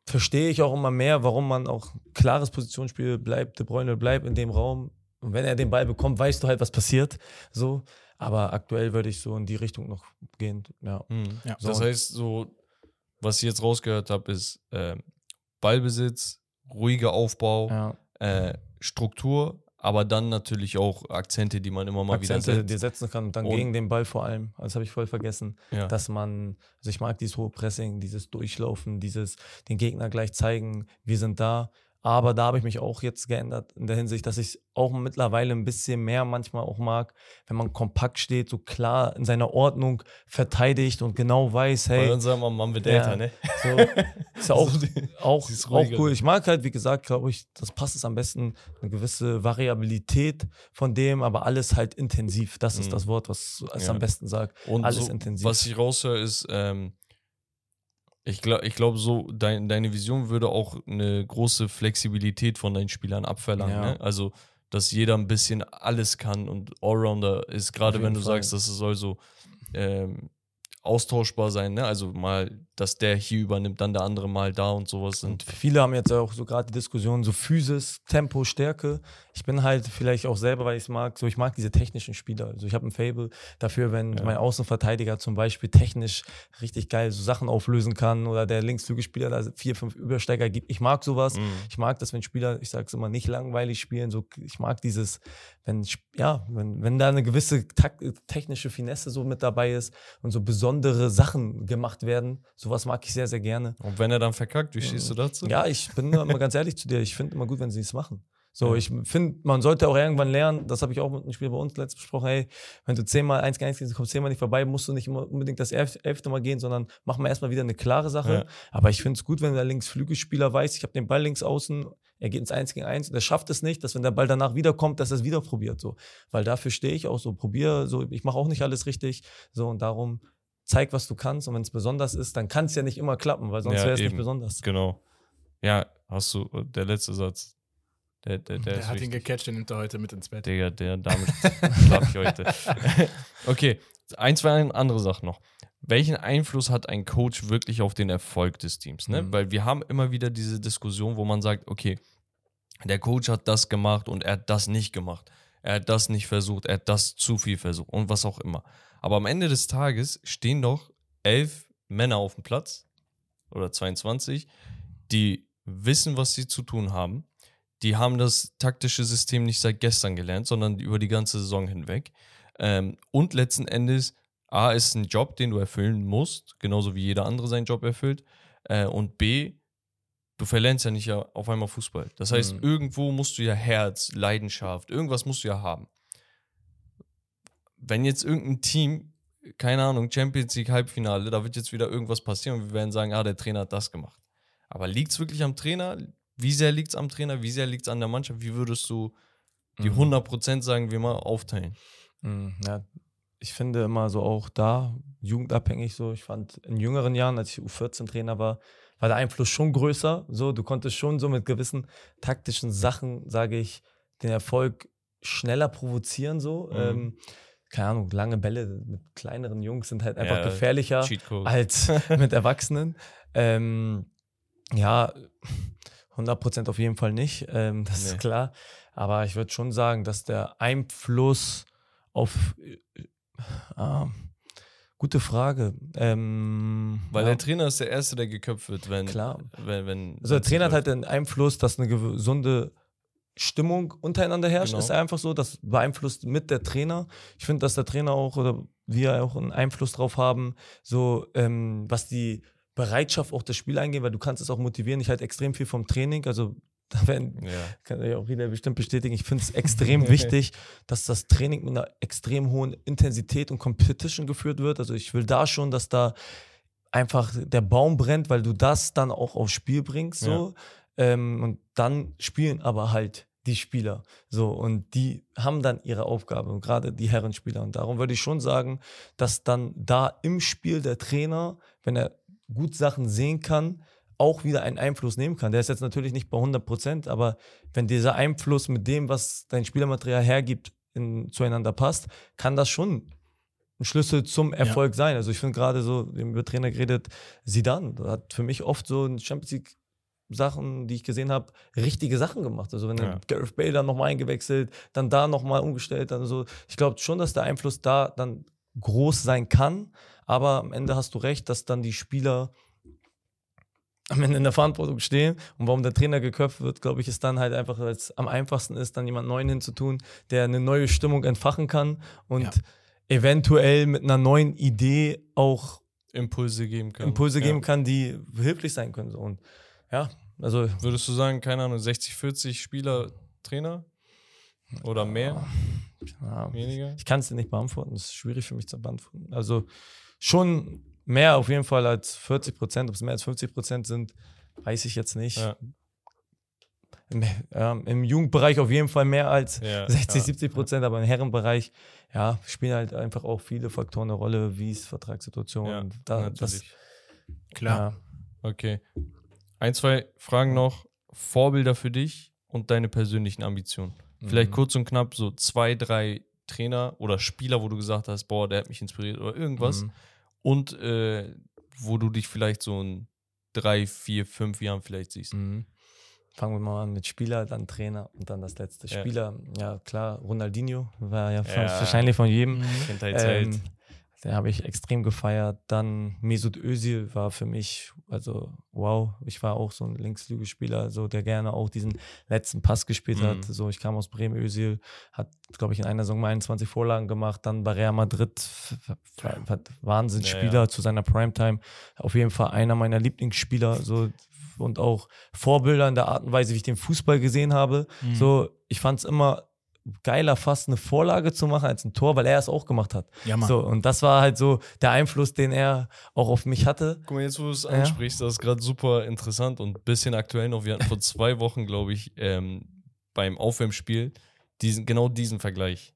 verstehe ich auch immer mehr, warum man auch klares Positionsspiel bleibt, De Bruyne bleibt in dem Raum. Und wenn er den Ball bekommt, weißt du halt, was passiert. So, aber aktuell würde ich so in die Richtung noch gehen. Ja. Mhm. Ja. Das So. heißt, so, was ich jetzt rausgehört habe, ist ähm, Ballbesitz, ruhiger Aufbau, ja. äh, Struktur, aber dann natürlich auch Akzente, die man immer mal Akzente, wieder die setzt. setzen kann und dann Und- gegen den Ball vor allem. Das habe ich voll vergessen. Ja. dass man, also ich mag dieses hohe Pressing, dieses Durchlaufen, dieses den Gegner gleich zeigen, wir sind da. Aber da habe ich mich auch jetzt geändert in der Hinsicht, dass ich auch mittlerweile ein bisschen mehr manchmal auch mag, wenn man kompakt steht, so klar in seiner Ordnung verteidigt und genau weiß, Bei hey, uns sagen wir, man wird Ja. älter, ne? so, ist ja auch, auch, dieses auch Ruhige. cool. Ich mag halt, wie gesagt, glaube ich, das passt es am besten, eine gewisse Variabilität von dem, aber alles halt intensiv. Das ist Mhm. das Wort, was es Ja. am besten sagt. Und Alles so, intensiv. was ich raushöre, ist, ähm, ich glaube, ich glaub, so dein, deine Vision würde auch eine große Flexibilität von deinen Spielern abverlangen. Ja. Ne? Also, dass jeder ein bisschen alles kann und Allrounder ist, gerade wenn du Fall. sagst, dass es soll so ähm, austauschbar sein. Ne? Also mal, dass der hier übernimmt, dann der andere mal da und sowas. Und viele haben jetzt auch so gerade die Diskussion, so Physis, Tempo, Stärke. Ich bin halt vielleicht auch selber, weil ich es mag, so ich mag diese technischen Spieler. Also ich habe ein Fable dafür, wenn Ja. mein Außenverteidiger zum Beispiel technisch richtig geil so Sachen auflösen kann oder der Linksflügelspieler da vier, fünf Übersteiger gibt. Ich mag sowas. Mhm. Ich mag das, wenn Spieler, ich sage es immer, nicht langweilig spielen. So, ich mag dieses, wenn, ja, wenn, wenn da eine gewisse technische Finesse so mit dabei ist und so besondere Sachen gemacht werden. Sowas mag ich sehr, sehr gerne. und wenn er dann verkackt, wie stehst du dazu? Ja, ich bin immer ganz ehrlich zu dir. Ich finde immer gut, wenn sie es machen. So, Ja. ich finde, man sollte auch irgendwann lernen, das habe ich auch mit einem Spiel bei uns letztens besprochen, hey, wenn du zehnmal eins gegen eins gehst, du kommst zehnmal nicht vorbei, musst du nicht immer unbedingt das elf, elfte Mal gehen, sondern mach mal erstmal wieder eine klare Sache. Ja. Aber ich finde es gut, wenn der Linksflügelspieler weiß, ich habe den Ball links außen, er geht ins Eins gegen Eins, der schafft es nicht, dass wenn der Ball danach wiederkommt, dass er es wieder probiert. So. Weil dafür stehe ich auch so, probier, so, ich mache auch nicht alles richtig. So, und darum zeig, was du kannst. Und wenn es besonders ist, dann kann es ja nicht immer klappen, weil sonst Ja, wäre es nicht besonders. Genau. Ja, hast du, der letzte Satz, Der, der, der, Der hat ihn wichtig. gecatcht, den nimmt er heute mit ins Bett. Digga, der, damit schlaf ich heute. okay, ein, zwei andere Sachen noch. Welchen Einfluss hat ein Coach wirklich auf den Erfolg des Teams? Ne? Mhm. Weil wir haben immer wieder diese Diskussion, wo man sagt, okay, der Coach hat das gemacht und er hat das nicht gemacht. Er hat das nicht versucht, er hat das zu viel versucht und was auch immer. Aber am Ende des Tages stehen doch elf Männer auf dem Platz oder 22, die wissen, was sie zu tun haben. Die haben das taktische System nicht seit gestern gelernt, sondern über die ganze Saison hinweg. Ähm, und letzten Endes, A, ist ein Job, den du erfüllen musst, genauso wie jeder andere seinen Job erfüllt. Äh, und B, du verlernst ja nicht auf einmal Fußball. Das heißt, Mhm. irgendwo musst du ja Herz, Leidenschaft, irgendwas musst du ja haben. Wenn jetzt irgendein Team, keine Ahnung, Champions League Halbfinale, da wird jetzt wieder irgendwas passieren und wir werden sagen, ah, der Trainer hat das gemacht. Aber liegt es wirklich am Trainer? Wie sehr liegt es am Trainer? Wie sehr liegt es an der Mannschaft? Wie würdest du die Mhm. 100% sagen wir mal aufteilen? Mm, Ja, ich finde immer so auch da, jugendabhängig so. Ich fand in jüngeren Jahren, als ich U14-Trainer war, war der Einfluss schon größer. So, du konntest schon so mit gewissen taktischen Sachen, sage ich, den Erfolg schneller provozieren. So. Mhm. Ähm, keine Ahnung, lange Bälle mit kleineren Jungs sind halt einfach Ja, gefährlicher als mit Erwachsenen. Ähm, ja, 100% auf jeden Fall nicht, ähm, das Nee. ist klar. Aber ich würde schon sagen, dass der Einfluss auf. Äh, ah, gute Frage. Ähm, Weil ja, der Trainer ist der Erste, der geköpft wird, wenn. Klar. wenn, wenn also der Trainer hat halt den Einfluss, dass eine gesunde Stimmung untereinander herrscht, Genau. ist einfach so. Das beeinflusst mit der Trainer. Ich finde, dass der Trainer auch oder wir auch einen Einfluss drauf haben, so ähm, was die Bereitschaft auch das Spiel eingehen, weil du kannst es auch motivieren. Ich halte extrem viel vom Training, also da werden Ja. kann ja auch wieder bestimmt bestätigen. Ich finde es extrem wichtig, dass das Training mit einer extrem hohen Intensität und Competition geführt wird. Also ich will da schon, dass da einfach der Baum brennt, weil du das dann auch aufs Spiel bringst. So. Ähm, und dann spielen aber halt die Spieler. So, und die haben dann ihre Aufgabe, und gerade die Herrenspieler. Und darum würde ich schon sagen, dass dann da im Spiel der Trainer, wenn er gut Sachen sehen kann, auch wieder einen Einfluss nehmen kann. Der ist jetzt natürlich nicht bei 100 Prozent, aber wenn dieser Einfluss mit dem, was dein Spielermaterial hergibt, in, zueinander passt, kann das schon ein Schlüssel zum Erfolg sein. Also ich finde gerade so, wir haben über Trainer geredet, Sidan hat für mich oft so ein Champions League Sachen, die ich gesehen habe, richtige Sachen gemacht. Also wenn Ja. Gareth Bale dann nochmal eingewechselt, dann da nochmal umgestellt, dann so. Ich glaube schon, dass der Einfluss da dann groß sein kann, aber am Ende hast du recht, dass dann die Spieler am Ende in der Verantwortung stehen und warum der Trainer geköpft wird, glaube ich, ist dann halt einfach, weil es am einfachsten ist, dann jemand Neuen hinzutun, der eine neue Stimmung entfachen kann und Ja. eventuell mit einer neuen Idee auch Impulse geben kann. Impulse Ja. geben kann, die hilflich sein können. Und ja, also Würdest du sagen, keine Ahnung, 60, 40 Spieler, Trainer? Oder mehr? ja, Weniger? ich kann es dir nicht beantworten. Das ist schwierig für mich zu beantworten. Also schon mehr auf jeden Fall als 40 Prozent. Ob es mehr als 50 Prozent sind, weiß ich jetzt nicht. Ja. Im, ähm, Im Jugendbereich auf jeden Fall mehr als Ja, 60, ja. 70 Prozent, aber im Herrenbereich, ja, spielen halt einfach auch viele Faktoren eine Rolle, wie es Vertragssituation. Ja, und da, das. Klar. ja. Okay. Ein, zwei Fragen noch. Vorbilder für dich und deine persönlichen Ambitionen. Vielleicht Mhm. kurz und knapp so zwei, drei Trainer oder Spieler, wo du gesagt hast, boah, der hat mich inspiriert oder irgendwas. Mhm. Und äh, wo du dich vielleicht so in drei, vier, fünf Jahren vielleicht siehst. Mhm. Fangen wir mal an mit Spieler, dann Trainer und dann das letzte. Ja. Spieler, ja klar, Ronaldinho war ja, Ja. wahrscheinlich von jedem. Kindheitsheld. Ähm, den habe ich extrem gefeiert. Dann Mesut Özil war für mich, also wow, ich war auch so ein Linksflügelspieler, so der gerne auch diesen letzten Pass gespielt hat. Mhm. So, ich kam aus Bremen, Özil hat, glaube ich, in einer Saison mal 21 Vorlagen gemacht, dann bei Real Madrid, Wahnsinnsspieler Ja, ja. zu seiner Primetime. Auf jeden Fall einer meiner Lieblingsspieler, so und auch Vorbilder in der Art und Weise, wie ich den Fußball gesehen habe. Mhm. So, ich fand es immer geiler, fast eine Vorlage zu machen als ein Tor, weil er es auch gemacht hat. Ja, Mann. So, und das war halt so der Einfluss, den er auch auf mich hatte. Guck mal, jetzt wo du es Ja. ansprichst, das ist gerade super interessant und ein bisschen aktuell noch. Wir hatten vor zwei Wochen, glaube ich, ähm, beim Aufwärmspiel diesen, genau diesen Vergleich.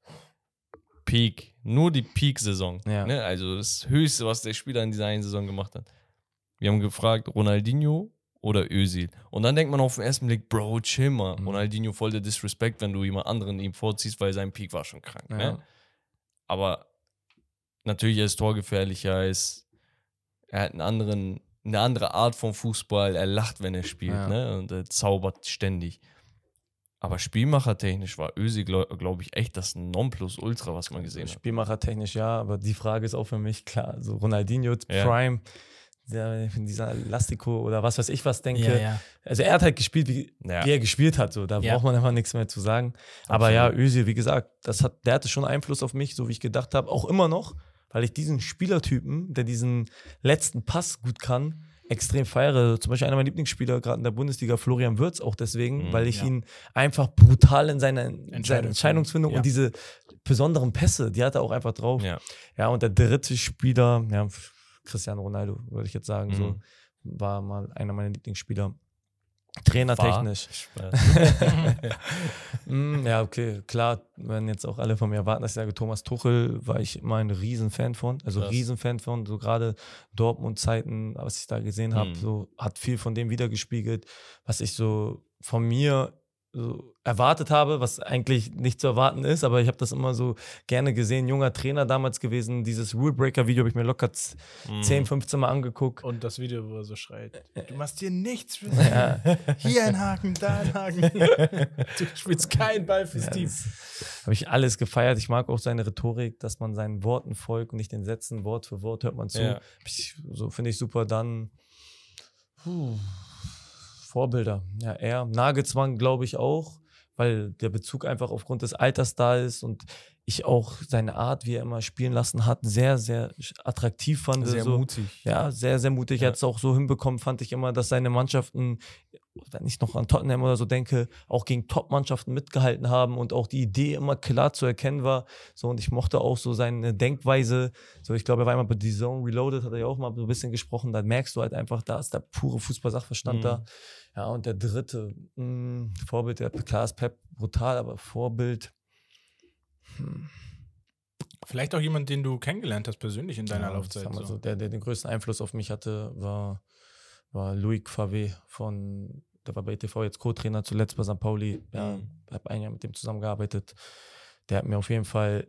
Peak, nur die Peak-Saison. Ja. Ne? Also das Höchste, was der Spieler in dieser einen Saison gemacht hat. Wir haben gefragt, Ronaldinho oder Özil. Und dann denkt man auf den ersten Blick, Bro, chill mal. Mhm. Ronaldinho voll der Disrespect, wenn du jemand anderen ihm vorziehst, weil sein Peak war schon krank. Ja. Ne? Aber natürlich er ist torgefährlicher, er ist, er hat einen anderen, eine andere Art von Fußball, er lacht, wenn er spielt, Ja. ne? Und er zaubert ständig. Aber spielmachertechnisch war Özil, glaube glaub ich, echt das Nonplusultra, was man gesehen hat. Spielmachertechnisch ja, aber die Frage ist auch für mich klar. So Ronaldinho, Ja. Prime, der, dieser Elastico oder was weiß ich was denke. Ja, ja. Also er hat halt gespielt, wie, Ja. wie er gespielt hat. So. Da Ja. braucht man einfach nichts mehr zu sagen. Aber ja, Özil, wie gesagt, das hat, der hatte schon Einfluss auf mich, so wie ich gedacht habe. Auch immer noch, weil ich diesen Spielertypen, der diesen letzten Pass gut kann, extrem feiere. Zum Beispiel einer meiner Lieblingsspieler, gerade in der Bundesliga, Florian Würz, auch deswegen, Mhm, weil ich ja. ihn einfach brutal in seiner, in seiner Entscheidungsfindung. Entscheidungsfindung Ja. und diese besonderen Pässe, die hat er auch einfach drauf. Ja. Ja, und der dritte Spieler, ja, Cristiano Ronaldo, würde ich jetzt sagen, so Mhm. war mal einer meiner Lieblingsspieler. Trainertechnisch. Mm, ja, okay, klar, wenn jetzt auch alle von mir erwarten, dass ich sage, Thomas Tuchel war ich immer ein Riesenfan von, also Krass. Riesenfan von, so gerade Dortmund-Zeiten, was ich da gesehen habe, Mhm. so hat viel von dem wiedergespiegelt, was ich so von mir so erwartet habe, was eigentlich nicht zu erwarten ist, aber ich habe das immer so gerne gesehen, junger Trainer damals gewesen, dieses Rulebreaker-Video habe ich mir locker Mhm. 10, 15 Mal angeguckt. Und das Video, wo er so schreit: Du machst hier nichts für Ja. Hier ein Haken, da ein Haken. du spielst keinen Ball fürs Ja, Team. Habe ich alles gefeiert. Ich mag auch seine Rhetorik, dass man seinen Worten folgt und nicht den Sätzen Wort für Wort hört man zu. Ja. So finde ich super. Dann puh, Vorbilder. Ja, er. Nagelsmann glaube ich auch, weil der Bezug einfach aufgrund des Alters da ist und ich auch seine Art, wie er immer spielen lassen hat, sehr, sehr attraktiv fand. Sehr so. mutig. Ja, sehr, sehr mutig. Ja. Er hat es auch so hinbekommen, fand ich immer, dass seine Mannschaften, wenn ich noch an Tottenham oder so denke, auch gegen Top-Mannschaften mitgehalten haben und auch die Idee immer klar zu erkennen war. So, und ich mochte auch so seine Denkweise. So, ich glaube, er war immer bei The Zone Reloaded, hat er ja auch mal so ein bisschen gesprochen. Da merkst du halt einfach, da ist der pure Fußball-Sachverstand Mhm. da. Ja, und der dritte, mh, Vorbild, der klar ist Pep brutal, aber Vorbild. Hm. Vielleicht auch jemand, den du kennengelernt hast, persönlich in deiner Ja, Laufzeit. So. so, der, der den größten Einfluss auf mich hatte, war, war Louis Favé von, der war bei ETV jetzt Co-Trainer zuletzt bei St. Pauli. Ja, Mhm. habe ein Jahr mit dem zusammengearbeitet. Der hat mir auf jeden Fall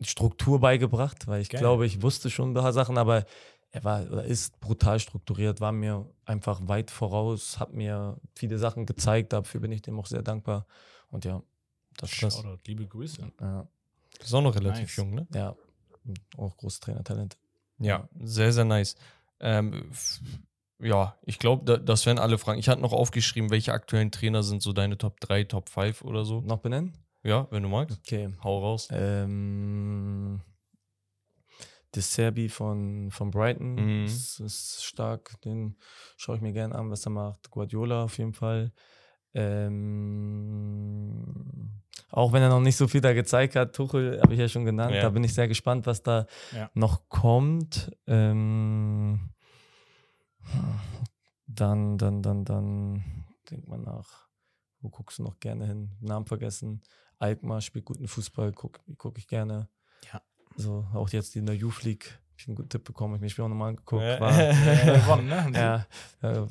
Struktur beigebracht, weil ich Geil. glaube, ich wusste schon ein paar Sachen, aber er war oder ist brutal strukturiert, war mir einfach weit voraus, hat mir viele Sachen gezeigt, dafür bin ich dem auch sehr dankbar. Und ja, das ist das. Liebe Grüße. Ja, Ist auch noch relativ Nice. jung, ne? ja, auch großes Trainertalent. Ja, sehr, sehr nice. Ähm, ja, ich glaube, da, das wären alle Fragen. Ich hatte noch aufgeschrieben, welche aktuellen Trainer sind so deine Top 3, Top 5 oder so. Noch benennen? Ja, wenn du magst. Okay. Hau raus. Ähm, De Serbi von, von Brighton Mhm. ist, ist stark. Den schaue ich mir gerne an, was er macht. Guardiola auf jeden Fall. Ähm, auch wenn er noch nicht so viel da gezeigt hat, Tuchel habe ich ja schon genannt. Ja. Da bin ich sehr gespannt, was da Ja. noch kommt. Ähm, dann, dann, dann, dann, denk mal nach. Wo guckst du noch gerne hin? Namen vergessen. Alkmaar spielt guten Fußball, gucke guck ich gerne. So, auch jetzt in der Youth League. Hab ich einen guten Tipp bekommen, ich mir das Spiel auch nochmal angeguckt. Ja. War, gewonnen, ne? Ja,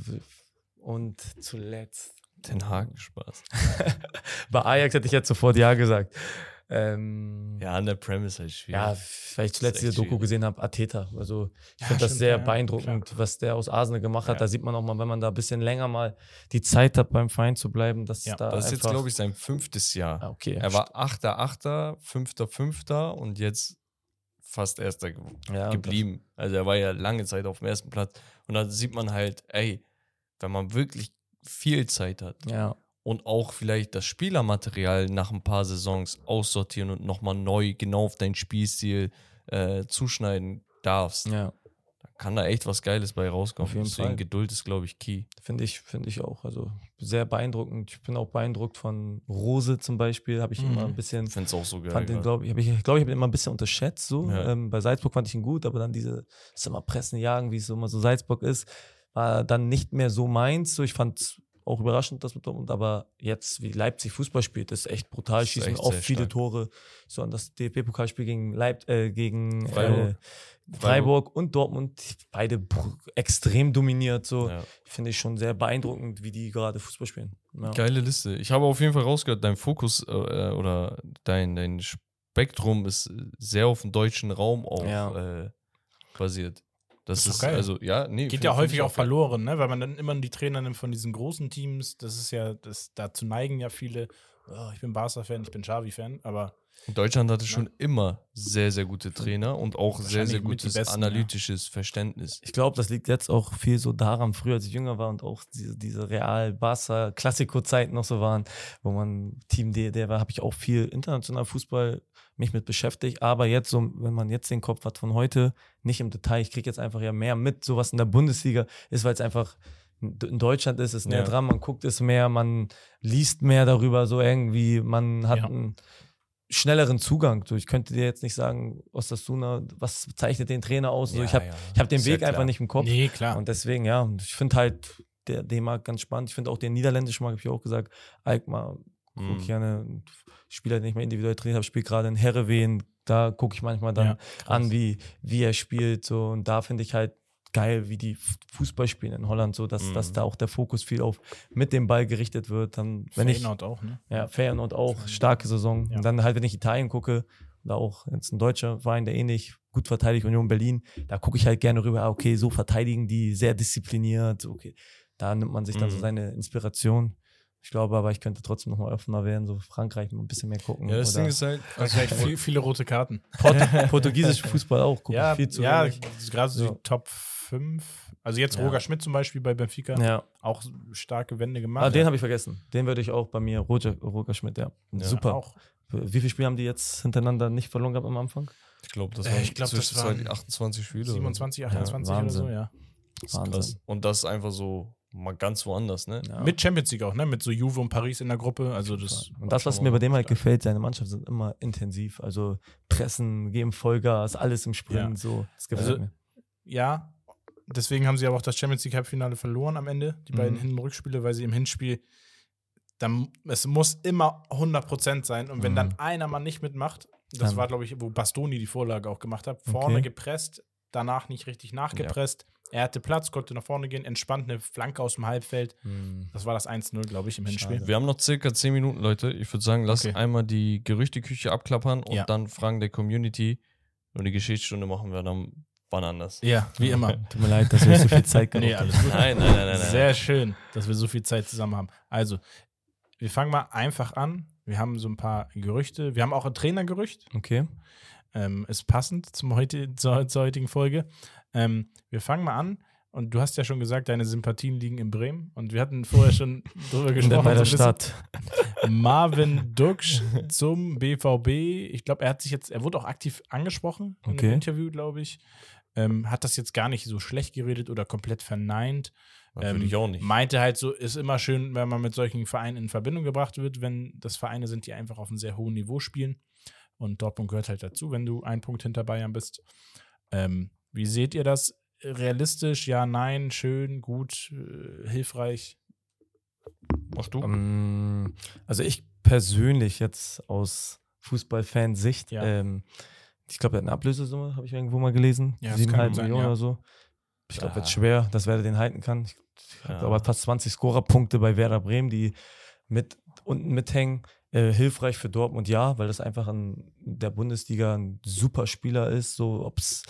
und zuletzt. Den Haken Spaß. Bei Ajax hätte ich jetzt sofort Ja gesagt. Ähm, Ja, an der Premise halt schwierig. Ja, weil ich zuletzt diese Doku gesehen habe, Ateta. Also ich Ja, finde das sehr ja, beeindruckend, was der aus Arsenal gemacht hat. Ja. Da sieht man auch mal, wenn man da ein bisschen länger mal die Zeit hat, beim Verein zu bleiben, dass Ja, da das ist jetzt, glaube ich, sein fünftes Jahr. Ah, okay. Er war 8.8., 5.5. und jetzt fast Erster ge ja, geblieben. Also er war ja lange Zeit auf dem ersten Platz. Und da sieht man halt, ey, wenn man wirklich viel Zeit hat ja, und auch vielleicht das Spielermaterial nach ein paar Saisons aussortieren und nochmal neu genau auf deinen Spielstil äh, zuschneiden darfst, ja, kann da echt was Geiles bei rauskommen. Auf jeden Deswegen Fall. Geduld ist, glaube ich, key. finde ich, finde ich auch. Also sehr beeindruckend. Ich bin auch beeindruckt von Rose zum Beispiel. Habe ich Mhm. immer ein bisschen Ich finde es auch so geil. fand den, glaube ich, habe ich, glaube ich, habe ihn immer ein bisschen unterschätzt. So. Ja. Ähm, bei Salzburg fand ich ihn gut, aber dann diese, das immer Pressen jagen, wie es immer so Salzburg ist, war dann nicht mehr so meins. So, ich fand es auch überraschend, das mit Dortmund, aber jetzt, wie Leipzig Fußball spielt, ist echt brutal. Ist Schießen echt oft viele stark. Tore. So an das DFB-Pokalspiel gegen Leip äh, gegen Freiburg. äh, Freiburg und Dortmund, beide extrem dominiert. So Ja. finde ich schon sehr beeindruckend, wie die gerade Fußball spielen. Ja. Geile Liste. Ich habe auf jeden Fall rausgehört, dein Fokus äh, oder dein, dein Spektrum ist sehr auf den deutschen Raum auch Ja. äh, basiert. Das Ist doch ist, geil. also, ja, nee. Geht find- ja häufig auch geil. verloren, ne? weil man dann immer die Trainer nimmt von diesen großen Teams. Das ist ja, das, dazu neigen ja viele. Oh, ich bin Barca-Fan, ich bin Xavi-Fan, aber Deutschland hatte schon immer sehr, sehr gute Trainer und auch sehr, sehr gutes besten, ja. analytisches Verständnis. Ich glaube, das liegt jetzt auch viel so daran, früher als ich jünger war und auch diese, diese real barca Klassiko-Zeiten noch so waren, wo man Team D, der war, habe ich auch viel international Fußball mich mit beschäftigt. Aber jetzt, so, wenn man jetzt den Kopf hat von heute, nicht im Detail, ich kriege jetzt einfach ja mehr mit, sowas in der Bundesliga ist, weil es einfach in Deutschland ist, ist näher Ja. dran, man guckt es mehr, man liest mehr darüber, so irgendwie, man hat Ja. einen schnelleren Zugang. So, ich könnte dir jetzt nicht sagen, Osasuna, was zeichnet den Trainer aus? so, ich habe ich hab den ja Weg einfach nicht im Kopf. nee, klar. Und deswegen, ja, ich finde halt der, den Markt ganz spannend. Ich finde auch den niederländischen Markt, habe ich auch gesagt, Alkmaar, gucke Mhm. gerne. Spieler, den ich mal individuell trainiert habe, spielt gerade in Herrewehen. Da gucke ich manchmal dann Ja, an, wie, wie er spielt. So. Und da finde ich halt geil, wie die Fußball spielen in Holland, so dass, Mhm. dass da auch der Fokus viel auf mit dem Ball gerichtet wird. Dann, wenn ich, Feyenoord auch, ne? ja, Feyenoord auch, starke Saison. Ja. Und dann halt, wenn ich Italien gucke, oder auch jetzt ein deutscher Verein, der ähnlich gut verteidigt, Union Berlin, da gucke ich halt gerne rüber, ah, okay, so verteidigen die, sehr diszipliniert, so, okay. Da nimmt man sich dann so Mhm. seine Inspiration. Ich glaube aber, ich könnte trotzdem noch mal offener werden, so Frankreich mal ein bisschen mehr gucken. Ja, das oder Ding ist halt, Vielleicht viel, viele rote Karten. Port portugiesisch Fußball auch, gucke ja, ich viel zu ja wenig. das ist gerade so Ja. die Top 5. Also jetzt Ja. Roger Schmidt zum Beispiel bei Benfica. Ja, Auch starke Wende gemacht. ah, den habe ich vergessen. Den würde ich auch bei mir, Roger, Roger Schmidt, ja. Ja, Super. Auch. Wie viele Spiele haben die jetzt hintereinander nicht verloren gehabt am Anfang? ich glaube, das Äh, waren ich glaub, das waren 28 Spiele. oder so. 27, 28 oder Wahnsinn. so, ja. Das ist Wahnsinn. krass. Und das ist einfach so mal ganz woanders, ne? Ja. Mit Champions League auch, ne? Mit so Juve und Paris in der Gruppe. Also das. Und das, was mir bei dem halt gefällt, seine Mannschaft sind immer intensiv. Also pressen, geben Vollgas, alles im Sprint. Ja. So, das gefällt Also, mir. Ja, deswegen haben sie aber auch das Champions League Halbfinale verloren am Ende, die beiden Mhm. Hin- und Rückspiele, weil sie im Hinspiel, dann, es muss immer 100% sein und wenn Mhm. dann einer mal nicht mitmacht, das Dann- war glaube ich, wo Bastoni die Vorlage auch gemacht hat, vorne Okay. gepresst, danach nicht richtig nachgepresst, er hatte Platz, konnte nach vorne gehen, entspannt eine Flanke aus dem Halbfeld, das war das 1-0 glaube ich im Hinspiel. Schade. Wir haben noch circa 10 Minuten, Leute. Ich würde sagen, lass Okay. einmal die Gerüchteküche abklappern und Ja. dann Fragen der Community. Und die Geschichtsstunde machen wir dann wann anders. Ja, wie immer. Tut mir leid, dass wir so viel Zeit Nee, geraubt alles gut. Nein, nein, nein, nein. nein. Sehr schön, dass wir so viel Zeit zusammen haben. Also, wir fangen mal einfach an. Wir haben so ein paar Gerüchte. Wir haben auch ein Trainergerücht. Okay. Ähm, ist passend zum heute, zur, zur heutigen Folge. Ähm, wir fangen mal an. Und du hast ja schon gesagt, deine Sympathien liegen in Bremen. Und wir hatten vorher schon drüber In gesprochen. bei der so. Stadt. Marvin Duksch zum BVB. Ich glaube, er hat sich jetzt, er wurde auch aktiv angesprochen in Okay. einem Interview, glaube ich. Ähm, hat das jetzt gar nicht so schlecht geredet oder komplett verneint. Würde ich auch nicht. Meinte halt so, ist immer schön, wenn man mit solchen Vereinen in Verbindung gebracht wird, wenn das Vereine sind, die einfach auf einem sehr hohen Niveau spielen. Und Dortmund gehört halt dazu, wenn du einen Punkt hinter Bayern bist. Ähm, wie seht ihr das? Realistisch? Ja, nein, schön, gut, äh, hilfreich. Mach du? Ähm, also ich persönlich jetzt aus Fußballfansicht, Ja. ähm, ich glaube, er hat eine Ablösesumme, habe ich irgendwo mal gelesen. Ja, das Siebeneinhalb kann sein, Millionen ja. oder so. Ich glaube, wird schwer, dass Werder den halten kann. Ich Ja. habe aber fast 20 Scorerpunkte bei Werder Bremen, die mit unten mithängen. Äh, hilfreich für Dortmund, ja, weil das einfach in der Bundesliga ein super Spieler ist. So, ob es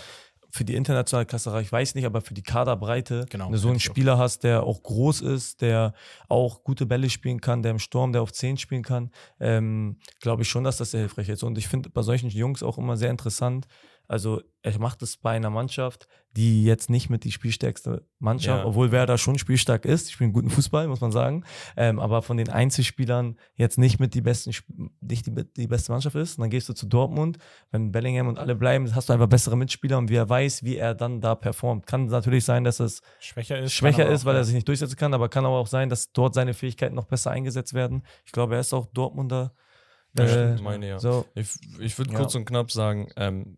für die internationale Klasse reicht, ich weiß nicht, aber für die Kaderbreite, Genau, wenn du so einen ich auch Spieler hast, der auch groß ist, der auch gute Bälle spielen kann, der im Sturm, der auf 10 spielen kann, ähm, glaube ich schon, dass das sehr hilfreich ist. Und ich finde bei solchen Jungs auch immer sehr interessant. Also, er macht es bei einer Mannschaft, die jetzt nicht mit die spielstärkste Mannschaft, Ja. obwohl Werder schon spielstark ist. Die spielen guten Fußball, muss man sagen. Ähm, aber von den Einzelspielern jetzt nicht mit die besten, nicht die, die beste Mannschaft ist. Und dann gehst du zu Dortmund, wenn Bellingham und alle bleiben, hast du einfach bessere Mitspieler und wie er weiß, wie er dann da performt. Kann natürlich sein, dass es Schwächer ist. schwächer ist, weil er sich nicht durchsetzen kann, aber kann aber auch sein, dass dort seine Fähigkeiten noch besser eingesetzt werden. Ich glaube, er ist auch Dortmunder. Ja, äh, stimmt, meine ja. So, Ich, ich würde Ja. kurz und knapp sagen, ähm,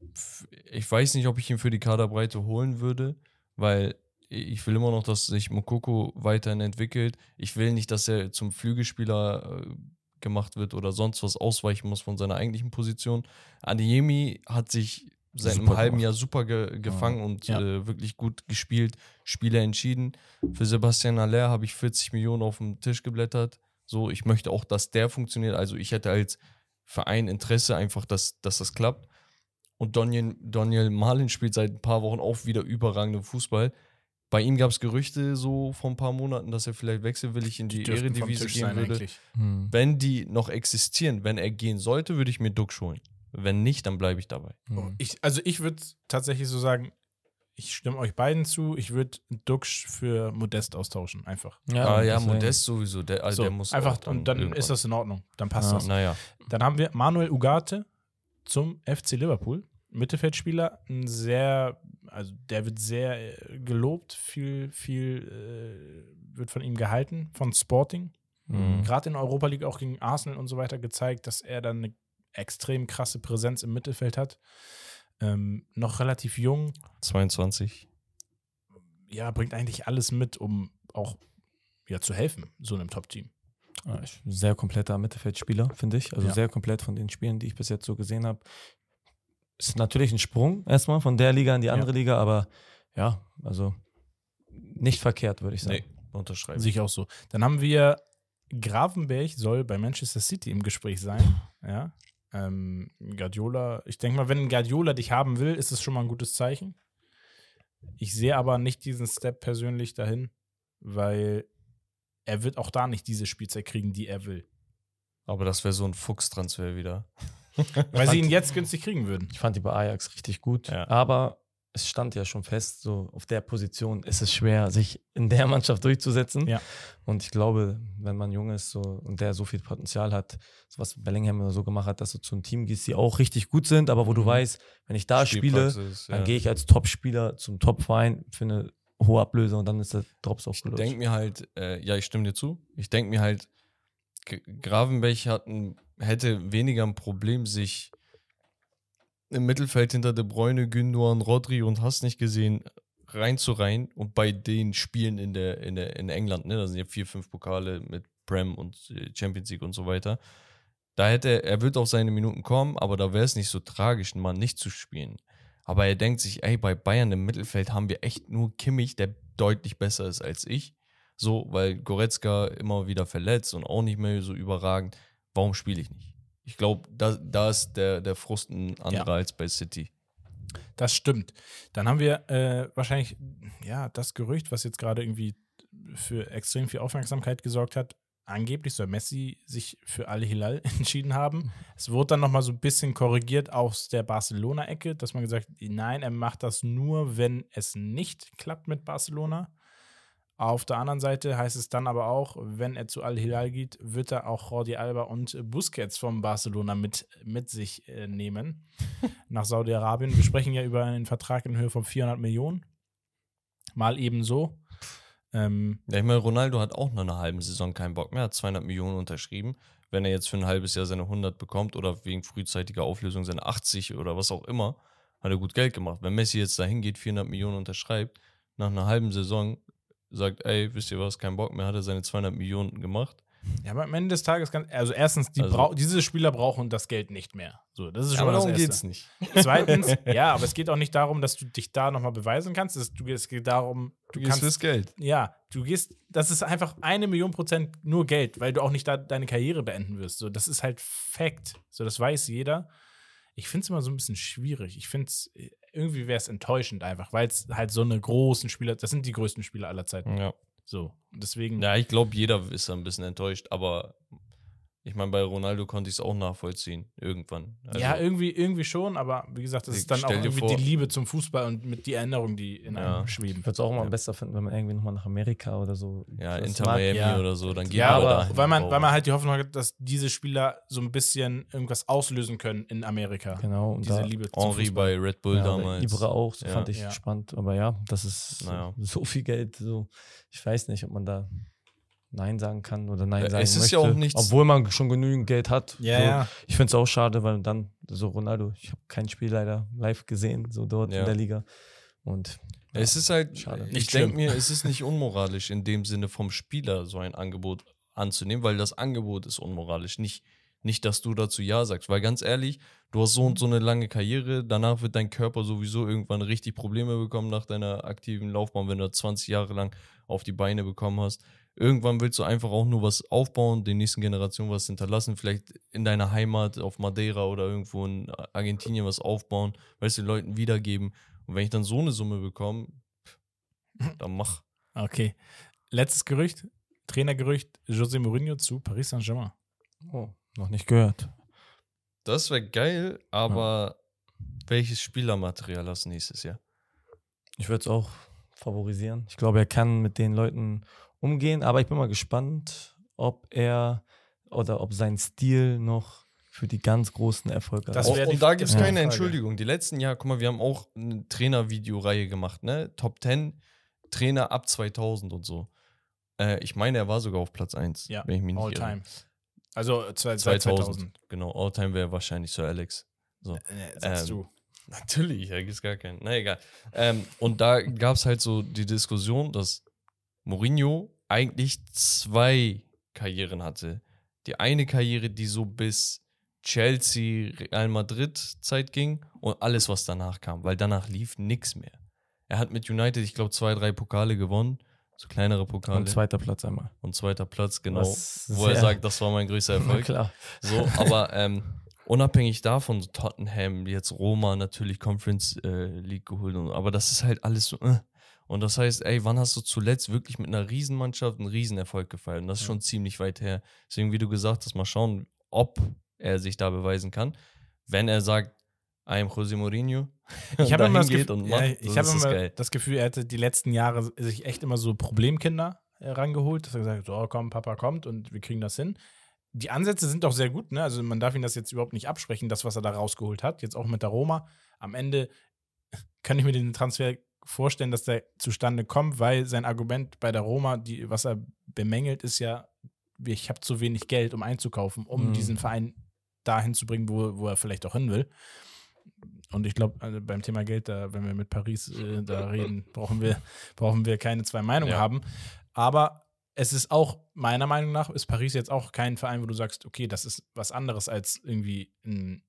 ich weiß nicht, ob ich ihn für die Kaderbreite holen würde, weil ich will immer noch, dass sich Mokoko weiterhin entwickelt. Ich will nicht, dass er zum Flügelspieler äh, gemacht wird oder sonst was ausweichen muss von seiner eigentlichen Position. Adeyemi hat sich seit Super einem halben gemacht. Jahr super ge gefangen und Ja. äh, wirklich gut gespielt, Spiele entschieden. Für Sebastian Aller habe ich 40 Millionen auf dem Tisch geblättert. So, ich möchte auch, dass der funktioniert. Also ich hätte als Verein Interesse einfach, dass, dass das klappt. Und Daniel, Daniel Marlin spielt seit ein paar Wochen auch wieder überragenden Fußball. Bei ihm gab es Gerüchte so vor ein paar Monaten, dass er vielleicht wechselwillig in die, Eredivisie Tisch gehen würde. Hm. Wenn die noch existieren, wenn er gehen sollte, würde ich mir Duck holen. Wenn nicht, dann bleibe ich dabei. Hm. Ich, also ich würde tatsächlich so sagen, ich stimme euch beiden zu, ich würde Duxch für Modest austauschen, einfach. ah, ja, deswegen. Modest sowieso. Der, also so, der muss einfach, auch und dann irgendwann- ist das in Ordnung. Dann passt Ja. das. Naja, Dann haben wir Manuel Ugarte zum FC Liverpool. Mittelfeldspieler, ein sehr, also der wird sehr äh, gelobt, viel, viel äh, wird von ihm gehalten, von Sporting. Hm. Gerade in der Europa League auch gegen Arsenal und so weiter gezeigt, dass er dann eine extrem krasse Präsenz im Mittelfeld hat. Ähm, noch relativ jung, 22. ja, bringt eigentlich alles mit, um auch ja, zu helfen, so einem Top-Team. Ja, ich- Sehr kompletter Mittelfeldspieler, finde ich. Also Ja. sehr komplett von den Spielen, die ich bis jetzt so gesehen habe. Ist natürlich ein Sprung erstmal von der Liga in die andere Liga, aber ja, also nicht verkehrt, würde ich sagen. Nee, unterschreiben. Sehe ich auch so. Dann haben wir Gravenberg soll bei Manchester City im Gespräch sein. Ja. Ähm, Guardiola, ich denke mal, wenn Guardiola dich haben will, ist es schon mal ein gutes Zeichen. Ich sehe aber nicht diesen Step persönlich dahin, weil er wird auch da nicht diese Spielzeit kriegen, die er will. Aber das wäre so ein Fuchstransfer wieder. Weil sie fand- ihn jetzt günstig kriegen würden. Ich fand die bei Ajax richtig gut, Ja. aber es stand ja schon fest, so auf der Position ist es schwer, sich in der Mannschaft durchzusetzen. Ja. Und ich glaube, wenn man jung ist so, und der so viel Potenzial hat, so was Bellingham immer so gemacht hat, dass du zu einem Team gehst, die auch richtig gut sind, aber wo du Mhm. weißt, wenn ich da spiele, dann ja. gehe ich als Top-Spieler zum Top-Verein für eine hohe Ablöse und dann ist der Drops auch Ich gelöst. denke mir halt, äh, ja, ich stimme dir zu. Ich denke mir halt, G- Gravenberch hat ein, hätte weniger ein Problem, sich im Mittelfeld hinter De Bruyne, Gündogan, Rodri und hast nicht gesehen, reinzureihen und bei den Spielen in der, in der in England, ne, da sind ja vier, fünf Pokale mit Prem und äh, Champions League und so weiter. Da hätte er, er wird auf seine Minuten kommen, aber da wäre es nicht so tragisch, einen Mann nicht zu spielen. Aber er denkt sich, ey, bei Bayern im Mittelfeld haben wir echt nur Kimmich, der deutlich besser ist als ich. So, weil Goretzka immer wieder verletzt und auch nicht mehr so überragend. Warum spiele ich nicht? Ich glaube, da, da ist der, der Frust ein anderer als bei City. Das stimmt. Dann haben wir äh, wahrscheinlich, ja, das Gerücht, was jetzt gerade irgendwie für extrem viel Aufmerksamkeit gesorgt hat. Angeblich soll Messi sich für Al-Hilal entschieden haben. Es wurde dann nochmal so ein bisschen korrigiert aus der Barcelona-Ecke, dass man gesagt hat, nein, er macht das nur, wenn es nicht klappt mit Barcelona. Auf der anderen Seite heißt es dann aber auch, wenn er zu Al-Hilal geht, wird er auch Jordi Alba und Busquets vom Barcelona mit, mit sich äh, nehmen nach Saudi-Arabien. Wir sprechen ja über einen Vertrag in Höhe von 400 Millionen. Mal eben so. Ähm, Ja, ich meine, Ronaldo hat auch nach einer halben Saison keinen Bock mehr, hat 200 Millionen unterschrieben. Wenn er jetzt für ein halbes Jahr seine 100 bekommt oder wegen frühzeitiger Auflösung seine 80 oder was auch immer, hat er gut Geld gemacht. Wenn Messi jetzt dahin geht, 400 Millionen unterschreibt, nach einer halben Saison sagt, ey, wisst ihr was, kein Bock mehr, hat er seine 200 Millionen gemacht. ja, aber am Ende des Tages, kann, also erstens, die Also- brau- diese Spieler brauchen das Geld nicht mehr. So, das ist schon Aber mal das darum Erste. geht's nicht. Zweitens, ja, aber es geht auch nicht darum, dass du dich da nochmal beweisen kannst. Es, du, es geht darum, du Du gehst kannst fürs Geld. Ja, du gehst, das ist einfach eine Million Prozent nur Geld, weil du auch nicht da deine Karriere beenden wirst. So, das ist halt Fact. So, das weiß jeder. Ich finde es immer so ein bisschen schwierig. Ich finde es, irgendwie wäre es enttäuschend einfach, weil es halt so eine großen Spieler, das sind die größten Spieler aller Zeiten. Ja. So, deswegen, Ja, ich glaube, jeder ist ein bisschen enttäuscht, aber ich meine, bei Ronaldo konnte ich es auch nachvollziehen, irgendwann. Also, ja, irgendwie, irgendwie schon, aber wie gesagt, das ist dann auch irgendwie vor- die Liebe zum Fußball und mit die Erinnerungen, die in Ja. einem schweben. Ich würde es auch mal Ja. besser finden, wenn man irgendwie nochmal nach Amerika oder so. ja Inter mag. Miami ja. oder so, dann geht Ja, man aber dahin. weil man, Warum? weil man halt die Hoffnung hat, dass diese Spieler so ein bisschen irgendwas auslösen können in Amerika. Genau. Und Diese da, Liebe zum Henri Fußball. bei Red Bull ja, damals. Ibra auch, so Ja. fand ich Ja. spannend. Aber ja, das ist Naja. so viel Geld. So, ich weiß nicht, ob man da Nein sagen kann oder Nein Äh, sagen es ist möchte. ja auch nichts- Obwohl man schon genügend Geld hat. Ja, so. ja. Ich finde es auch schade, weil dann so Ronaldo, ich habe kein Spiel leider live gesehen, so dort Ja. in der Liga. Und Es ist halt, Schade. ich denke mir, es ist nicht unmoralisch in dem Sinne vom Spieler so ein Angebot anzunehmen, weil das Angebot ist unmoralisch, nicht nicht, dass du dazu Ja sagst. Weil ganz ehrlich, du hast so und so eine lange Karriere, danach wird dein Körper sowieso irgendwann richtig Probleme bekommen nach deiner aktiven Laufbahn, wenn du 20 Jahre lang auf die Beine bekommen hast. Irgendwann willst du einfach auch nur was aufbauen, den nächsten Generationen was hinterlassen, vielleicht in deiner Heimat auf Madeira oder irgendwo in Argentinien was aufbauen, weißt du, den Leuten wiedergeben. Und wenn ich dann so eine Summe bekomme, dann mach. Okay. Letztes Gerücht, Trainergerücht, José Mourinho zu Paris Saint-Germain. Oh, noch nicht gehört. Das wäre geil, aber welches Spielermaterial hast du nächstes Jahr? Ich würde es auch favorisieren. Ich glaube, er kann mit den Leuten umgehen, aber ich bin mal gespannt, ob er oder ob sein Stil noch für die ganz großen Erfolge Das die- und da gibt es ja. keine Frage. Entschuldigung. Die letzten Jahre, guck mal, wir haben auch eine Trainervideoreihe gemacht, ne? Top 10 Trainer ab 2000 und so. Äh, ich meine, er war sogar auf Platz 1, Ja, wenn ich mich nicht All irre. time. Also äh, zwei- seit 2000. 2000. Genau, All-Time wäre wahrscheinlich Sir Alex. Äh, sagst Ähm, du. Natürlich, da gibt es gar keinen. Na egal. Ähm, und da gab es halt so die Diskussion, dass Mourinho eigentlich zwei Karrieren hatte. Die eine Karriere, die so bis Chelsea, Real Madrid Zeit ging und alles, was danach kam, weil danach lief nichts mehr. Er hat mit United, ich glaube, zwei, drei Pokale gewonnen, so kleinere Pokale Und zweiter Platz einmal. und zweiter Platz, genau, wo er sagt, das war mein größter Erfolg. klar. So, aber ähm, unabhängig davon, so Tottenham, jetzt Roma natürlich Conference äh, League geholt, und, aber das ist halt alles so. Äh. Und das heißt, ey, wann hast du zuletzt wirklich mit einer Riesenmannschaft einen Riesenerfolg gefeiert? Und das ist schon ziemlich weit her. Deswegen, wie du gesagt hast, mal schauen, ob er sich da beweisen kann. Wenn er sagt, am José Mourinho, Ich habe immer, das geht Gefühl, und ja, macht, ich das immer das Gefühl, er hätte die letzten Jahre sich echt immer so Problemkinder herangeholt, dass er gesagt hat, so, oh, komm, Papa kommt und wir kriegen das hin. Die Ansätze sind doch sehr gut, ne? Also man darf ihn das jetzt überhaupt nicht absprechen, das, was er da rausgeholt hat. Jetzt auch mit der Roma. Am Ende kann ich mir den Transfer vorstellen, dass der zustande kommt, weil sein Argument bei der Roma, die, was er bemängelt, ist ja, ich habe zu wenig Geld, um einzukaufen, um Mhm. diesen Verein dahin zu bringen, wo, wo er vielleicht auch hin will. Und ich glaube, also beim Thema Geld, da, wenn wir mit Paris äh, da reden, brauchen wir, brauchen wir keine zwei Meinungen Ja. haben. Aber es ist auch, meiner Meinung nach, ist Paris jetzt auch kein Verein, wo du sagst, okay, das ist was anderes als irgendwie ein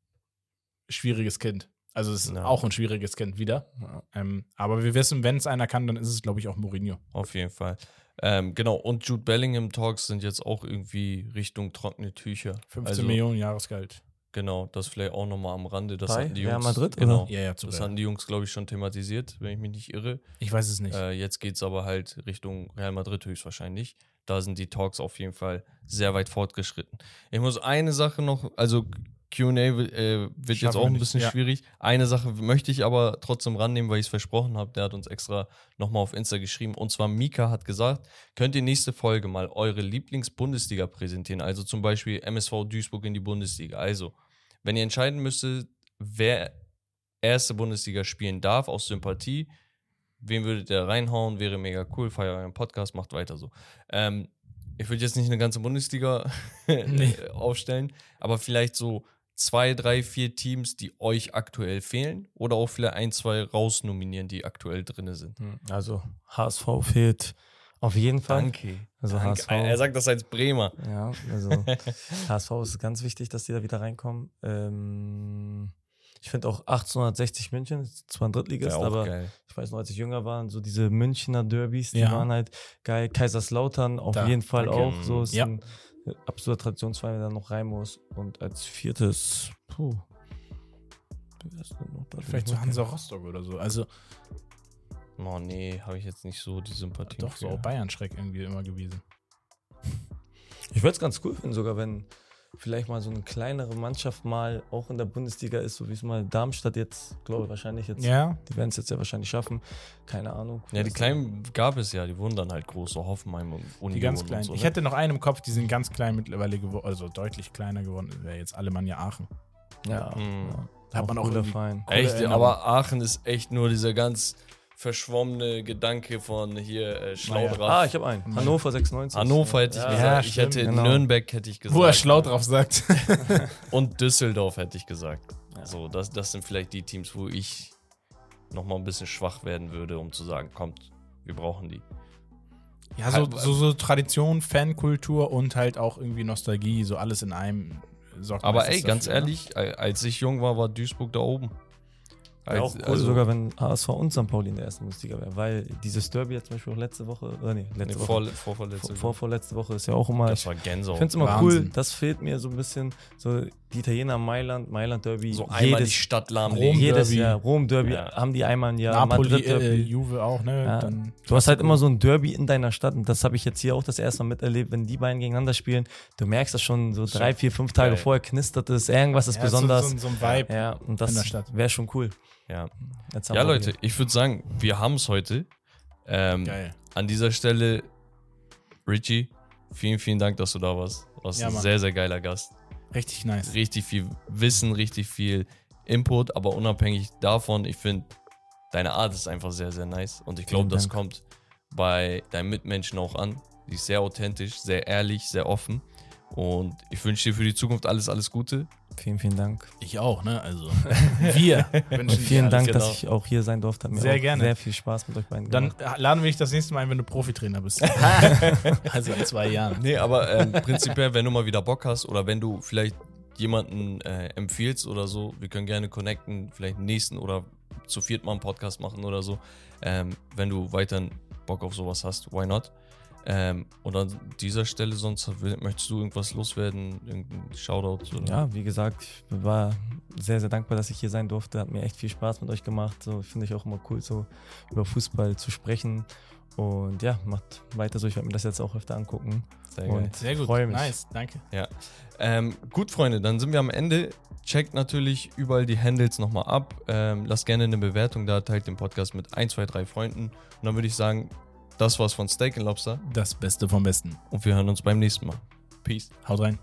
schwieriges Kind. Also es ist Ja. auch ein schwieriges Kind wieder. Ja. Ähm, aber wir wissen, wenn es einer kann, dann ist es, glaube ich, auch Mourinho. Auf jeden Fall. Ähm, genau, und Jude Bellingham Talks sind jetzt auch irgendwie Richtung trockene Tücher. 15 Also, Millionen Jahresgehalt. Genau, das vielleicht auch nochmal am Rande. Das Bei hatten die Real Jungs. Madrid, genau. oder? Ja, ja, zu Das hatten die Jungs, glaube ich, schon thematisiert, wenn ich mich nicht irre. Ich weiß es nicht. Äh, jetzt geht es aber halt Richtung Real Madrid höchstwahrscheinlich. Da sind die Talks auf jeden Fall sehr weit fortgeschritten. Ich muss eine Sache noch, also QA äh, wird jetzt Schaffen auch wir ein bisschen ja. schwierig. Eine Sache möchte ich aber trotzdem rannehmen, weil ich es versprochen habe. Der hat uns extra nochmal auf Insta geschrieben. Und zwar Mika hat gesagt, könnt ihr nächste Folge mal eure Lieblings-Bundesliga präsentieren? Also zum Beispiel MSV Duisburg in die Bundesliga. Also, wenn ihr entscheiden müsstet, wer erste Bundesliga spielen darf aus Sympathie, wen würdet ihr reinhauen? Wäre mega cool. Feier euren Podcast, macht weiter so. Ähm, ich würde jetzt nicht eine ganze Bundesliga Nee. aufstellen, aber vielleicht so zwei, drei, vier Teams, die euch aktuell fehlen oder auch vielleicht ein, zwei rausnominieren, die aktuell drin sind. Also HSV fehlt auf jeden Fall. Danke. Also Danke. HSV. Er sagt das als Bremer. Ja, also HSV ist ganz wichtig, dass die da wieder reinkommen. Ähm, ich finde auch 1860 München, zwar ein Drittligist, aber geil. ich weiß noch, als ich jünger war, so diese Münchner Derbys, die Ja. waren halt geil. Kaiserslautern auf Da, jeden Fall danke. auch. So ist Ja. ein absoluter Traditionsverein, der dann noch rein muss. Und als viertes, puh. Vielleicht so Hansa Rostock oder so. Also Oh nee, habe ich jetzt nicht so die Sympathie. doch so für. Bayern-Schreck irgendwie immer gewesen. Ich würde es ganz cool finden, sogar wenn vielleicht mal so eine kleinere Mannschaft mal auch in der Bundesliga ist, so wie es mal Darmstadt jetzt, glaube ich, wahrscheinlich jetzt. Ja, Die werden es jetzt ja wahrscheinlich schaffen. Keine Ahnung. Ja, die kleinen gab es ja, die wurden dann halt groß, so Hoffenheim und Union die ganz kleinen. so. ich ne? hätte noch einen im Kopf, die sind ganz klein mittlerweile geworden, also deutlich kleiner geworden. Wäre jetzt Alemannia Aachen. Ja. Mhm. ja. Da hat man auch cooler coole Echt, Erinnerung. aber Aachen ist echt nur dieser ganz verschwommene Gedanke von hier äh, Schlaudraff. Ah, ich habe einen. Hannover 96. Hannover hätte ich Ja, gesagt. ja, ich stimmt, hätte genau. Nürnberg hätte ich gesagt. Wo er schlau drauf sagt. Und Düsseldorf hätte ich gesagt. Ja. So, das, das sind vielleicht die Teams, wo ich nochmal ein bisschen schwach werden würde, um zu sagen, kommt, wir brauchen die. Ja, so, so, so Tradition, Fankultur und halt auch irgendwie Nostalgie, so alles in einem. sorgt Aber ey, ganz dafür, ne? ehrlich, äh, als ich jung war, war Duisburg da oben. Wäre auch Als- cool, sogar wenn HSV und St. Pauli in der ersten Bundesliga wäre, weil dieses Derby jetzt zum Beispiel auch letzte Woche, oder nee, Nee, letzte Woche, vor, vor, vorletzte vor, vor, vorletzte Woche ist ja auch immer, Das ich war Gänsehaut. finde es immer Wahnsinn. cool, das fehlt mir so ein bisschen, so die Italiener Mailand, Mailand Derby, so einmal die jedes, Stadt Rom- lahmlegen. jedes Derby. Jahr, Rom Derby Ja. haben die einmal im Jahr, Napoli, Madrid äh, Derby. Juve auch, ne? Ja. Dann Du hast halt immer so ein Derby in deiner Stadt und das habe ich jetzt hier auch das erste Mal miterlebt, wenn die beiden gegeneinander spielen. Du merkst das schon so drei, vier, fünf Tage geil. vorher knistert es, irgendwas ist Ja, besonders. So, so, so ein Vibe. ja, und in der das Stadt. wäre schon cool. Ja, Jetzt haben ja wir Leute, ich würde sagen, wir haben es heute. Ähm, Geil. an dieser Stelle, Richie, vielen, vielen Dank, dass du da warst. Du warst Ja, ein Mann. sehr, sehr geiler Gast. Richtig nice. Richtig viel Wissen, richtig viel Input, aber unabhängig davon, ich finde, deine Art ist einfach sehr, sehr nice. Und ich glaube, das kommt bei deinen Mitmenschen auch an. Sie ist sehr authentisch, sehr ehrlich, sehr offen. Und ich wünsche dir für die Zukunft alles, alles Gute. Vielen, vielen Dank. Ich auch, ne? Also wir wünschen Und vielen Dank, dass ich auch hier sein durfte. Hat mir Sehr gerne. sehr viel Spaß mit euch beiden Dann gemacht. laden wir dich das nächste Mal ein, wenn du Profitrainer bist. also in zwei Jahren. Nee, aber ähm, prinzipiell, wenn du mal wieder Bock hast oder wenn du vielleicht jemanden äh, empfiehlst oder so, wir können gerne connecten, vielleicht nächsten oder zu viert mal einen Podcast machen oder so. Ähm, wenn du weiterhin Bock auf sowas hast, why not? Ähm, und an dieser Stelle sonst möchtest du irgendwas loswerden, irgendein Shoutout? Oder? Ja, wie gesagt, ich war sehr, sehr dankbar, dass ich hier sein durfte. Hat mir echt viel Spaß mit euch gemacht. So finde ich auch immer cool, so über Fußball zu sprechen. Und ja, macht weiter so. Ich werde mir das jetzt auch öfter angucken. Sehr geil. Und Sehr gut. freue mich. Nice, danke. Ähm, gut, Freunde, dann sind wir am Ende. Checkt natürlich überall die Handles nochmal ab. Ähm, lasst gerne eine Bewertung da, teilt den Podcast mit ein, zwei, drei Freunden. Und dann würde ich sagen, das war's von Steak and Lobster Das Beste vom Besten. und wir hören uns beim nächsten Mal. Peace. Haut rein.